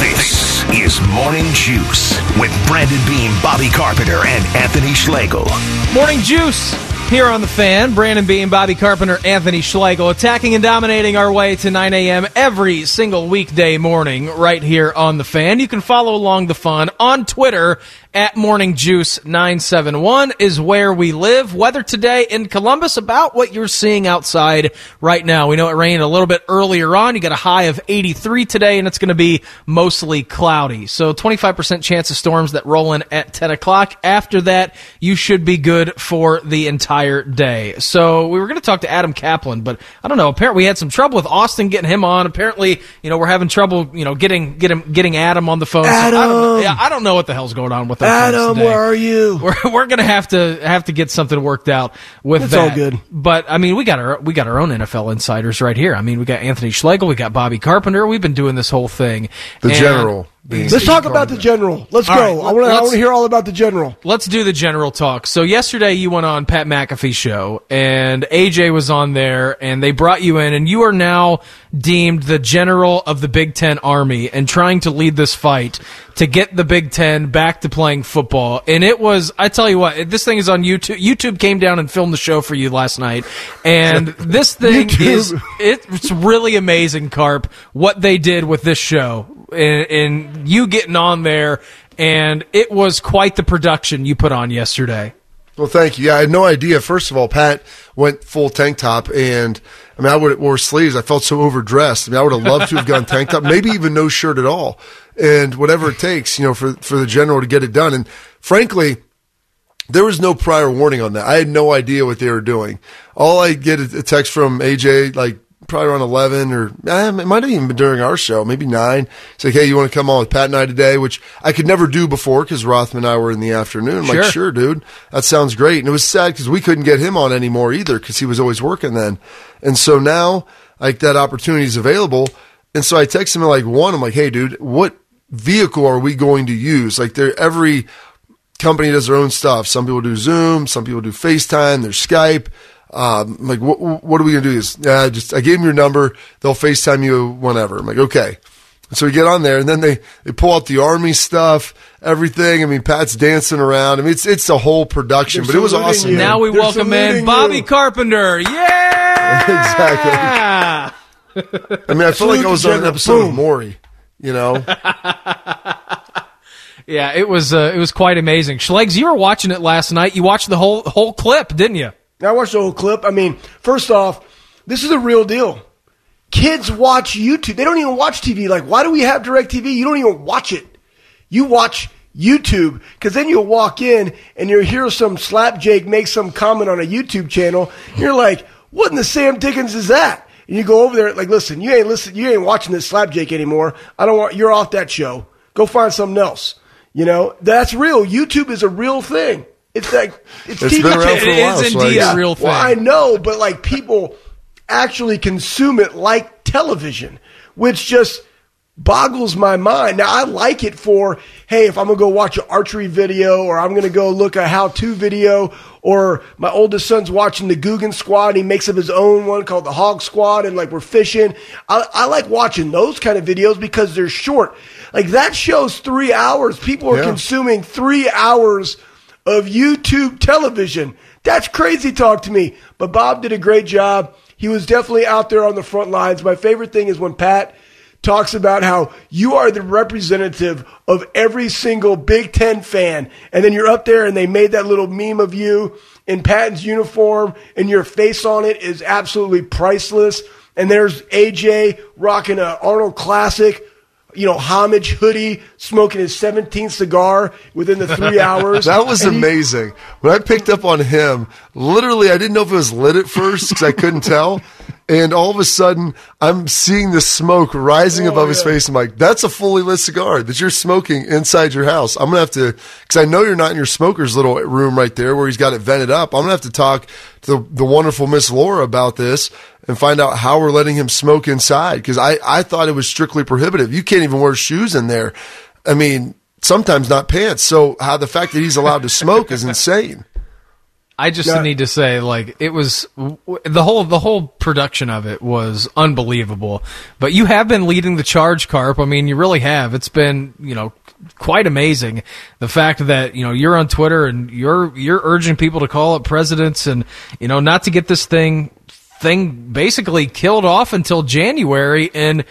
This is Morning Juice with Brandon Beam, Bobby Carpenter, and Anthony Schlegel. Morning Juice here on the Fan. Brandon Beam, Bobby Carpenter, Anthony Schlegel, attacking and dominating our way to 9 a.m. every single weekday morning right here on the Fan. You can follow along the fun on Twitter at Morning Juice 971 is where we live. Weather today in Columbus about what you're seeing outside right now. We know it rained a little bit earlier on. You got a high of 83 today, and it's going to be mostly cloudy. So 25% chance of storms that roll in at 10 o'clock. After that, you should be good for the entire day. So we were going to talk to Adam Kaplan, but I don't know. Apparently, we had some trouble with Austin getting him on. Apparently, you know, we're having trouble, you know, getting getting getting Adam on the phone. So I don't. Adam! Yeah, I don't know what the hell's going on with those phones Adam, today. where are you? We're, we're gonna have to have to get something worked out with That's that. all good. But I mean, we got our we got our own NFL insiders right here. I mean, we got Anthony Schlegel, we got Bobby Carpenter. We've been doing this whole thing. The And- general. Let's talk about the general. Let's All go. right, I want to. Hear all about the general. Let's do the general talk. So yesterday you went on Pat McAfee show and AJ was on there and they brought you in and you are now deemed the general of the Big Ten Army and trying to lead this fight to get the Big Ten back to playing football. And it was, I tell you what, this thing is on YouTube. YouTube came down and filmed the show for you last night. And this *laughs* thing YouTube. is, it's really amazing, Carp, what they did with this show and, and you getting on there. And it was quite the production you put on yesterday. Well, thank you. Yeah, I had no idea. First of all, Pat went full tank top, and I mean, I would have wore sleeves. I felt so overdressed. I mean, I would have loved to have gone tank top, maybe even no shirt at all, and whatever it takes, you know, for for the general to get it done. And frankly, there was no prior warning on that. I had no idea what they were doing. All I get a text from AJ, like probably around 11 or eh, it might have even been during our show, maybe nine. It's like, hey, you want to come on with Pat and I today, which I could never do before because Rothman and I were in the afternoon. I'm Sure. like, sure, dude, that sounds great. And it was sad because we couldn't get him on anymore either because he was always working then. And so now, like, that opportunity is available. And so I text him at like one. I'm like, hey, dude, what vehicle are we going to use? Like, there every company does their own stuff. Some people do Zoom, some people do FaceTime, there's Skype. Um, like, what, what are we going to do? Is uh, just I gave them your number. They'll FaceTime you whenever. I'm like, okay. So we get on there, and then they, they pull out the army stuff, everything. I mean, Pat's dancing around. I mean, it's it's a whole production, They're but it was awesome. you. Now we They're welcome in Bobby you. Carpenter. *laughs* Yeah! exactly. I mean, I feel like I was on an Boom. episode of Maury. You know, *laughs* Yeah, it was uh, it was quite amazing. Schlegs, you were watching it last night. You watched the whole whole clip, didn't you? I watched the whole clip. I mean, first off, this is a real deal. Kids watch YouTube. They don't even watch TV. Like, why do we have direct TV? You don't even watch it. You watch YouTube because then you'll walk in and you'll hear some slapjake make some comment on a YouTube channel. You're like, what in the Sam Dickens is that? And you go over there like, listen, you ain't listen, you ain't watching this slapjake anymore. I don't want, you're off that show. Go find something else. You know, that's real. YouTube is a real thing. It's like, it's, It's TV been around for a while. is so indeed I- a real thing. well, I know, but like people actually consume it like television, which just boggles my mind. Now I like it for, hey, if I'm gonna go watch an archery video or I'm gonna go look a how-to video or my oldest son's watching the Googan Squad. He makes up his own one called the Hog Squad and like we're fishing. I, I like watching those kind of videos because they're short. Like that show's three hours. People are Yeah. consuming three hours of YouTube television. That's crazy talk to me. But Bob did a great job. He was definitely out there on the front lines. My favorite thing is when Pat talks about how you are the representative of every single Big Ten fan. And then you're up there and they made that little meme of you in Patton's uniform and your face on it is absolutely priceless. And there's AJ rocking a Arnold Classic you know, homage hoodie, smoking his 17th cigar within the three *laughs* hours. That was And he- amazing. When I picked up on him, literally, I didn't know if it was lit at first because I couldn't tell. And all of a sudden, I'm seeing the smoke rising Oh, above his yeah. face. I'm like, that's a fully lit cigar that you're smoking inside your house. I'm going to have to, because I know you're not in your smoker's little room right there where he's got it vented up. I'm going to have to talk to the, the wonderful Miss Laura about this and find out how we're letting him smoke inside because I, I thought it was strictly prohibitive. You can't even wear shoes in there. I mean, sometimes not pants. So how the fact that he's allowed to smoke is insane. I just Yeah. need to say, like, it was w- the whole the whole production of it was unbelievable. But you have been leading the charge, Carp. I mean, you really have. It's been, you know, quite amazing. The fact that you know you're on Twitter and you're you're urging people to call up presidents and you know not to get this thing thing basically killed off until January and.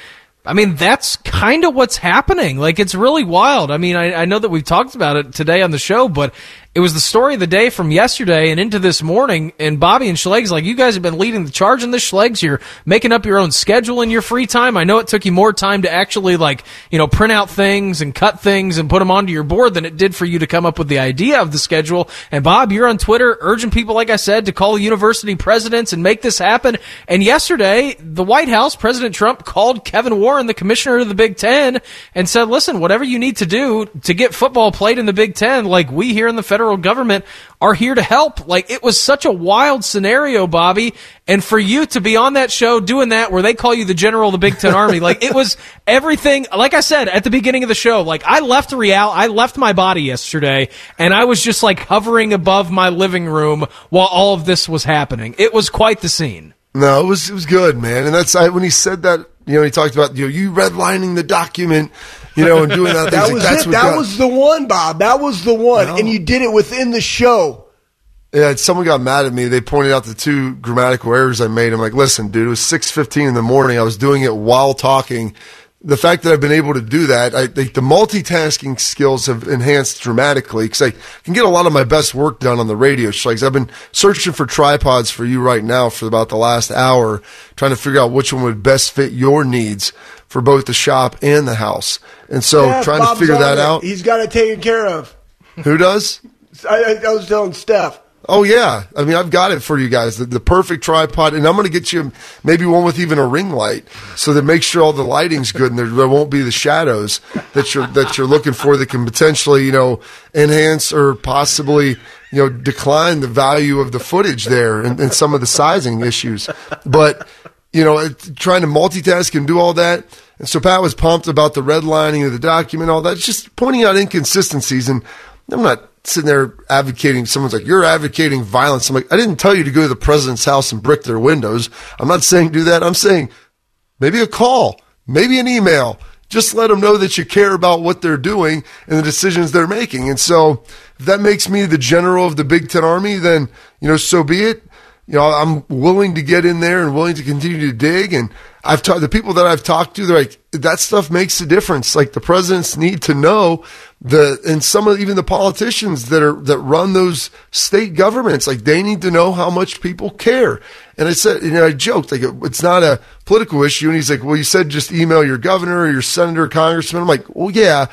I mean, that's kind of what's happening. Like, it's really wild. I mean, I, I know that we've talked about it today on the show, but it was the story of the day from yesterday and into this morning. And Bobby and Schlegs, like, you guys have been leading the charge in this, Schlegs. You're making up your own schedule in your free time. I know it took you more time to actually, like, you know, print out things and cut things and put them onto your board than it did for you to come up with the idea of the schedule. And Bob, you're on Twitter urging people, like I said, to call university presidents and make this happen. And yesterday, the White House, President Trump called Kevin Warren, the commissioner of the Big Ten, and said, listen, whatever you need to do to get football played in the Big Ten, like we here in the federal government are here to help. Like it was such a wild scenario, Bobby. And for you to be on that show doing that where they call you the general of the Big Ten *laughs* Army, like it was everything. Like I said at the beginning of the show, like I left real, I left my body yesterday and I was just like hovering above my living room while all of this was happening. It was quite the scene. No, it was it was good, man. And that's I, when he said that. You know, he talked about you know you redlining the document, you know, and doing *laughs* that. That like, was that's it. That got- was the one, Bob. That was the one. No. And you did it within the show. Yeah, someone got mad at me. They pointed out the two grammatical errors I made. I'm like, listen, dude, it was 6:15 in the morning. I was doing it while talking. The fact that I've been able to do that, I think the multitasking skills have enhanced dramatically because I can get a lot of my best work done on the radio. Like I've been searching for tripods for you right now for about the last hour, trying to figure out which one would best fit your needs for both the shop and the house. And so Yeah, trying Bob's to figure that it. out. He's got it taken care of. Who does? I, I, I was telling Steph. Oh yeah, I mean I've got it for you guys, the, the perfect tripod, and I'm going to get you maybe one with even a ring light, so that makes sure all the lighting's good and there, there won't be the shadows that you're that you're looking for that can potentially you know enhance or possibly you know decline the value of the footage there and, and some of the sizing issues, but you know trying to multitask and do all that. And so Pat was pumped about the redlining of the document, all that, It's just pointing out inconsistencies. And I'm not sitting there advocating. Someone's like, "You're advocating violence." I'm like, "I didn't tell you to go to the president's house and brick their windows." I'm not saying do that. I'm saying maybe a call, maybe an email. Just let them know that you care about what they're doing and the decisions they're making. And so, if that makes me the general of the Big Ten Army, then you know, so be it. You know, I'm willing to get in there and willing to continue to dig. And I've talked the people that I've talked to, they're like, that stuff makes a difference. Like the presidents need to know the, and some of even the politicians that are, that run those state governments, like they need to know how much people care. And I said, you know, I joked, like, it's not a political issue. And he's like, well, you said just email your governor or your senator or congressman. I'm like, well, yeah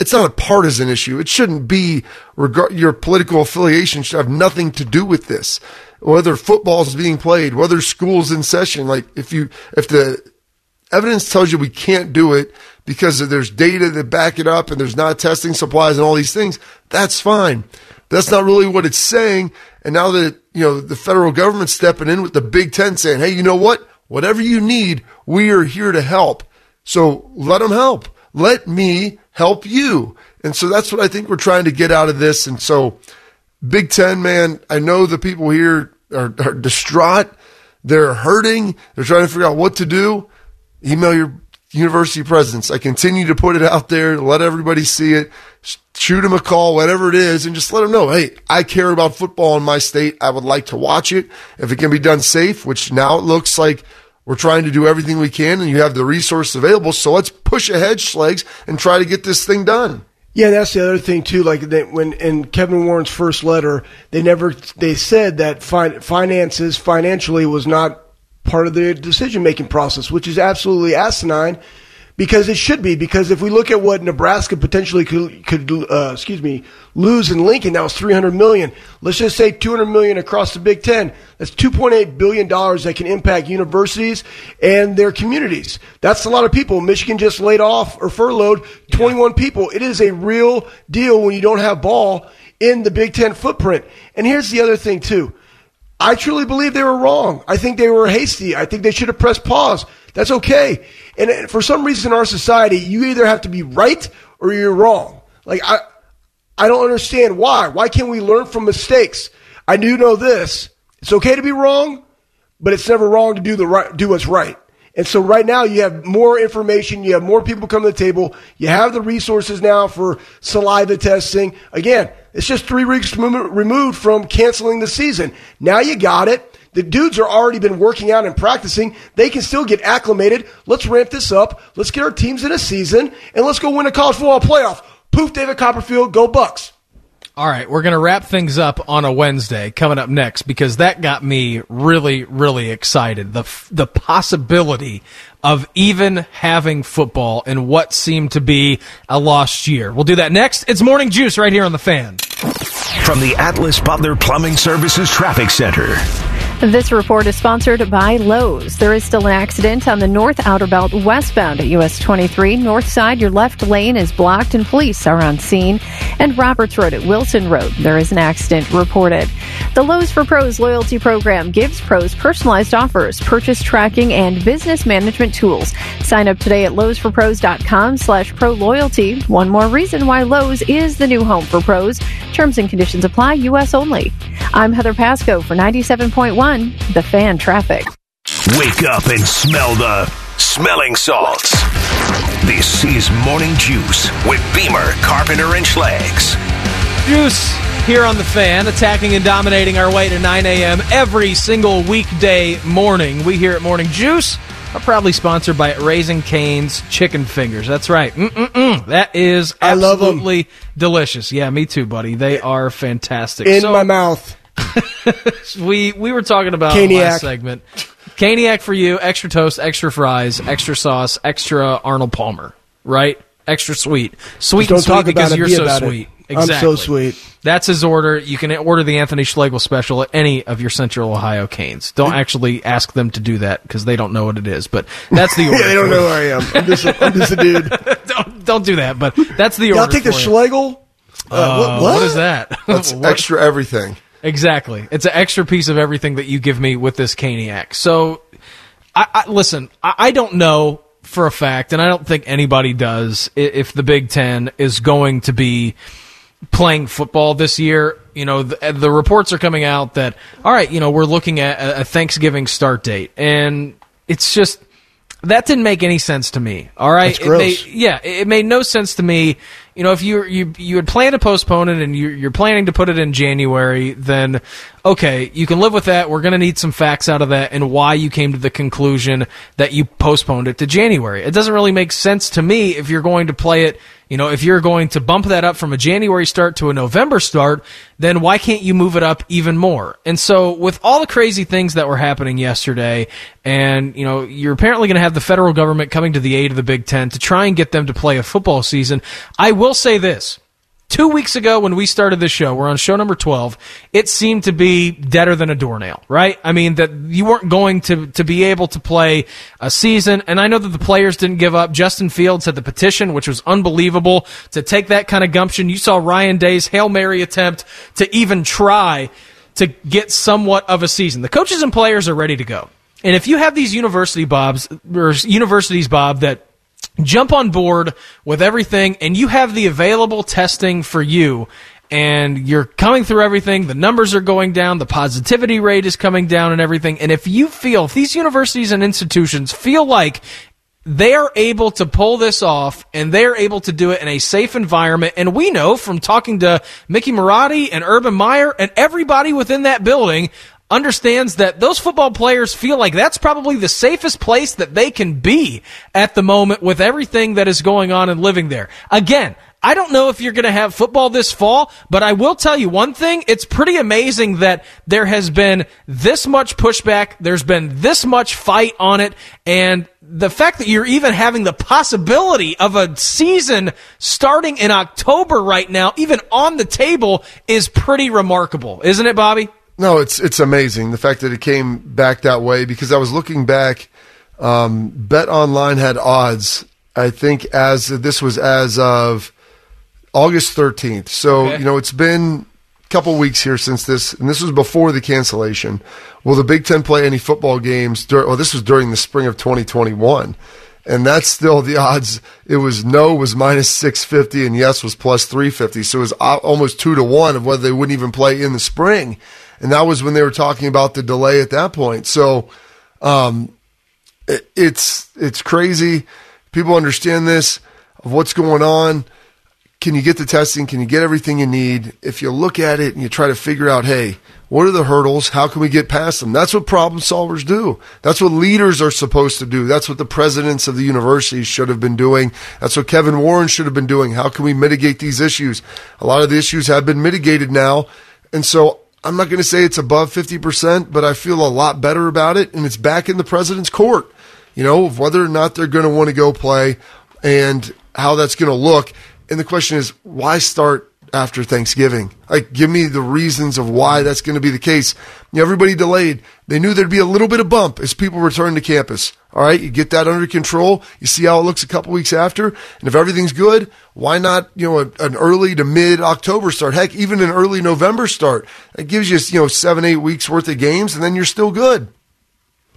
it's not a partisan issue. It shouldn't be regard your political affiliation should have nothing to do with this whether football is being played, whether school's in session. Like if you, if the evidence tells you we can't do it because there's data that back it up and there's not testing supplies and all these things, that's fine. That's not really what it's saying. And now that, you know, the federal government's stepping in with the Big Ten saying, Hey, you know what? Whatever you need, we are here to help. So let them help. Let me help you. And so that's what I think we're trying to get out of this. And so, Big Ten, man, I know the people here are, are distraught. They're hurting. They're trying to figure out what to do. Email your university presidents. I continue to put it out there, let everybody see it, shoot them a call, whatever it is, and just let them know, hey, I care about football in my state. I would like to watch it. If it can be done safe, which now it looks like we're trying to do everything we can and you have the resources available. So let's push ahead, Schlegs, and try to get this thing done. Yeah, that's the other thing too. Like they, when in Kevin Warren's first letter, they never they said that fin- finances financially was not part of the decision making process, which is absolutely asinine because it should be. Because if we look at what Nebraska potentially could, could uh, excuse me, lose in Lincoln, that was 300 million. Let's just say 200 million across the Big Ten. That's 2.8 billion dollars that can impact universities and their communities. That's a lot of people. Michigan just laid off or furloughed 21 people. It is a real deal when you don't have ball in the Big Ten footprint. And here's the other thing too. I truly believe they were wrong. I think they were hasty. I think they should have pressed pause. That's okay. And uh, for some reason in our society, you either have to be right or you're wrong. Like I, I don't understand why. Why can't we learn from mistakes? I do know this. It's okay to be wrong, but it's never wrong to do the right, do what's right. And so right now you have more information, you have more people come to the table, you have the resources now for saliva testing. Again, it's just three weeks removed from canceling the season. Now you got it. The dudes are already been working out and practicing. They can still get acclimated. Let's ramp this up. Let's get our teams in a season and let's go win a college football playoff. Poof, David Copperfield, go Bucks. All right, we're going to wrap things up on a Wednesday coming up next because that got me really, really excited. The, the possibility of even having football in what seemed to be a lost year. We'll do that next. It's Morning Juice right here on The Fan. From the Atlas Butler Plumbing Services Traffic Center. This report is sponsored by Lowe's. There is still an accident on the North Outer Belt westbound at US 23. North side, your left lane is blocked and police are on scene. And Roberts Road at Wilson Road, there is an accident reported. The Lowe's for Pros loyalty program gives pros personalized offers, purchase tracking, and business management tools. Sign up today at lowesforpros.com slash pro loyalty. One more reason why Lowe's is the new home for pros. Terms and conditions apply, U.S. only. I'm Heather Pasco for 97.1 the fan traffic. Wake up and smell the smelling salts. This is Morning Juice with Beamer, Carpenter, and Schlegs. Juice here on the fan, attacking and dominating our way to 9 a.m. every single weekday morning. We here at Morning Juice are proudly sponsored by Raising Cane's Chicken Fingers. That's right. Mm-mm-mm. That is absolutely delicious. Yeah, me too, buddy. They are fantastic. In so, my mouth. *laughs* we we were talking about Caniac. last segment. Caniac for you, extra toast, extra fries, extra sauce, extra Arnold Palmer, right? Extra sweet, sweet and sweet because you're so sweet. It. Exactly. I'm so sweet. That's his order. You can order the Anthony Schlegel special at any of your Central Ohio canes. Don't actually ask them to do that because they don't know what it is. But that's the *laughs* order. yeah, they don't know who I am. I'm just a, I'm just a dude. *laughs* don't don't do that. But that's the order. I'll take the Schlegel. Uh, uh, what, what? what is that? That's extra everything. Exactly. It's an extra piece of everything that you give me with this Caniac. So, I, I listen. I, I, don't know for a fact, and I don't think anybody does, if the Big Ten is going to be playing football this year. You know, the, uh, the reports are coming out that all right, you know, we're looking at a, a Thanksgiving start date, and it's just that didn't make any sense to me. All right, it made, yeah, it made no sense to me you know, if you you you had planned to postpone it and you, you're planning to put it in January, then okay, you can live with that. We're going to need some facts out of that and why you came to the conclusion that you postponed it to January. It doesn't really make sense to me if you're going to play it you know, if you're going to bump that up from a January start to a November start, then why can't you move it up even more? And so with all the crazy things that were happening yesterday, and, you know, you're apparently going to have the federal government coming to the aid of the Big Ten to try and get them to play a football season, I will say this. Two weeks ago, when we started the show, we're on show number 12, it seemed to be deader than a doornail, right? I mean, that you weren't going to, to be able to play a season. And I know that the players didn't give up. Justin Fields had the petition, which was unbelievable to take that kind of gumption. You saw Ryan Day's Hail Mary attempt to even try to get somewhat of a season. The coaches and players are ready to go. And if you have these university bobs or universities, Bob, that jump on board with everything and you have the available testing for you and you're coming through everything, the numbers are going down, the positivity rate is coming down and everything. And if you feel, if these universities and institutions feel like they are able to pull this off and they're able to do it in a safe environment. And we know from talking to Mickey Marotti and Urban Meyer and everybody within that building understands that those football players feel like that's probably the safest place that they can be at the moment with everything that is going on and living there. Again, I don't know if you're going to have football this fall, but I will tell you one thing. It's pretty amazing that there has been this much pushback. There's been this much fight on it. And the fact that you're even having the possibility of a season starting in October right now, even on the table, is pretty remarkable, isn't it, Bobby? No, it's it's amazing the fact that it came back that way because I was looking back. Um, Bet Online had odds. I think as this was as of August thirteenth. So okay. you know it's been a couple weeks here since this, and this was before the cancellation. Will the Big Ten play any football games? Dur- well, this was during the spring of 2021 and that's still the odds. It was no was minus 650 and yes was plus 350. So it was almost two to one of whether they wouldn't even play in the spring and that was when they were talking about the delay at that point. So, um, it, it's it's crazy. People understand this of what's going on. Can you get the testing? Can you get everything you need? If you look at it and you try to figure out, hey, what are the hurdles? How can we get past them? That's what problem solvers do. That's what leaders are supposed to do. That's what the presidents of the universities should have been doing. That's what Kevin Warren should have been doing. How can we mitigate these issues? A lot of the issues have been mitigated now. And so I'm not going to say it's above 50%, but I feel a lot better about it. And it's back in the president's court, you know, of whether or not they're going to want to go play and how that's going to look. And the question is, why start after Thanksgiving? Like, give me the reasons of why that's going to be the case. You know, everybody delayed. They knew there'd be a little bit of bump as people return to campus. All right, you get that under control. You see how it looks a couple weeks after, and if everything's good, why not you know an early to mid October start? Heck, even an early November start. That gives you you know seven eight weeks worth of games, and then you're still good.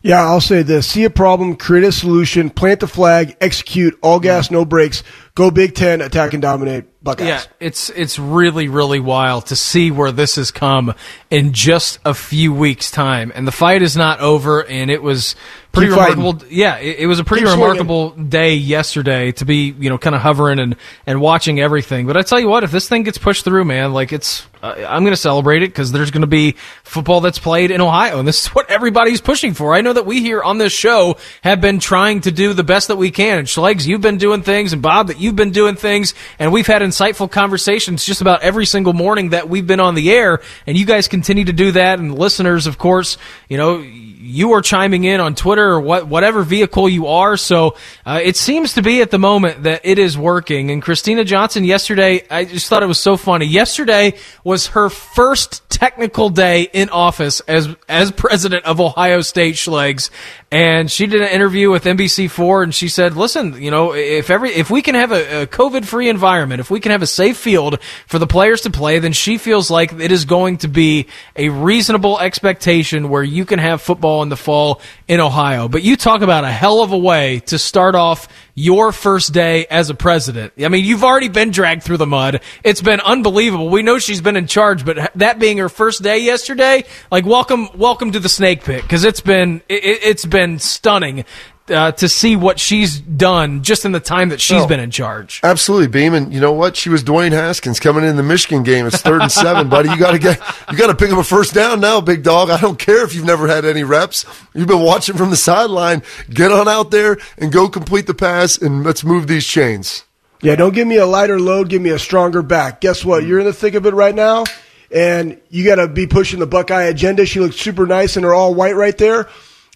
Yeah, I'll say this: see a problem, create a solution, plant the flag, execute, all gas, no brakes. Go Big Ten, attack and dominate. Buckeyes. Yeah, it's it's really really wild to see where this has come in just a few weeks' time, and the fight is not over, and it was pretty Keep remarkable. Fighting. Yeah, it, it, was a pretty Keep remarkable swinging. day yesterday to be you know kind of hovering and and watching everything. But I tell you what, if this thing gets pushed through, man, like it's uh, I'm going to celebrate it because there's going to be football that's played in Ohio, and this is what everybody's pushing for. I know that we here on this show have been trying to do the best that we can, and Schlegs, you've been doing things, and Bob, that you've been doing things, and we've had insightful conversations just about every single morning that we've been on the air, and you guys continue to do that, and listeners, of course, you know, you are chiming in on Twitter or what, whatever vehicle you are. So uh, it seems to be at the moment that it is working. And Kristina Johnson yesterday, I just thought it was so funny. Yesterday was her first technical day in office as as president of Ohio State Schlegs, and she did an interview with NBC4, and she said, "Listen, you know, if every if we can have a, a COVID free environment, if we can have a safe field for the players to play, then she feels like it is going to be a reasonable expectation where you can have football in the fall in Ohio." But you talk about a hell of a way to start off your first day as a president. I mean, you've already been dragged through the mud. It's been unbelievable. We know she's been in charge, but that being her first day yesterday, like welcome, welcome to the snake pit because it's been it, has been stunning uh, to see what she's done just in the time that she's Oh. been in charge. Absolutely, Beam, and you know what? She was Dwayne Haskins coming in the Michigan game. It's third and seven, buddy. You got to get, you got to pick up a first down now, big dog. I don't care if you've never had any reps. You've been watching from the sideline. Get on out there and go complete the pass, and let's move these chains. Yeah, don't give me a lighter load, give me a stronger back. Guess what? You're in the thick of it right now, and you got to be pushing the Buckeye agenda. She looks super nice in her all white right there.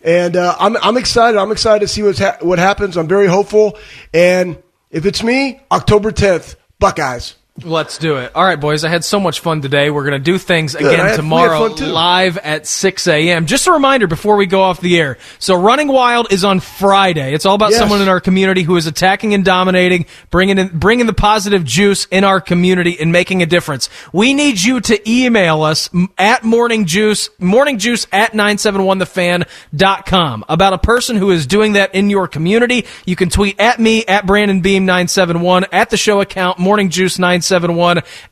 And uh, I'm, I'm excited. I'm excited to see what's ha- what happens. I'm very hopeful. And if it's me, October 10th, Buckeyes. Let's do it. All right, boys. I had so much fun today. We're going to do things Good. Again tomorrow live at 6 a.m. Just a reminder before we go off the air. So, Running Wild is on Friday. It's all about Yes. someone in our community who is attacking and dominating, bringing in, bringing the positive juice in our community and making a difference. We need you to email us at Morning Juice, Morning Juice at 971thefan.com about a person who is doing that in your community. You can tweet at me, at Brandon Beam 971, at the show account, Morning Juice 971,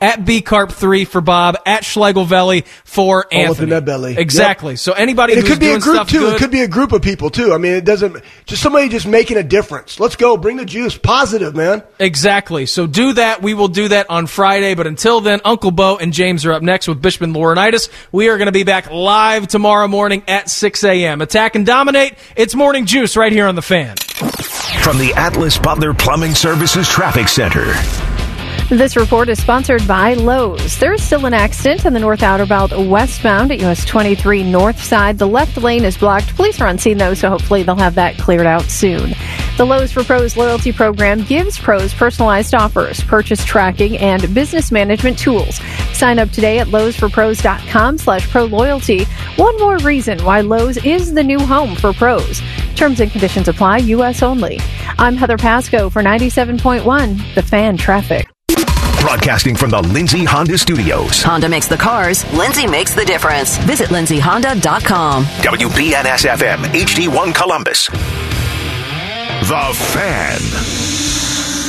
at B Carp 3 for Bob, at Schlegel Valley for oh, All Anthony. within that belly. Exactly. Yep. So anybody And it who's could be doing a group too. good, It could be a group of people too. I mean, it doesn't just somebody just making a difference. Let's go. Bring the juice. Positive, man. Exactly. So do that. We will do that on Friday. But until then, Uncle Bo and James are up next with Bishman Laurinaitis. We are going to be back live tomorrow morning at 6 a.m. Attack and dominate. It's Morning Juice right here on the fan. From the Atlas Butler Plumbing Services Traffic Center. This report is sponsored by Lowe's. There is still an accident on the North Outer Belt westbound at US 23 north side. The left lane is blocked. Police are on scene though, so hopefully they'll have that cleared out soon. The Lowe's for Pros loyalty program gives pros personalized offers, purchase tracking, and business management tools. Sign up today at lowesforpros.com slash pro loyalty. One more reason why Lowe's is the new home for pros. Terms and conditions apply, U.S. only. I'm Heather Pasco for 97.1, The Fan Traffic. Broadcasting from the Lindsay Honda Studios. Honda makes the cars, Lindsay makes the difference. Visit lindsayhonda.com. WBNS FM, HD1 Columbus. The Fan.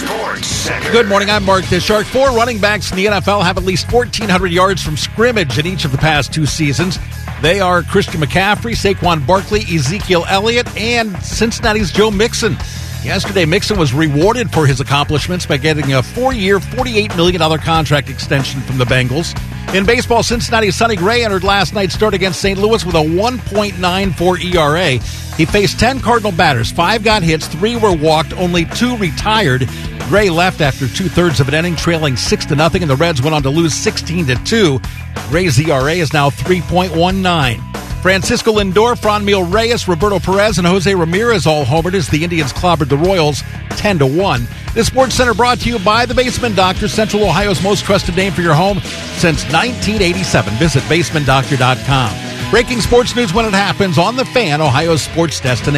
Sports Center. Good morning. I'm Mark Dishark. Four running backs in the NFL have at least 1,400 yards from scrimmage in each of the past two seasons. They are Christian McCaffrey, Saquon Barkley, Ezekiel Elliott, and Cincinnati's Joe Mixon. Yesterday, Mixon was rewarded for his accomplishments by getting a four-year, $48 million contract extension from the Bengals. In baseball, Cincinnati's Sonny Gray entered last night's start against St. Louis with a 1.94 ERA. He faced 10 Cardinal batters. Five got hits, three were walked, only two retired. Gray left after two-thirds of an inning, trailing 6 to nothing, and the Reds went on to lose 16 to 2. Gray's ERA is now 3.19. Francisco Lindor, Franmil Reyes, Roberto Perez, and Jose Ramirez all homered as the Indians clobbered the Royals 10 to 1. This Sports Center brought to you by the Basement Doctor, Central Ohio's most trusted name for your home since 1987. Visit basementdoctor.com. Breaking sports news when it happens on the fan, Ohio's sports destination.